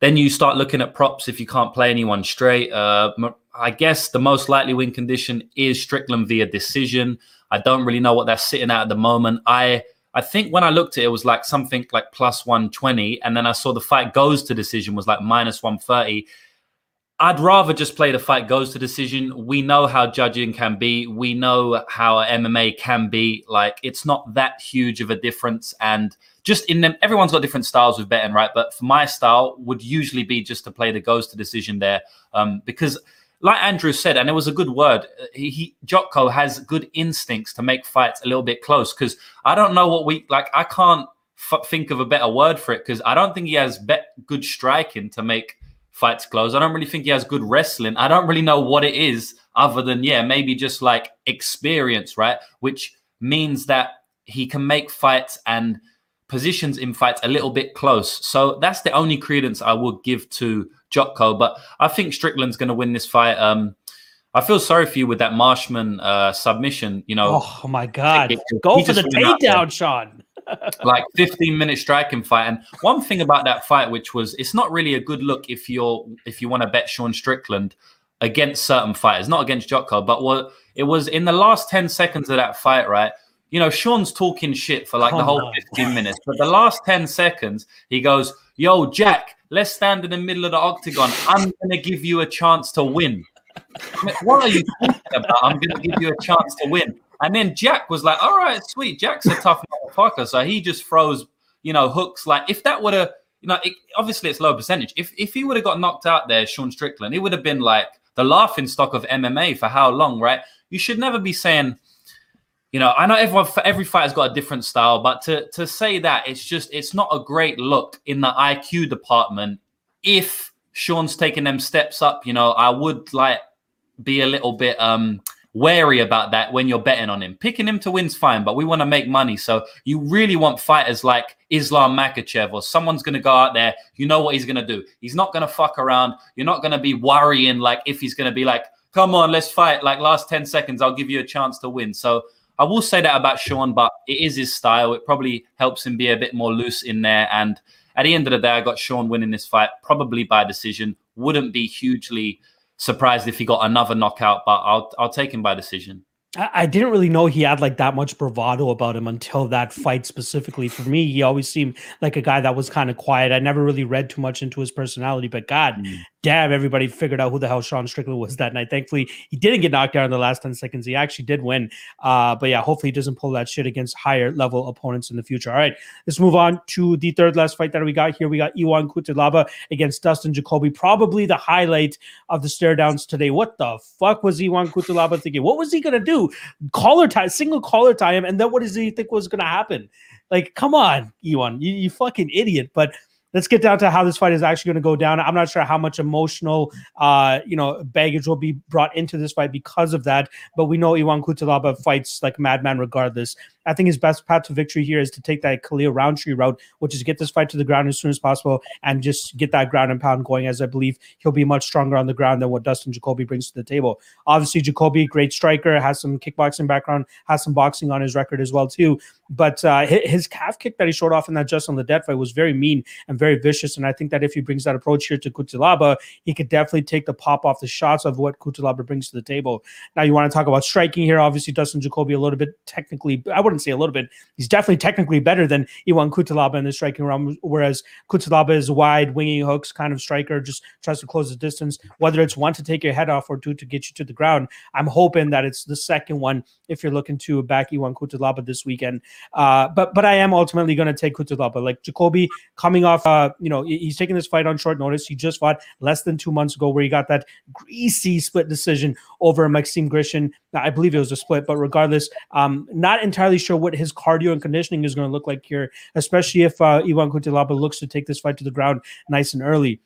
[SPEAKER 3] Then you start looking at props if you can't play anyone straight. Uh, I guess the most likely win condition is Strickland via decision. I don't really know what they're sitting at at the moment. I I think when I looked at it, it was like something like plus 120. And then I saw the fight goes to decision was like minus 130. I'd rather just play the fight goes to decision. We know how judging can be. We know how MMA can be. Like it's not that huge of a difference. And just in them, everyone's got different styles with betting, right? But for my style, would usually be just to play the goes to decision there, um, because like Andrew said, and it was a good word. He, he Jotko has good instincts to make fights a little bit close. Because I don't know what we like. I can't f- think of a better word for it. Because I don't think he has bet good striking to make fights close. I don't really think he has good wrestling. I don't really know what it is other than yeah, maybe just like experience, right? Which means that he can make fights and positions in fights a little bit close. So that's the only credence I would give to Jotko. But I think Strickland's going to win this fight. Um, I feel sorry for you with that Marshman uh, submission. You know,
[SPEAKER 1] Oh my God! Go for the
[SPEAKER 3] went out there.
[SPEAKER 1] takedown, Sean.
[SPEAKER 3] Like 15 minute striking fight. And one thing about that fight, which was it's not really a good look if you're if you want to bet Sean Strickland against certain fighters, not against Jotko, but what it was in the last 10 seconds of that fight, right? You know, Sean's talking shit for like the whole
[SPEAKER 1] on.
[SPEAKER 3] 15 minutes, but the last 10 seconds, he goes, Yo, Jack, let's stand in the middle of the octagon. I'm gonna give you a chance to win. What are you talking about? I'm going to give you a chance to win. And then Jack was like, all right, sweet. Jack's a tough motherfucker. So he just throws, you know, hooks. Like if that would have, you know, it, obviously it's low percentage. If if he would have got knocked out there, Sean Strickland, it would have been like the laughing stock of MMA for how long, right? You should never be saying, you know, I know everyone, every fight has got a different style, but to to say that it's just it's not a great look in the IQ department. If Sean's taking them steps up, you know, I would like be a little bit um wary about that when you're betting on him. Picking him to win's fine, but we want to make money. So you really want fighters like Islam Makhachev or someone's going to go out there. You know what he's going to do. He's not going to fuck around. You're not going to be worrying like if he's going to be like, come on, let's fight. Like last 10 seconds, I'll give you a chance to win. So I will say that about Sean, but it is his style. It probably helps him be a bit more loose in there. And at the end of the day, I got Sean winning this fight, probably by decision. Wouldn't be hugely surprised if he got another knockout, but I'll I'll take him by decision.
[SPEAKER 1] I, I didn't really know he had like that much bravado about him until that fight specifically. For me, he always seemed like a guy that was kind of quiet. I never really read too much into his personality, but God
[SPEAKER 3] Mm.
[SPEAKER 1] damn, everybody figured out who the hell Sean Strickland was that night. Thankfully, he didn't get knocked out in the last 10 seconds. He actually did win. Uh, but yeah, hopefully he doesn't pull that shit against higher level opponents in the future. All right, let's move on to the third last fight that we got here. We got Ion Cutelaba against Dustin Jacoby. Probably the highlight of the stare downs today. What the fuck was Ion Cutelaba thinking? What was he gonna do? Collar tie, single collar tie him, and then what does he think was gonna happen? Like, come on, Ion, you, you fucking idiot. But let's get down to how this fight is actually going to go down. I'm not sure how much emotional, uh, you know, baggage will be brought into this fight because of that. But we know Ion Cutelaba fights like madman regardless. I think his best path to victory here is to take that Khalil Rountree route, which is get this fight to the ground as soon as possible and just get that ground and pound going. As I believe he'll be much stronger on the ground than what Dustin Jacoby brings to the table. Obviously, Jacoby, great striker, has some kickboxing background, has some boxing on his record as well too. But uh, his calf kick that he showed off in that Justin Ledet fight was very mean and very vicious. And I think that if he brings that approach here to Cutelaba, he could definitely take the pop off the shots of what Cutelaba brings to the table. Now, you want to talk about striking here. Obviously, Dustin Jacoby a little bit technically, I wouldn't say a little bit, he's definitely technically better than Ion Cutelaba in the striking realm, whereas Cutelaba is wide, winging hooks kind of striker, just tries to close the distance, whether it's one to take your head off or two to get you to the ground. I'm hoping that it's the second one if you're looking to back Ion Cutelaba this weekend. Uh, but but I am ultimately going to take Cutelaba. Like Jacoby coming off, uh, you know, he's taking this fight on short notice. He just fought less than two months ago where he got that greasy split decision over Maxime Grishin. I believe it was a split, but regardless, um, not entirely sure what his cardio and conditioning is going to look like here, especially if uh, Ivan Cutelaba looks to take this fight to the ground nice and early.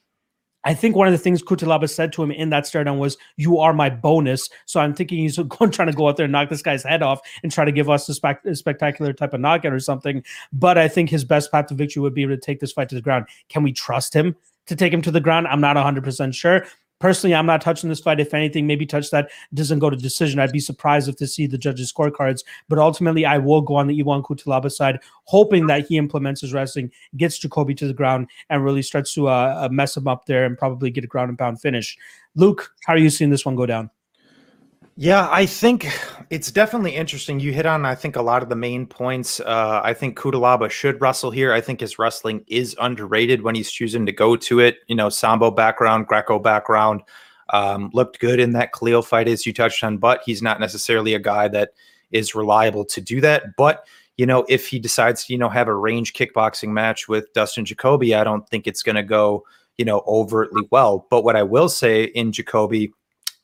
[SPEAKER 1] I think one of the things Cutelaba said to him in that stare down was, "You are my bonus." So I'm thinking he's going trying to go out there and knock this guy's head off and try to give us a, spec- a spectacular type of knockout or something. But I think his best path to victory would be to take this fight to the ground. Can we trust him to take him to the ground? I'm not 100 percent sure. Personally, I'm not touching this fight. If anything, maybe touch that doesn't go to decision. I'd be surprised if to see the judges' scorecards. But ultimately, I will go on the Ion Cutelaba side, hoping that he implements his wrestling, gets Jacoby to the ground, and really starts to uh, uh, mess him up there and probably get a ground and pound finish. Luke, how are you seeing this one go down?
[SPEAKER 2] Yeah, I think it's definitely interesting. You hit on, I think, a lot of the main points. Uh, I think Cutelaba should wrestle here. I think his wrestling is underrated when he's choosing to go to it. You know, Sambo background, Greco background. Um, looked good in that Khalil fight, as you touched on, but he's not necessarily a guy that is reliable to do that. But you know, if he decides to, you know, have a range kickboxing match with Dustin Jacoby, I don't think it's going to go, you know, overtly well. But what I will say in Jacoby,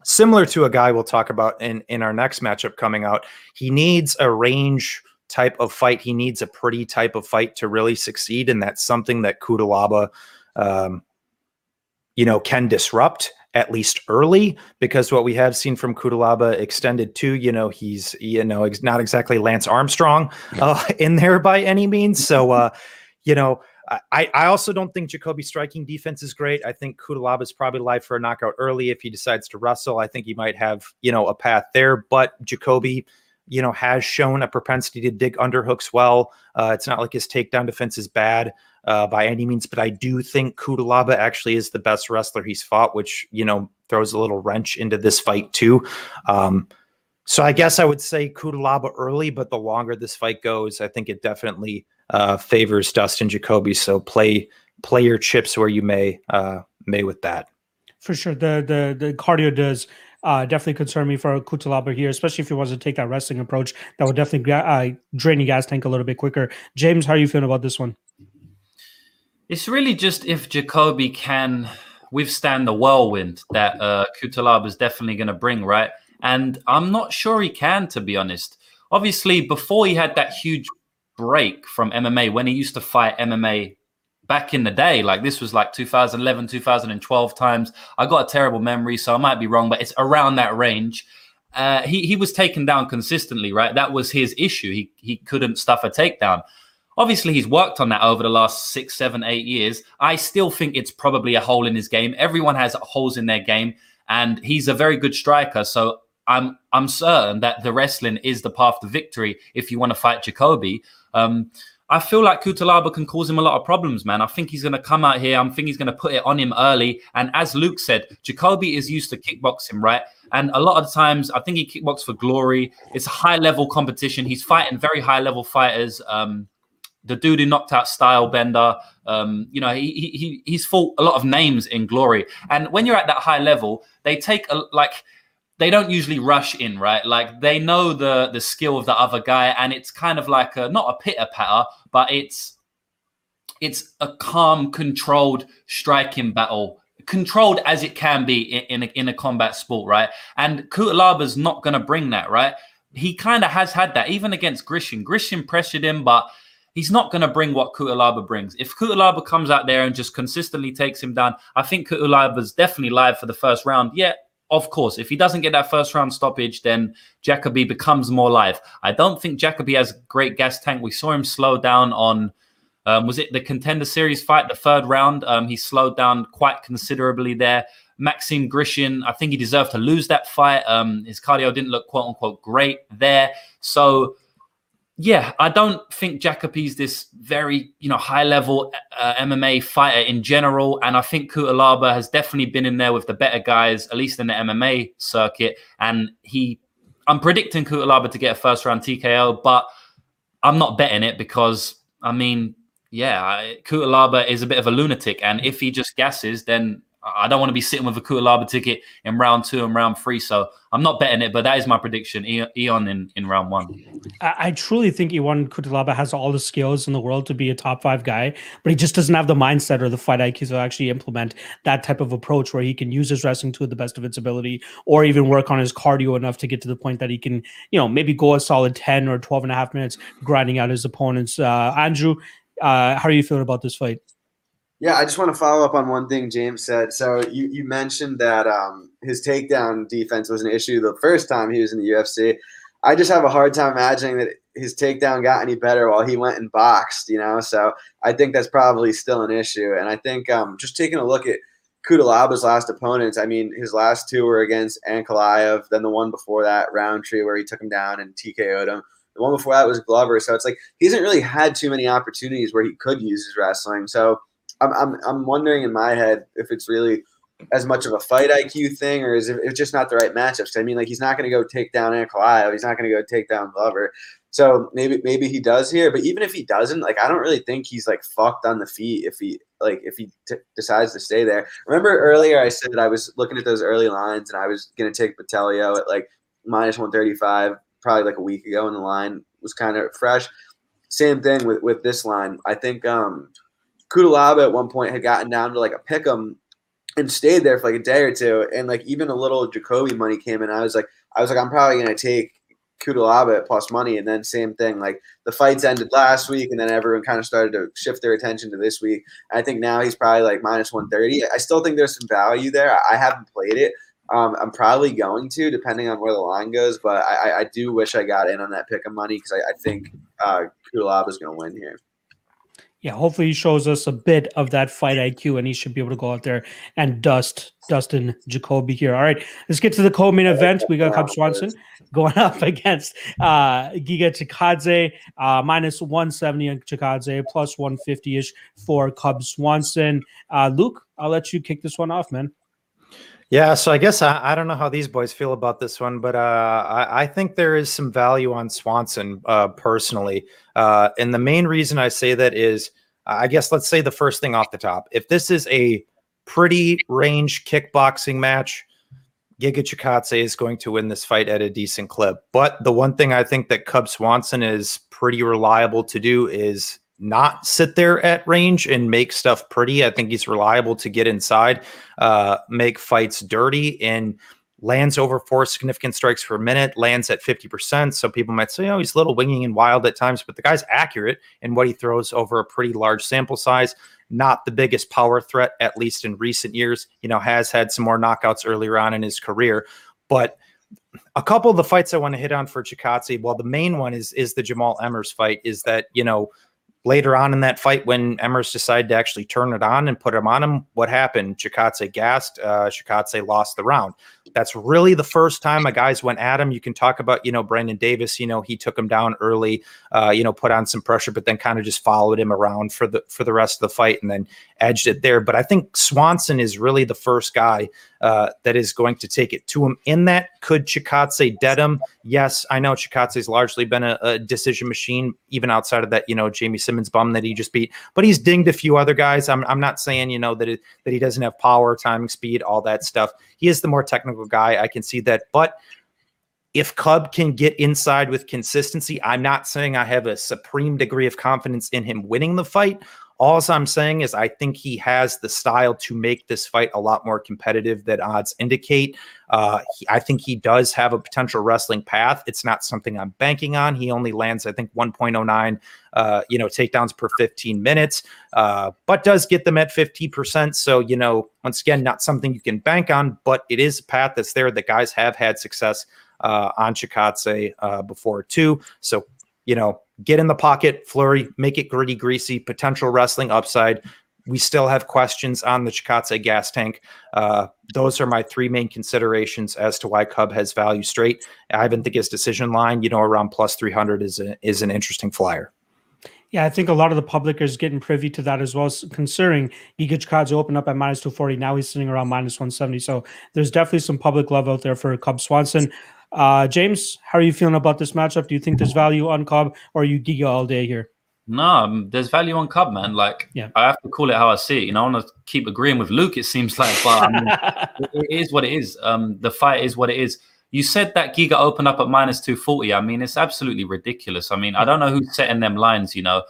[SPEAKER 2] similar to a guy we'll talk about in in our next matchup coming out, he needs a range type of fight. He needs a pretty type of fight to really succeed, and that's something that Cutelaba, um, you know, can disrupt at least early because what we have seen from Cutelaba extended to, you know, he's you know ex- not exactly Lance Armstrong uh, in there by any means. So, uh, you know. I, I also don't think Jacoby's striking defense is great. I think Cutelaba is probably live for a knockout early if he decides to wrestle. I think he might have, you know, a path there. But Jacoby, you know, has shown a propensity to dig underhooks well. Uh, it's not like his takedown defense is bad uh, by any means, but I do think Cutelaba actually is the best wrestler he's fought, which, you know, throws a little wrench into this fight too. Um, so I guess I would say Cutelaba early, but the longer this fight goes, I think it definitely uh, favors Dustin Jacoby. So play play your chips where you may uh, may with that.
[SPEAKER 1] For sure, the the the cardio does uh, definitely concern me for Cutelaba here, especially if he wants to take that wrestling approach. That would definitely ga- uh, drain your gas tank a little bit quicker. James, how are you feeling about this one?
[SPEAKER 3] It's really just if Jacoby can withstand the whirlwind that uh, Cutelaba is definitely going to bring, right? And I'm not sure he can, to be honest. Obviously, before he had that huge break from MMA, when he used to fight MMA back in the day, like this was like 2011, 2012 times. I got a terrible memory, so I might be wrong, but it's around that range. Uh, he he was taken down consistently, right? That was his issue. He he couldn't stuff a takedown. Obviously, he's worked on that over the last six, seven, eight years. I still think it's probably a hole in his game. Everyone has holes in their game, and he's a very good striker. So I'm I'm certain that the wrestling is the path to victory if you want to fight Jacoby. Um, I feel like Cutelaba can cause him a lot of problems, man. I think he's going to come out here. I think he's going to put it on him early. And as Luke said, Jacoby is used to kickboxing, right? And a lot of times, I think he kickboxes for glory. It's a high level competition. He's fighting very high level fighters. Um, the dude who knocked out Style Bender, um, you know, he, he he's fought a lot of names in glory. And when you're at that high level, they take a like they don't usually rush in, right? Like they know the the skill of the other guy, and it's kind of like a, not a pitter patter, but it's it's a calm, controlled striking battle, controlled as it can be in, in, a, in a combat sport, right? And Cutelaba's not going to bring that, right? He kind of has had that even against Grishin. Grishin pressured him, but he's not going to bring what Cutelaba brings. If Cutelaba comes out there and just consistently takes him down, I think Cutelaba's definitely live for the first round. Yeah, of course, if he doesn't get that first round stoppage, then Jacoby becomes more live. I don't think Jacoby has great gas tank. We saw him slow down on, um, was it the contender series fight, the third round? Um, he slowed down quite considerably there. Maxime Grishin, I think he deserved to lose that fight. Um, his cardio didn't look quote unquote great there. So, yeah, I don't think Jacoby's this very, you know, high level uh, MMA fighter in general. And I think Cutelaba has definitely been in there with the better guys, at least in the MMA circuit. And he, I'm predicting Cutelaba to get a first round TKO, but I'm not betting it because, I mean, yeah, Cutelaba is a bit of a lunatic. And if he just gasses, then I don't want to be sitting with a Cutelaba ticket in round two and round three. So I'm not betting it, but that is my prediction. Ion in, in round one.
[SPEAKER 1] I, I truly think Ion Cutelaba has all the skills in the world to be a top five guy, but he just doesn't have the mindset or the fight IQ to actually implement that type of approach where he can use his wrestling to the best of its ability or even work on his cardio enough to get to the point that he can, you know, maybe go a solid 10 or 12 and a half minutes grinding out his opponents. Uh, Andrew, uh, how are you feeling about this fight?
[SPEAKER 4] Yeah, I just want to follow up on one thing James said. So you, you mentioned that um, his takedown defense was an issue the first time he was in the UFC. I just have a hard time imagining that his takedown got any better while he went and boxed, you know? So I think that's probably still an issue. And I think um, just taking a look at Cutelaba's last opponents, I mean, his last two were against Ankalaev, then the one before that, Rountree, where he took him down and TKO'd him. The one before that was Glover. So it's like he hasn't really had too many opportunities where he could use his wrestling. So I'm, I'm, I'm wondering in my head if it's really as much of a fight IQ thing or is it it's just not the right matchups. I mean, like he's not going to go take down Ankalaev. He's not going to go take down Glover. So maybe maybe he does here, but even if he doesn't, like I don't really think he's like fucked on the feet if he like if he t- decides to stay there. Remember earlier I said I was looking at those early lines and I was going to take Botelho at like minus 135 probably like a week ago and the line was kind of fresh. Same thing with with this line. I think um Cutelaba at one point had gotten down to like a pick 'em and stayed there for like a day or two. And like even a little Jacoby money came in. I was like, I was like, I'm probably gonna take Cutelaba at plus money. And then same thing, like the fights ended last week, and then everyone kind of started to shift their attention to this week. I think now he's probably like minus 130. I still think there's some value there. I haven't played it. Um, I'm probably going to, depending on where the line goes. But I, I do wish I got in on that pick of money because I, I think uh, Cutelaba is going to win here
[SPEAKER 1] yeah, hopefully he shows us a bit of that fight IQ, and he should be able to go out there and dust Dustin Jacoby here. All right, let's get to the co-main event. We got Cub Swanson going up against uh, Giga Chikadze, uh, minus 170 on Chikadze, plus 150 ish for Cub Swanson. Uh, Luke, I'll let you kick this one off, man.
[SPEAKER 2] Yeah, so I guess I, I don't know how these boys feel about this one, but uh, I, I, think there is some value on Swanson uh, personally. Uh, and the main reason I say that is, I guess let's say the first thing off the top. If this is a pretty range kickboxing match, Giga Chikadze is going to win this fight at a decent clip. But the one thing I think that Cub Swanson is pretty reliable to do is not sit there at range and make stuff pretty. I think he's reliable to get inside, uh, make fights dirty, and lands over four significant strikes per minute, lands at 50%. So people might say, oh, he's a little winging and wild at times, but the guy's accurate in what he throws over a pretty large sample size. Not the biggest power threat, at least in recent years. You know, has had some more knockouts earlier on in his career, but a couple of the fights I want to hit on for Chikadze, well, the main one is is the Jamall Emmers fight. Is that you know later on in that fight when Emmers decided to actually turn it on and put him on him, what happened? Chikadze gassed. Uh, lost the round. That's really the first time a guys went at him. You can talk about, you know, Brandon Davis, you know, he took him down early, uh, you know, put on some pressure, but then kind of just followed him around for the for the rest of the fight and then edged it there. But I think Swanson is really the first guy uh, that is going to take it to him. In that, could Chikadze dead him? Yes, I know Chikadze's largely been a, a, decision machine, even outside of that, you know, Jamey Simmons bum that he just beat. But he's dinged a few other guys. I'm, I'm not saying, you know, that it, that he doesn't have power, timing, speed, all that stuff. He is the more technical guy. I can see that. But if Cub can get inside with consistency, I'm not saying I have a supreme degree of confidence in him winning the fight. All I'm saying is I think he has the style to make this fight a lot more competitive than odds indicate. Uh, he, I think he does have a potential wrestling path. It's not something I'm banking on. He only lands, I think, 1.09, uh, you know, takedowns per 15 minutes, uh, but does get them at 50%. So, you know, once again, not something you can bank on, but it is a path that's there that guys have had success uh, on Chikadze uh, before too. So, you know, get in the pocket, flurry, make it gritty, greasy, potential wrestling upside. We still have questions on the Chikadze gas tank. Uh, those are my three main considerations as to why Cub has value straight. I even think his decision line, you know, around plus 300 is a, is an interesting flyer.
[SPEAKER 1] Yeah, I think a lot of the public is getting privy to that as well, considering Giga Chikadze opened up at minus 240. Now he's sitting around minus 170. So there's definitely some public love out there for Cub Swanson. Uh, James, how are you feeling about this matchup? Do you think there's value on Cub or are you Giga all day here?
[SPEAKER 3] No, um, there's value on Cub, man. Like, yeah. I have to call it how I see it. You know, I want to keep agreeing with Luke. It seems like, but I mean, it is what it is. Um, the fight is what it is. You said that Giga opened up at minus two forty. I mean, it's absolutely ridiculous. I mean, I don't know who's setting them lines. You know,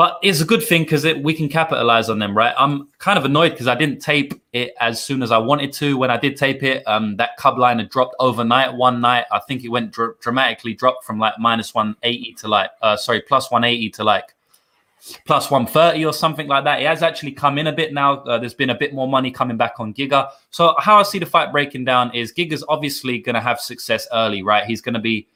[SPEAKER 3] but it's a good thing because we can capitalize on them, right? I'm kind of annoyed because I didn't tape it as soon as I wanted to. When I did tape it, um, that cub line had dropped overnight one night. I think it went dr- dramatically dropped from like minus 180 to like, uh, sorry, plus 180 to like plus 130 or something like that. It has actually come in a bit now. Uh, there's been a bit more money coming back on Giga. So how I see the fight breaking down is Giga's obviously going to have success early, right? He's going to be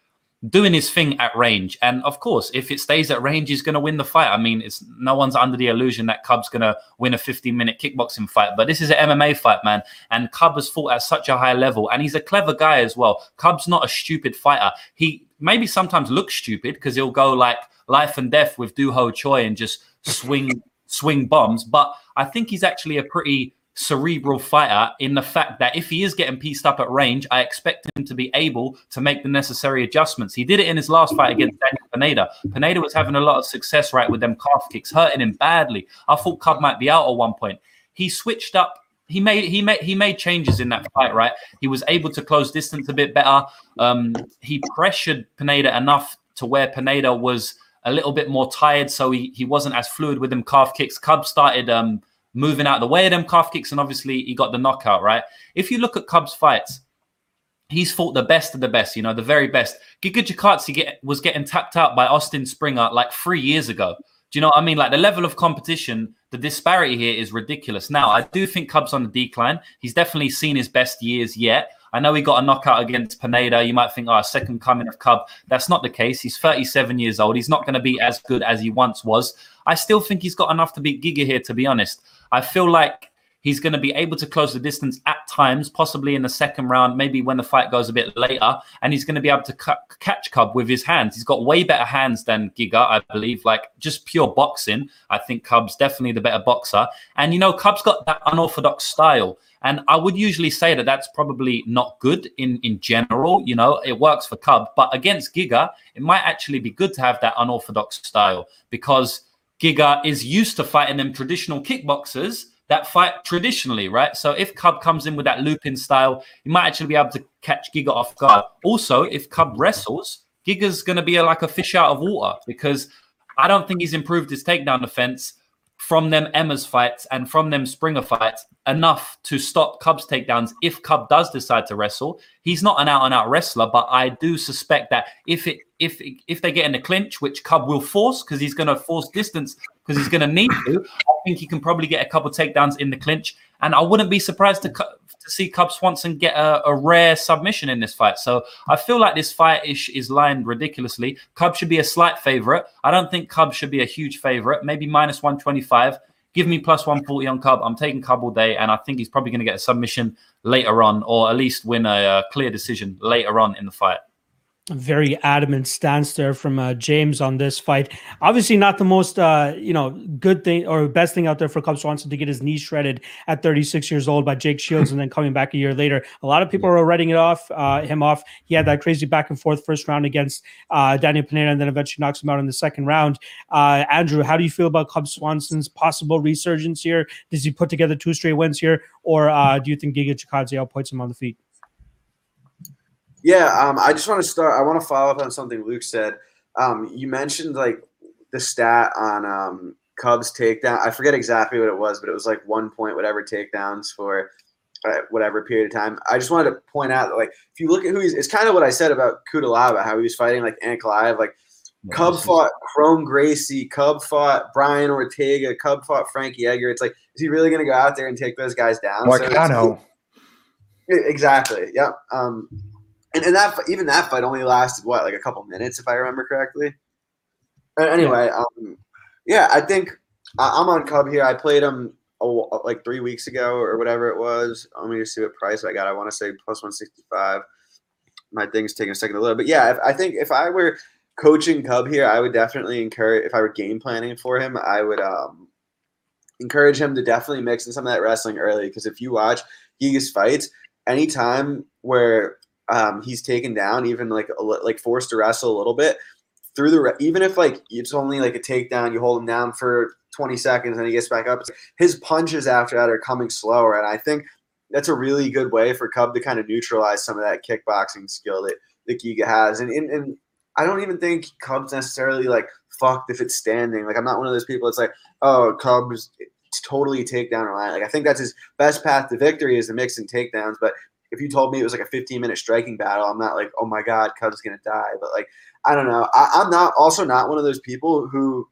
[SPEAKER 3] doing his thing at range. And of course, if it stays at range, he's going to win the fight. I mean, it's no one's under the illusion that Cub's going to win a 15 minute kickboxing fight, but this is an MMA fight, man. And Cub has fought at such a high level, and he's a clever guy as well. Cub's not a stupid fighter. He maybe sometimes looks stupid because he'll go like life and death with Doo Ho Choi and just swing swing bombs, but I think he's actually a pretty cerebral fighter in the fact that if he is getting pieced up at range, I expect him to be able to make the necessary adjustments. He did it in his last fight against Daniel Pineda. Pineda was having a lot of success right with them calf kicks, hurting him badly. I thought Cub might be out at one point. He switched up. He made he made he made changes in that fight, right? He was able to close distance a bit better. Um, he pressured Pineda enough to where Pineda was a little bit more tired, so he, he wasn't as fluid with them calf kicks. Cub started um, moving out the way of them calf kicks, and obviously he got the knockout, right? If you look at Cubs fights, he's fought the best of the best, you know, the very best. Giga Chikadze get, was getting tapped out by Austin Springer like three years ago. Do you know what I mean? Like the level of competition, the disparity here is ridiculous. Now, I do think Cubs on the decline. He's definitely seen his best years yet. I know he got a knockout against Pineda. You might think, oh, second coming of Cub. That's not the case. He's 37 years old. He's not going to be as good as he once was. I still think he's got enough to beat Giga here, to be honest. I feel like he's going to be able to close the distance at times, possibly in the second round, maybe when the fight goes a bit later, and he's going to be able to catch Cub with his hands. He's got way better hands than Giga, I believe, like just pure boxing. I think Cub's definitely the better boxer. And, you know, Cub's got that unorthodox style. And I would usually say that that's probably not good in, in general. You know, it works for Cub, but against Giga, it might actually be good to have that unorthodox style because Giga is used to fighting them traditional kickboxers that fight traditionally, right? So if Cub comes in with that looping style, he might actually be able to catch Giga off guard. Also, if Cub wrestles, Giga's going to be a, like a fish out of water because I don't think he's improved his takedown defense from them Emmers fights and from them Springer fights enough to stop Cub's takedowns if Cub does decide to wrestle. He's not an out and out wrestler, but I do suspect that if it if if they get in the clinch, which Cub will force because he's going to force distance because he's going to need to, I think he can probably get a couple takedowns in the clinch, and I wouldn't be surprised to to see Cub Swanson get a, a, rare submission in this fight. So I feel like this fight is, is lined ridiculously. Cub should be a slight favorite. I don't think Cub should be a huge favorite, maybe minus 125. Give me plus 140 on Cub. I'm taking Cub all day, and I think he's probably going to get a submission later on, or at least win a, a clear decision later on in the fight
[SPEAKER 1] very adamant stance there from uh, James on this fight. Obviously, not the most uh, you know good thing or best thing out there for Cub Swanson to get his knee shredded at 36 years old by Jake Shields and then coming back a year later. A lot of people are writing it off, uh, him off. He had that crazy back and forth first round against uh, Daniel Pineda and then eventually knocks him out in the second round. Uh, Andrew, how do you feel about Cub Swanson's possible resurgence here? Does he put together two straight wins here, or uh, do you think Giga Chikadze outpoints him on the feet?
[SPEAKER 4] Yeah, um, I just want to start. I want to follow up on something Luke said. Um, you mentioned like the stat on um, Cubs takedown. I forget exactly what it was, but it was like one point whatever takedowns for uh, whatever period of time. I just wanted to point out that like if you look at who he's, it's kind of what I said about Cutelaba, how he was fighting like Ankalaev. Like Cub fought Kron Gracie, Cub fought Brian Ortega, Cub fought Frankie Edgar. It's like, is he really going to go out there and take those guys down?
[SPEAKER 2] Moicano.
[SPEAKER 4] So exactly. Yeah. Um, and, and that even that fight only lasted what like a couple minutes if I remember correctly. Anyway, um, yeah, I think I'm on Cub here. I played him oh, like three weeks ago or whatever it was. Let me just see what price I got. I want to say plus 165. My thing's taking a second to load, but yeah, if, I think if I were coaching Cub here, I would definitely encourage. If I were game planning for him, I would um, encourage him to definitely mix in some of that wrestling early. Because if you watch Giga's fights, anytime where um, he's taken down, even like like forced to wrestle a little bit through the even if like it's only like a takedown, you hold him down for 20 seconds and he gets back up. His punches after that are coming slower, and I think that's a really good way for Cub to kind of neutralize some of that kickboxing skill that that Giga has. And, and and I don't even think Cub's necessarily like fucked if it's standing. Like I'm not one of those people. It's like oh Cubs totally takedown line. Like I think that's his best path to victory is the mix and takedowns. But if you told me it was like a 15 minute striking battle, I'm not like, oh my God, Cubs gonna die. But like, I don't know. I, I'm not also not one of those people who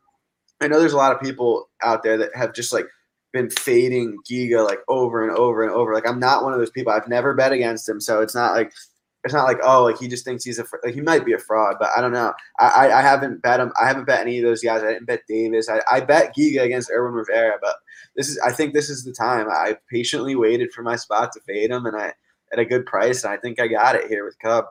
[SPEAKER 4] I know there's a lot of people out there that have just like been fading Giga like over and over and over. Like I'm not one of those people. I've never bet against him, so it's not like it's not like oh like he just thinks he's a like he might be a fraud, but I don't know. I I, I haven't bet him. I haven't bet any of those guys. I didn't bet Davis. I, I bet Giga against Irwin Rivera, but this is I think this is the time. I patiently waited for my spot to fade him, and I at a good price. And I think I got it here with Cub.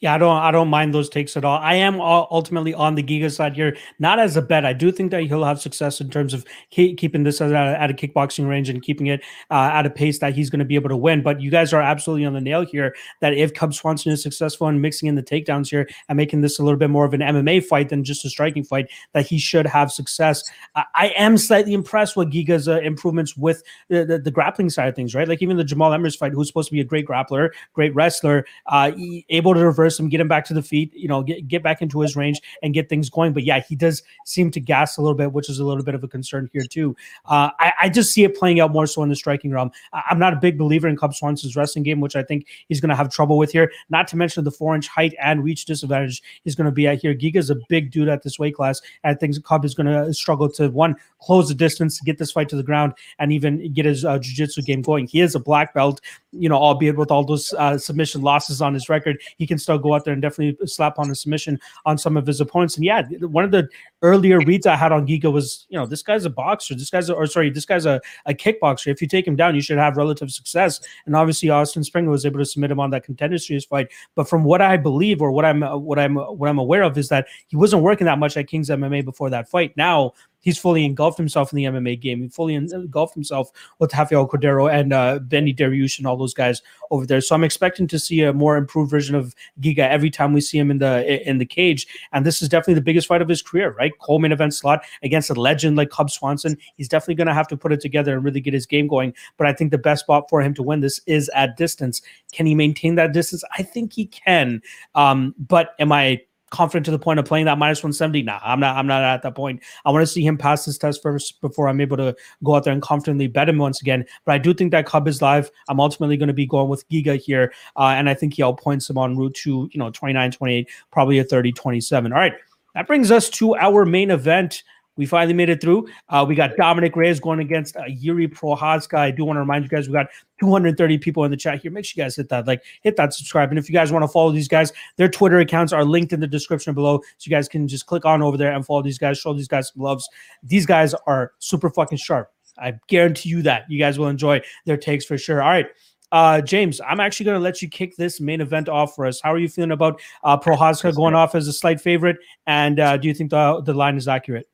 [SPEAKER 1] Yeah, I don't I don't mind those takes at all. I am ultimately on the Giga side here, not as a bet. I do think that he'll have success in terms of keeping this at a, at a kickboxing range and keeping it uh, at a pace that he's going to be able to win. But you guys are absolutely on the nail here. That if Cub Swanson is successful in mixing in the takedowns here and making this a little bit more of an MMA fight than just a striking fight, that he should have success. I, I am slightly impressed with Giga's uh, improvements with the, the, the, grappling side of things, right? Like even the Jamall Emmers fight, who's supposed to be a great grappler, great wrestler, uh, able to reverse him, get him back to the feet, you know, get, get back into his range and get things going. But yeah, he does seem to gas a little bit, which is a little bit of a concern here too. Uh, I, I, just see it playing out more so in the striking realm. I, am not a big believer in Cub Swanson's wrestling game, which I think he's going to have trouble with here. Not to mention the four inch height and reach disadvantage he's going to be at here. Giga's a big dude at this weight class. And I think Cub is going to struggle to one close the distance get this fight to the ground and even get his uh, jiu-jitsu game going. He is a black belt, you know, albeit with all those uh, submission losses on his record, he can still go out there and definitely slap on a submission on some of his opponents. And yeah, one of the earlier reads I had on Giga was, you know, this guy's a boxer. This guy's a, or sorry, this guy's a, a kickboxer. If you take him down, you should have relative success. And obviously, Austin Springer was able to submit him on that contender series fight. But from what I believe, or what I'm what I'm what I'm aware of, is that he wasn't working that much at Kings MMA before that fight. Now he's fully engulfed himself in the MMA game. He fully engulfed himself with Rafael Cordero and uh, Benny Dariush and all those guys over there. So I'm expecting to see a more improved version of Giga every time we see him in the in the cage. And this is definitely the biggest fight of his career, right? Co-main event slot against a legend like Cub Swanson. He's definitely going to have to put it together and really get his game going. But I think the best spot for him to win this is at distance. Can he maintain that distance? I think he can. Um, but am I confident to the point of playing that minus 170 nah i'm not i'm not at that point. I want to see him pass this test first before i'm able to go out there and confidently bet him once again. But i do think that cub is live. I'm ultimately going to be going with giga here uh, and i think he outpoints him on route to you know 29 28 probably a 30 27 all right that brings us to our main event we finally made it through. Uh, we got Dominick Reyes going against uh, Jiri Prochazka. I do want to remind you guys, we got 230 people in the chat here. Make sure you guys hit that like, hit that subscribe. And if you guys want to follow these guys, their Twitter accounts are linked in the description below. So you guys can just click on over there and follow these guys, show these guys some loves. These guys are super fucking sharp. I guarantee you that. You guys will enjoy their takes for sure. All right. Uh, James, I'm actually going to let you kick this main event off for us. How are you feeling about uh, Prochazka going off as a slight favorite? And uh, do you think the, the line is accurate?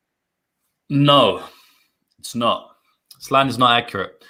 [SPEAKER 3] No, it's not. Line is not accurate.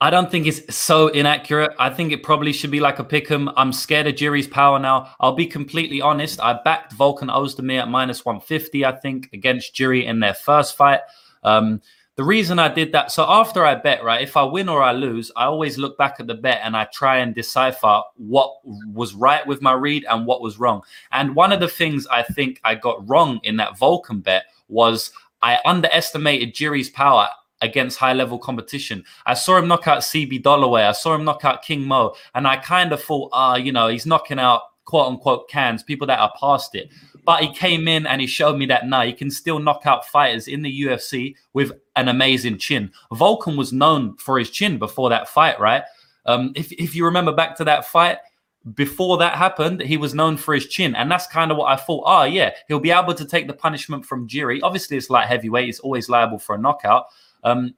[SPEAKER 3] I don't think it's so inaccurate. I think it probably should be like a pick 'em. I'm scared of Jiri's power now. I'll be completely honest. I backed Volkan Oezdemir at minus 150, I think, against Jiri in their first fight. Um, the reason I did that, so after I bet, right, if I win or I lose, I always look back at the bet and I try and decipher what was right with my read and what was wrong. And one of the things I think I got wrong in that Vulcan bet was I underestimated Jiri's power against high level competition. I saw him knock out CB Dollaway. I saw him knock out King Mo. And I kind of thought, ah, uh, you know, he's knocking out quote unquote cans, people that are past it. But he came in and he showed me that now you can still knock out fighters in the UFC with an amazing chin. Volkan was known for his chin before that fight, right? Um, if, if you remember back to that fight, before that happened, he was known for his chin. And that's kind of what I thought. Oh, yeah, he'll be able to take the punishment from Jiri. Obviously, it's light heavyweight, he's always liable for a knockout. Um,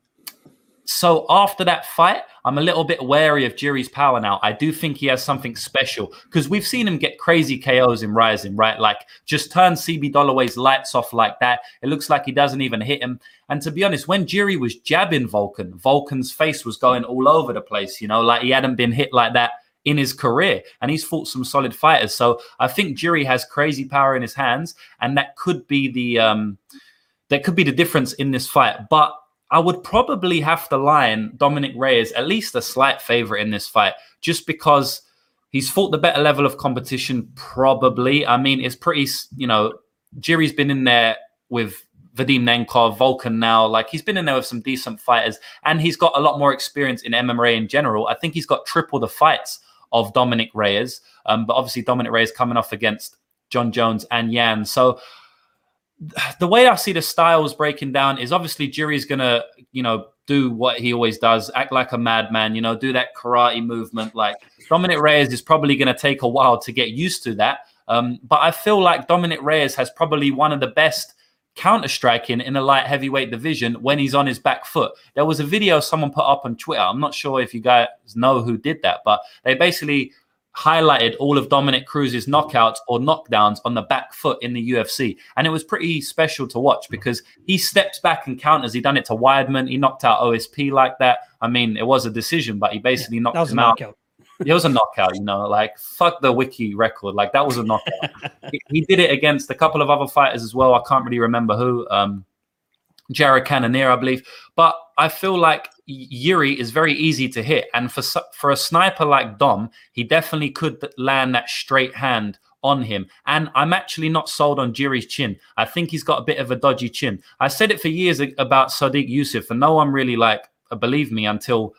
[SPEAKER 3] so after that fight, I'm a little bit wary of Jiri's power now. I do think he has something special because we've seen him get crazy KOs in Rizin, right? Like just turn CB Dollaway's lights off like that. It looks like he doesn't even hit him. And to be honest, when Jiri was jabbing Volkan, Volkan's face was going all over the place, you know, like he hadn't been hit like that in his career and he's fought some solid fighters. So I think Jiri has crazy power in his hands and that could be the um that could be the difference in this fight. But I would probably have to line Dominick Reyes at least a slight favorite in this fight just because he's fought the better level of competition probably. I mean, it's pretty, you know, Jiri's been in there with Vadim Nemkov, Volkan now. Like he's been in there with some decent fighters, and he's got a lot more experience in MMA in general. I think he's got triple the fights of Dominick Reyes. Um, but obviously, Dominick Reyes coming off against Jon Jones and Jan. So the way I see the styles breaking down is obviously Jiri's gonna, you know, do what he always does, act like a madman, you know, do that karate movement. Like Dominick Reyes is probably gonna take a while to get used to that. Um, but I feel like Dominick Reyes has probably one of the best counter striking in the light heavyweight division when he's on his back foot. There was a video someone put up on Twitter. I'm not sure if you guys know who did that, but they basically highlighted all of Dominick Cruz's knockouts or knockdowns on the back foot in the UFC. And it was pretty special to watch because he steps back and counters. He done it to Weidman. He knocked out OSP like that. I mean, it was a decision, but he basically yeah, knocked him out. Knockout it was a knockout, you know, like fuck the wiki record. Like that was a knockout. he, he, did it against a couple of other fighters as well. I can't really remember who. Um, Jared Cannonier, I believe. But I feel like Yuri is very easy to hit. And for for a sniper like Dom, he definitely could land that straight hand on him. And I'm actually not sold on Jiri's chin. I think he's got a bit of a dodgy chin. I said it for years about Sodiq Yusuff, and no one really like believed me until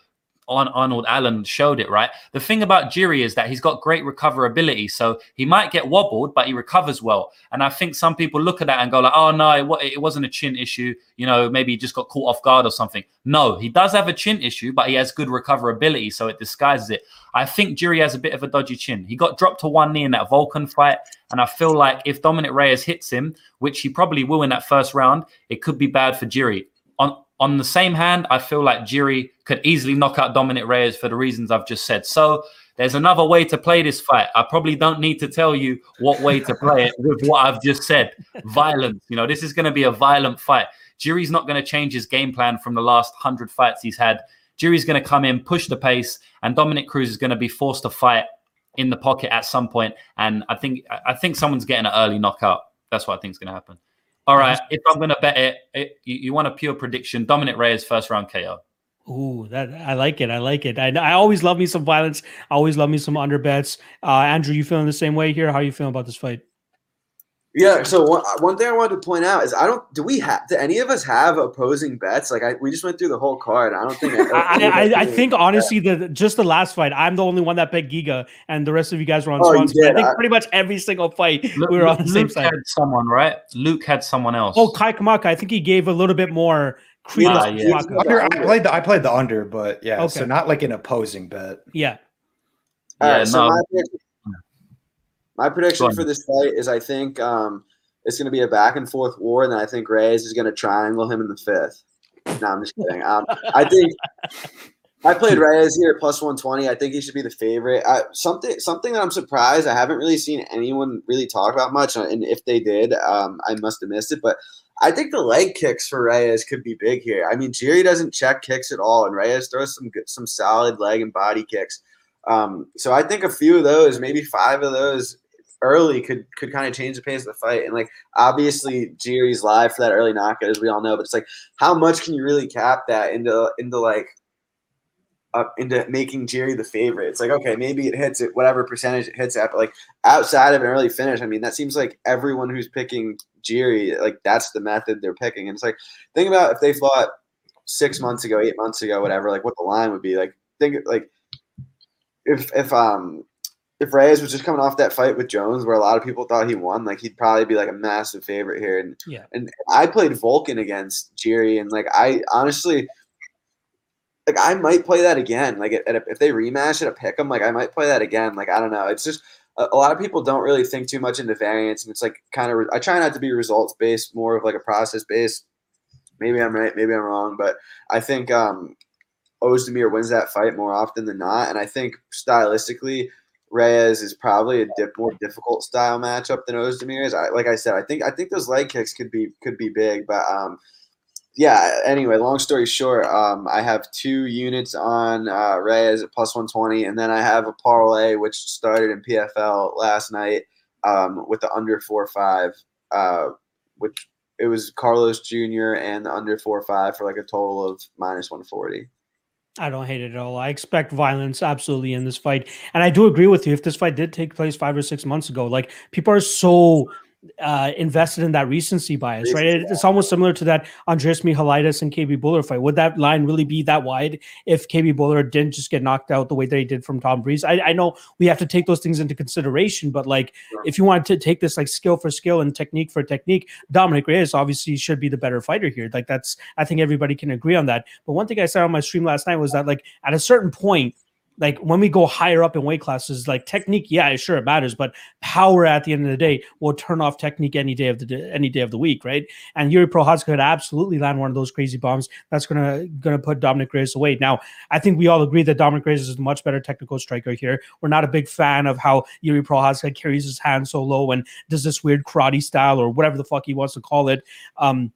[SPEAKER 3] Arnold Allen showed it, right? The thing about Jiri is that he's got great recoverability. So he might get wobbled, but he recovers well. And I think some people look at that and go like, oh, no, it wasn't a chin issue. You know, maybe he just got caught off guard or something. No, he does have a chin issue, but he has good recoverability. So it disguises it. I think Jiri has a bit of a dodgy chin. He got dropped to one knee in that Volkan fight. And I feel like if Dominick Reyes hits him, which he probably will in that first round, it could be bad for Jiri. On, on the same hand, I feel like Jiri could easily knock out Dominick Reyes for the reasons I've just said. So there's another way to play this fight. I probably don't need to tell you what way to play it with what I've just said. Violence. You know, this is going to be a violent fight. Jiri's not going to change his game plan from the last 100 fights he's had. Jiri's going to come in, push the pace, and Dominick Cruz is going to be forced to fight in the pocket at some point. And I think I think someone's getting an early knockout. That's what I think is going to happen. All right, if I'm going to bet it, it you, you want a pure prediction: Dominick Reyes first round KO.
[SPEAKER 1] Ooh, that I like it. I like it. I, I always love me some violence. I always love me some under bets. Uh, Andrew, you feeling the same way here? How are you feeling about this fight?
[SPEAKER 4] Yeah. So one, one thing I wanted to point out is I don't. Do we have? Do any of us have opposing bets? Like I, we just went through the whole card. I don't think.
[SPEAKER 1] I, I, I think honestly that just the last fight, I'm the only one that bet Giga, and the rest of you guys were on
[SPEAKER 4] Oh, you
[SPEAKER 1] Swanson. I
[SPEAKER 4] did?
[SPEAKER 1] think
[SPEAKER 4] I-
[SPEAKER 1] pretty much every single fight
[SPEAKER 3] Luke-
[SPEAKER 1] we were on the same side.
[SPEAKER 3] had someone, right? Luke had someone else.
[SPEAKER 1] Oh, Kai Kamaka, I think he gave a little bit more credence.
[SPEAKER 3] Ah, yeah.
[SPEAKER 2] Under, I played the I played the under, but yeah,
[SPEAKER 1] okay.
[SPEAKER 2] so not like an opposing bet.
[SPEAKER 1] Yeah.
[SPEAKER 4] All
[SPEAKER 3] Yeah,
[SPEAKER 4] right, so
[SPEAKER 3] no.
[SPEAKER 4] my prediction, my prediction for this fight is I think um, it's going to be a back and forth war, and then I think Reyes is going to triangle him in the fifth. No, I'm just kidding. Um, I think I played Reyes here at plus 120. I think he should be the favorite. I, something something that I'm surprised I haven't really seen anyone really talk about much, and if they did, um, I must have missed it. But I think the leg kicks for Reyes could be big here. I mean, Jerry doesn't check kicks at all, and Reyes throws some good, some solid leg and body kicks. Um, so I think a few of those, maybe five of those early could could kind of change the pace of the fight. And like obviously Jiri's live for that early knockout, as we all know, but it's like how much can you really cap that into into like up into making Jiri the favorite? It's like okay, maybe it hits at whatever percentage it hits at, but like outside of an early finish, I mean that seems like everyone who's picking Jiri, like that's the method they're picking. And it's like think about if they fought six months ago, eight months ago, whatever, like what the line would be. Like think like if if um if Reyes was just coming off that fight with Jones, where a lot of people thought he won, like he'd probably be like a massive favorite here. And
[SPEAKER 1] Yeah.
[SPEAKER 4] and I played Volkan against Jiri, and like I honestly, like I might play that again. Like at, at a, if they rematch at a pick'em, like I might play that again. Like I don't know. It's just a, a lot of people don't really think too much into variance, and it's like kind of I try not to be results based, more of like a process based. Maybe I'm right, maybe I'm wrong, but I think um Oezdemir wins that fight more often than not, and I think stylistically. Reyes is probably a dip, more difficult style matchup than Oezdemir is. I, like I said, I think I think those leg kicks could be could be big, but um, yeah. Anyway, long story short, um, I have two units on uh, Reyes at plus one twenty, and then I have a parlay which started in PFL last night um, with the under four five, uh, which it was Carlos Jr. and the under four five for like a total of minus one forty.
[SPEAKER 1] I don't hate it at all. I expect violence absolutely in this fight. And I do agree with you. If this fight did take place five or six months ago, like people are so uh, invested in that recency bias, right? It- It's almost similar to that Andreas Michailidis and KB Bhullar fight. Would that line really be that wide if KB Bhullar didn't just get knocked out the way that he did from Tom Breese? I, I know we have to take those things into consideration, but like
[SPEAKER 4] Sure.
[SPEAKER 1] if you wanted to take this like skill for skill and technique for technique, Dominick Reyes obviously should be the better fighter here. Like that's I think everybody can agree on that. But one thing I said on my stream last night was that like at a certain point, like when we go higher up in weight classes, like technique, yeah, sure it matters, but power at the end of the day will turn off technique any day of the day, any day of the week, right? And Yuri Prochazka could absolutely land one of those crazy bombs that's gonna gonna put Dominick Reyes away. Now, I think we all agree that Dominick Reyes is a much better technical striker here. We're not a big fan of how Yuri Prochazka carries his hand so low and does this weird karate style or whatever the fuck he wants to call it. Um,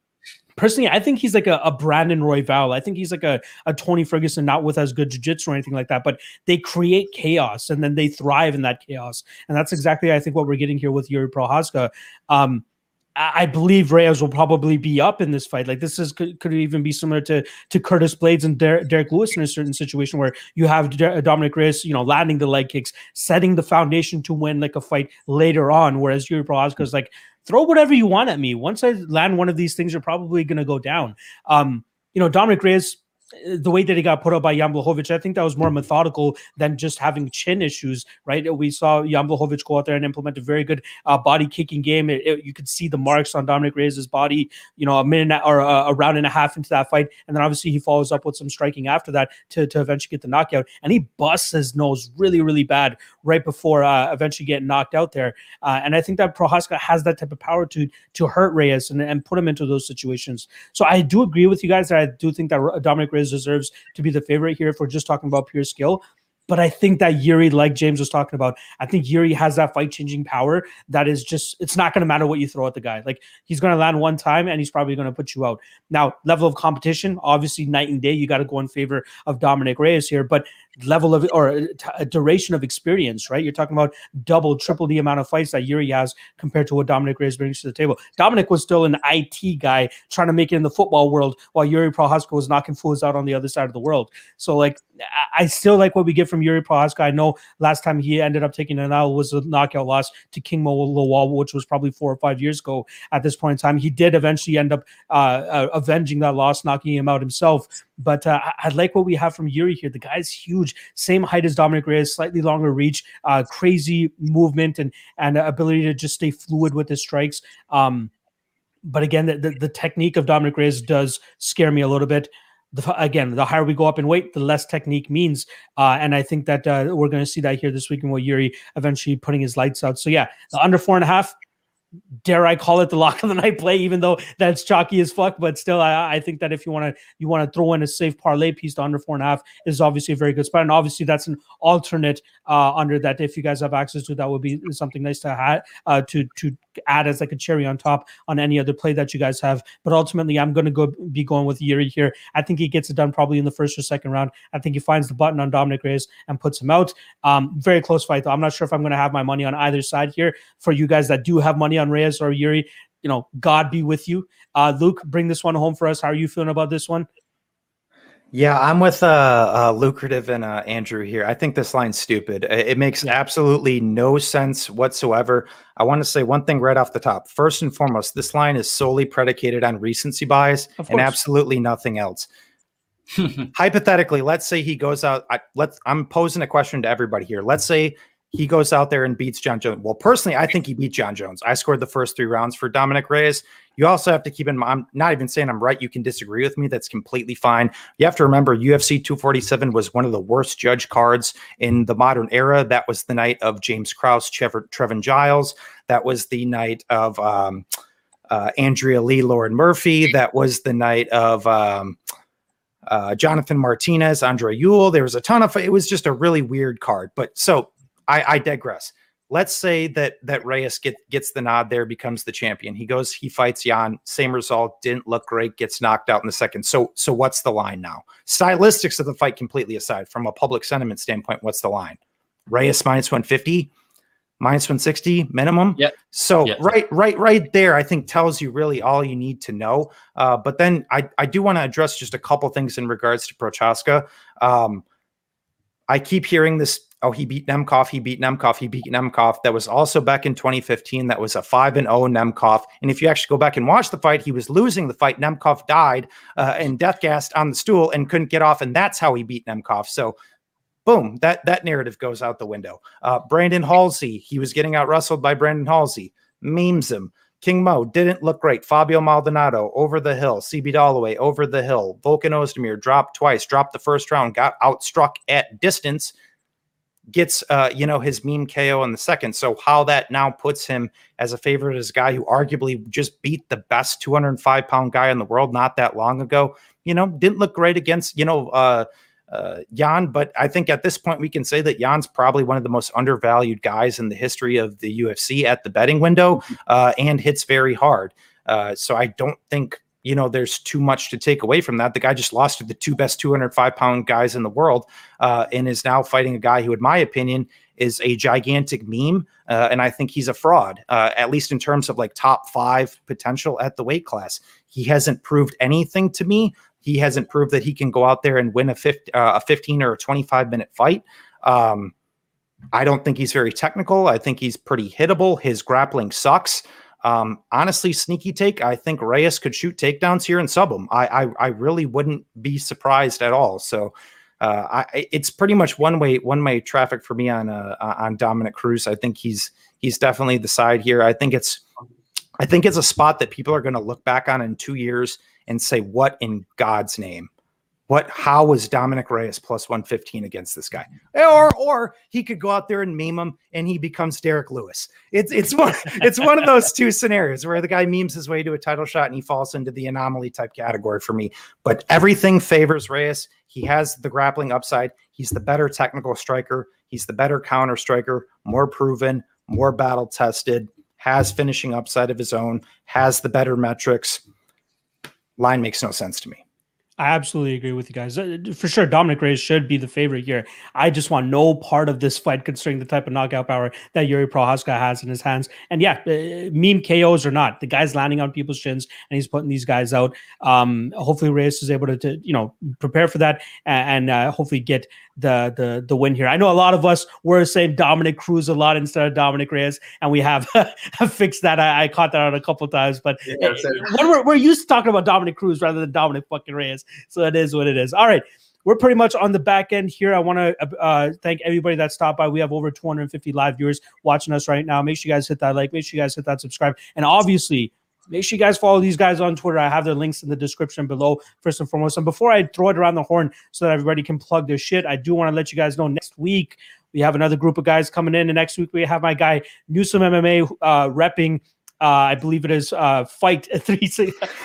[SPEAKER 1] personally, I think he's like a, a Brandon Royval. I think he's like a, a Tony Ferguson, not with as good jiu-jitsu or anything like that, but they create chaos and then they thrive in that chaos. And that's exactly, I think, what we're getting here with Yuri Prochazka. Um, I believe Reyes will probably be up in this fight. Like this is could, could even be similar to to Curtis Blaydes and Der- Derrick Lewis in a certain situation where you have Dominick Reyes, you know, landing the leg kicks, setting the foundation to win like a fight later on. Whereas Yuri Prochazka is like, throw whatever you want at me. Once I land one of these things, you're probably going to go down. Um, you know, Dominick Reyes, the way that he got put up by Jan Blachowicz, I think that was more methodical than just having chin issues, right? We saw Jan Blachowicz go out there and implement a very good uh, body kicking game. It, it- you could see the marks on Dominick Reyes' body, you know, a minute or uh, a round and a half into that fight. And then obviously he follows up with some striking after that to, to eventually get the knockout. And he busts his nose really, really bad right before uh, eventually getting knocked out there. Uh, and I think that Prochazka has that type of power to to hurt Reyes and, and put him into those situations. So I do agree with you guys that I do think that Dominick Reyes deserves to be the favorite here if we're just talking about pure skill. But I think that Yuri, like James was talking about, I think Yuri has that fight changing power that is just, it's not going to matter what you throw at the guy. Like he's going to land one time and he's probably going to put you out. Now, level of competition, obviously night and day, you got to go in favor of Dominick Reyes here, but level of or a, duration of experience, right? You're talking about double, triple the amount of fights that Yuri has compared to what Dominick Reyes brings to the table. Dominick was still an IT guy trying to make it in the football world while Yuri Prochazka was knocking fools out on the other side of the world. So, like, I, still like what we get from Yuri Prochazka. I know last time he ended up taking an L was a knockout loss to King Mo Lawal, which was probably four or five years ago at this point in time. He did eventually end up uh, uh, avenging that loss, knocking him out himself. But uh, I, I like what we have from Yuri here. The guy's huge, same height as Dominick Reyes, slightly longer reach, uh, crazy movement, and and ability to just stay fluid with his strikes. Um, but again, the, the, the technique of Dominick Reyes does scare me a little bit. The, again, the higher we go up in weight, the less technique means. Uh, and I think that uh, we're going to see that here this weekend what Yuri eventually putting his lights out. So yeah, the under four and a half, dare I call it the lock of the night play, even though that's chalky as fuck. But still, I, I think that if you want to you want to throw in a safe parlay piece to under four and a half is obviously a very good spot. And obviously that's an alternate uh, under that if you guys have access to that would be something nice to have uh, to to add as like a cherry on top on any other play that you guys have. But ultimately, I'm going to go be going with Yuri here. I think he gets it done probably in the first or second round. I think he finds the button on Dominick Reyes and puts him out. Um, very close fight though. I'm not sure if I'm going to have my money on either side here. For you guys that do have money on Reyes or Yuri, you know, God be with you. Uh, Luke, bring this one home for us. How are you feeling about this one?
[SPEAKER 2] Yeah, I'm with uh, uh lucrative and uh, Andrew here. I think this line's stupid. It, it makes absolutely no sense whatsoever. I want to say one thing right off the top. First and foremost, this line is solely predicated on recency bias and absolutely nothing else. Hypothetically, let's say he goes out. I, let's. I'm posing a question to everybody here. Let's say he goes out there and beats Jon Jones. Well, personally, I think he beat Jon Jones. I scored the first three rounds for Dominick Reyes. You also have to keep in mind, I'm not even saying I'm right. You can disagree with me. That's completely fine. You have to remember UFC 247 was one of the worst judge cards in the modern era. That was the night of James Krause, Trevor, Trevin Giles. That was the night of um, uh, Andrea Lee, Lauren Murphy. That was the night of um, uh, Jonathan Martinez, Andre Ewell. There was a ton of it was just a really weird card. But so I, I digress. Let's say that that Reyes get, gets the nod there, becomes the champion. He goes, he fights Jan, same result, didn't look great, gets knocked out in the second. So so what's the line now? Stylistics of the fight completely aside, from a public sentiment standpoint, what's the line? Reyes minus 150, minus 160 minimum.
[SPEAKER 3] Yep.
[SPEAKER 2] So
[SPEAKER 3] Yep.
[SPEAKER 2] right, right, right there, I think tells you really all you need to know. Uh, but then I, I do want to address just a couple things in regards to Prochazka. Um, I keep hearing this. Oh, he beat Nemkov. He beat Nemkov. He beat Nemkov. That was also back in 2015. That was a five and zero Nemkov. And if you actually go back and watch the fight, he was losing the fight. Nemkov died uh, and death gassed on the stool and couldn't get off, and that's how he beat Nemkov. So, boom, that that narrative goes out the window. Uh, Brandon Halsey, he was getting out wrestled by Brandon Halsey. Memes him. King Mo didn't look great. Fabio Maldonado over the hill. CB Dollaway over the hill. Volkan Oezdemir dropped twice, dropped the first round, got outstruck at distance, gets uh, you know, his meme KO in the second. So how that now puts him as a favorite as a guy who arguably just beat the best 205 pound guy in the world not that long ago. You know, didn't look great against, you know, uh uh, Jan, but I think at this point we can say that Jan's probably one of the most undervalued guys in the history of the UFC at the betting window, uh, and hits very hard. Uh, so I don't think you know there's too much to take away from that. The guy just lost to the two best 205 pound guys in the world, uh, and is now fighting a guy who, in my opinion, is a gigantic meme, uh, and I think he's a fraud, uh, at least in terms of like top five potential at the weight class. He hasn't proved anything to me. He hasn't proved that he can go out there and win a, 50, uh, a 15 or a 25 minute fight. Um, I don't think he's very technical. I think he's pretty hittable. His grappling sucks. Um, honestly, sneaky take. I think Reyes could shoot takedowns here and sub him. I, I, I really wouldn't be surprised at all. So, uh, I, it's pretty much one way, one way traffic for me on, uh, on Dominick Cruz. I think he's, he's definitely the side here. I think it's, I think it's a spot that people are going to look back on in two years and say, what in God's name? What? How was Dominick Reyes plus 115 against this guy? Mm-hmm. Or or he could go out there and meme him and he becomes Derrick Lewis. It's it's one it's one of those two scenarios where the guy memes his way to a title shot and he falls into the anomaly type category for me. But everything favors Reyes. He has the grappling upside. He's the better technical striker. He's the better counter striker, more proven, more battle tested, has finishing upside of his own, has the better metrics. Line makes no sense to me.
[SPEAKER 1] I absolutely agree with you guys. Uh, For sure, Dominick Reyes should be the favorite here. I just want no part of this fight, considering the type of knockout power that Yuri Prochazka has in his hands. And yeah, uh, meme KOs or not, the guy's landing on people's shins and he's putting these guys out. Um, hopefully, Reyes is able to, to you know prepare for that and, and uh, hopefully get the the the win here. I know a lot of us were saying Dominick Cruz a lot instead of Dominick Reyes, and we have, fixed that. I, I caught that out a couple times, but
[SPEAKER 4] Yeah,
[SPEAKER 1] uh, when we're, we're used to talking about Dominick Cruz rather than Dominick fucking Reyes. So it is what it is. All right. We're pretty much on the back end here. I want to uh, thank everybody that stopped by. We have over 250 live viewers watching us right now. Make sure you guys hit that like. Make sure you guys hit that subscribe. And obviously, make sure you guys follow these guys on Twitter. I have their links in the description below, first and foremost. And before I throw it around the horn so that everybody can plug their shit, I do want to let you guys know next week we have another group of guys coming in. And next week we have my guy Newsome MMA uh, repping uh, I believe it is uh, fight three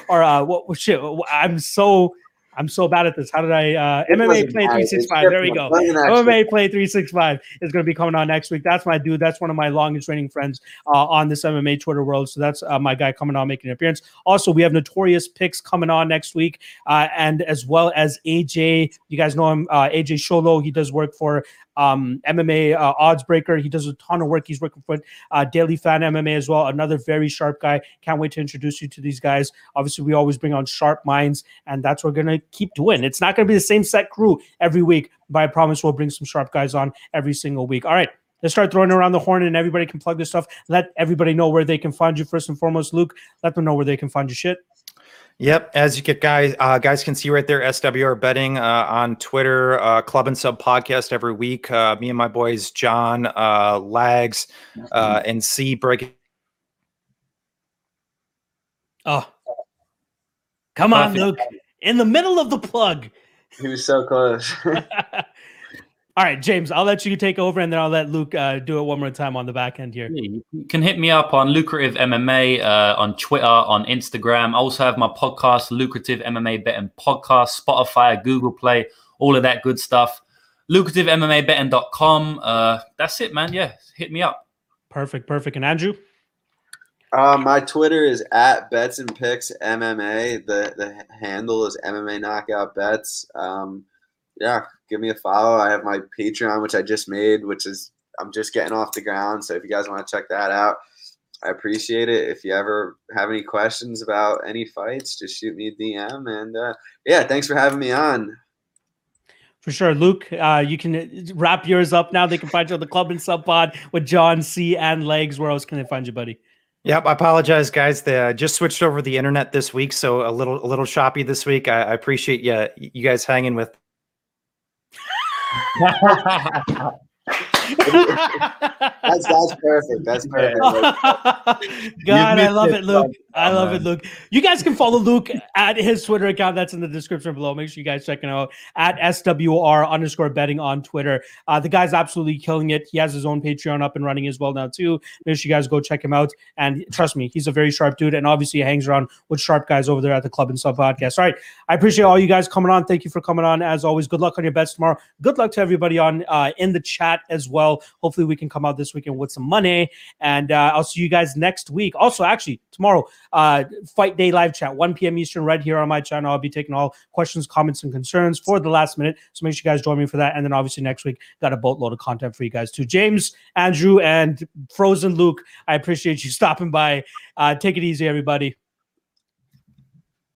[SPEAKER 1] or uh, what shit. I'm so I'm so bad at this. How did I uh, MMA play three six five? There we go. MMA play three six five is going to be coming on next week. That's my dude. That's one of my longest training friends uh, on this MMA Twitter world. So that's uh, my guy coming on making an appearance. Also, we have Notorious Picks coming on next week, uh, and as well as AJ. You guys know him, uh, AJ Sholo. He does work for um, MMA uh, Odds Breaker. He does a ton of work. He's working for uh, Daily Fan MMA as well. Another very sharp guy. Can't wait to introduce you to these guys. Obviously, we always bring on sharp minds, and that's what we're gonna keep doing. It's not gonna be the same set crew every week, but I promise we'll bring some sharp guys on every single week. All right. Let's start throwing around the horn and everybody can plug this stuff. Let everybody know where they can find you first and foremost. Luke, let them know where they can find your shit.
[SPEAKER 2] Yep, as you get guys, uh, guys can see right there, SWR betting uh, on Twitter, uh, Club and Sub podcast every week. Uh, me and my boys John, uh, Lags, uh, and C break.
[SPEAKER 1] Oh, come on, Luke. In the middle of the plug.
[SPEAKER 4] He was so close.
[SPEAKER 1] All right, James, I'll let you take over and then I'll let Luke uh, do it one more time on the back end here.
[SPEAKER 3] You can hit me up on Lucrative MMA uh, on Twitter, on Instagram. I also have my podcast, Lucrative MMA Betting Podcast, Spotify, Google Play, all of that good stuff. LucrativeMMABetting.com. Uh, that's it, man. Yeah, hit me up.
[SPEAKER 1] Perfect, perfect. And Andrew?
[SPEAKER 4] Uh, my Twitter is at Bets and Picks MMA. The the handle is MMA Knockout Bets. Um, yeah, give me a follow. I have my Patreon, which I just made, which is I'm just getting off the ground. So if you guys want to check that out, I appreciate it. If you ever have any questions about any fights, just shoot me a DM. And uh, yeah, thanks for having me on.
[SPEAKER 1] For sure. Luke, uh, you can wrap yours up now. They can find you on the Club and Sub Pod with John C. and Legs. Where else can they find you, buddy?
[SPEAKER 2] Yep, I apologize, guys. They uh, just switched over the internet this week, so a little a little choppy this week. I, I appreciate you you guys hanging with.
[SPEAKER 4] That's that's perfect. That's perfect.
[SPEAKER 1] God, I love
[SPEAKER 3] it,
[SPEAKER 1] Luke. I love it, Luke. You guys can follow Luke at his Twitter account. That's in the description below. Make sure you guys check it out at SWR underscore betting on Twitter. Uh, the guy's absolutely killing it. He has his own Patreon up and running as well now, too. Make sure you guys go check him out. And trust me, he's a very sharp dude. And obviously, he hangs around with sharp guys over there at the Club and Sub podcast. All right. I appreciate all you guys coming on. Thank you for coming on. As always, good luck on your bets tomorrow. Good luck to everybody on uh, in the chat as well. Hopefully, we can come out this weekend with some money. And uh, I'll see you guys next week. Also, actually, tomorrow, uh, Fight Day live chat, 1 p.m. Eastern, right here on my channel. I'll be taking all questions, comments, and concerns for the last minute. So make sure you guys join me for that. And then obviously next week, got a boatload of content for you guys too. James, Andrew, and Frozen Luke, I appreciate you stopping by. Uh, take it easy, everybody.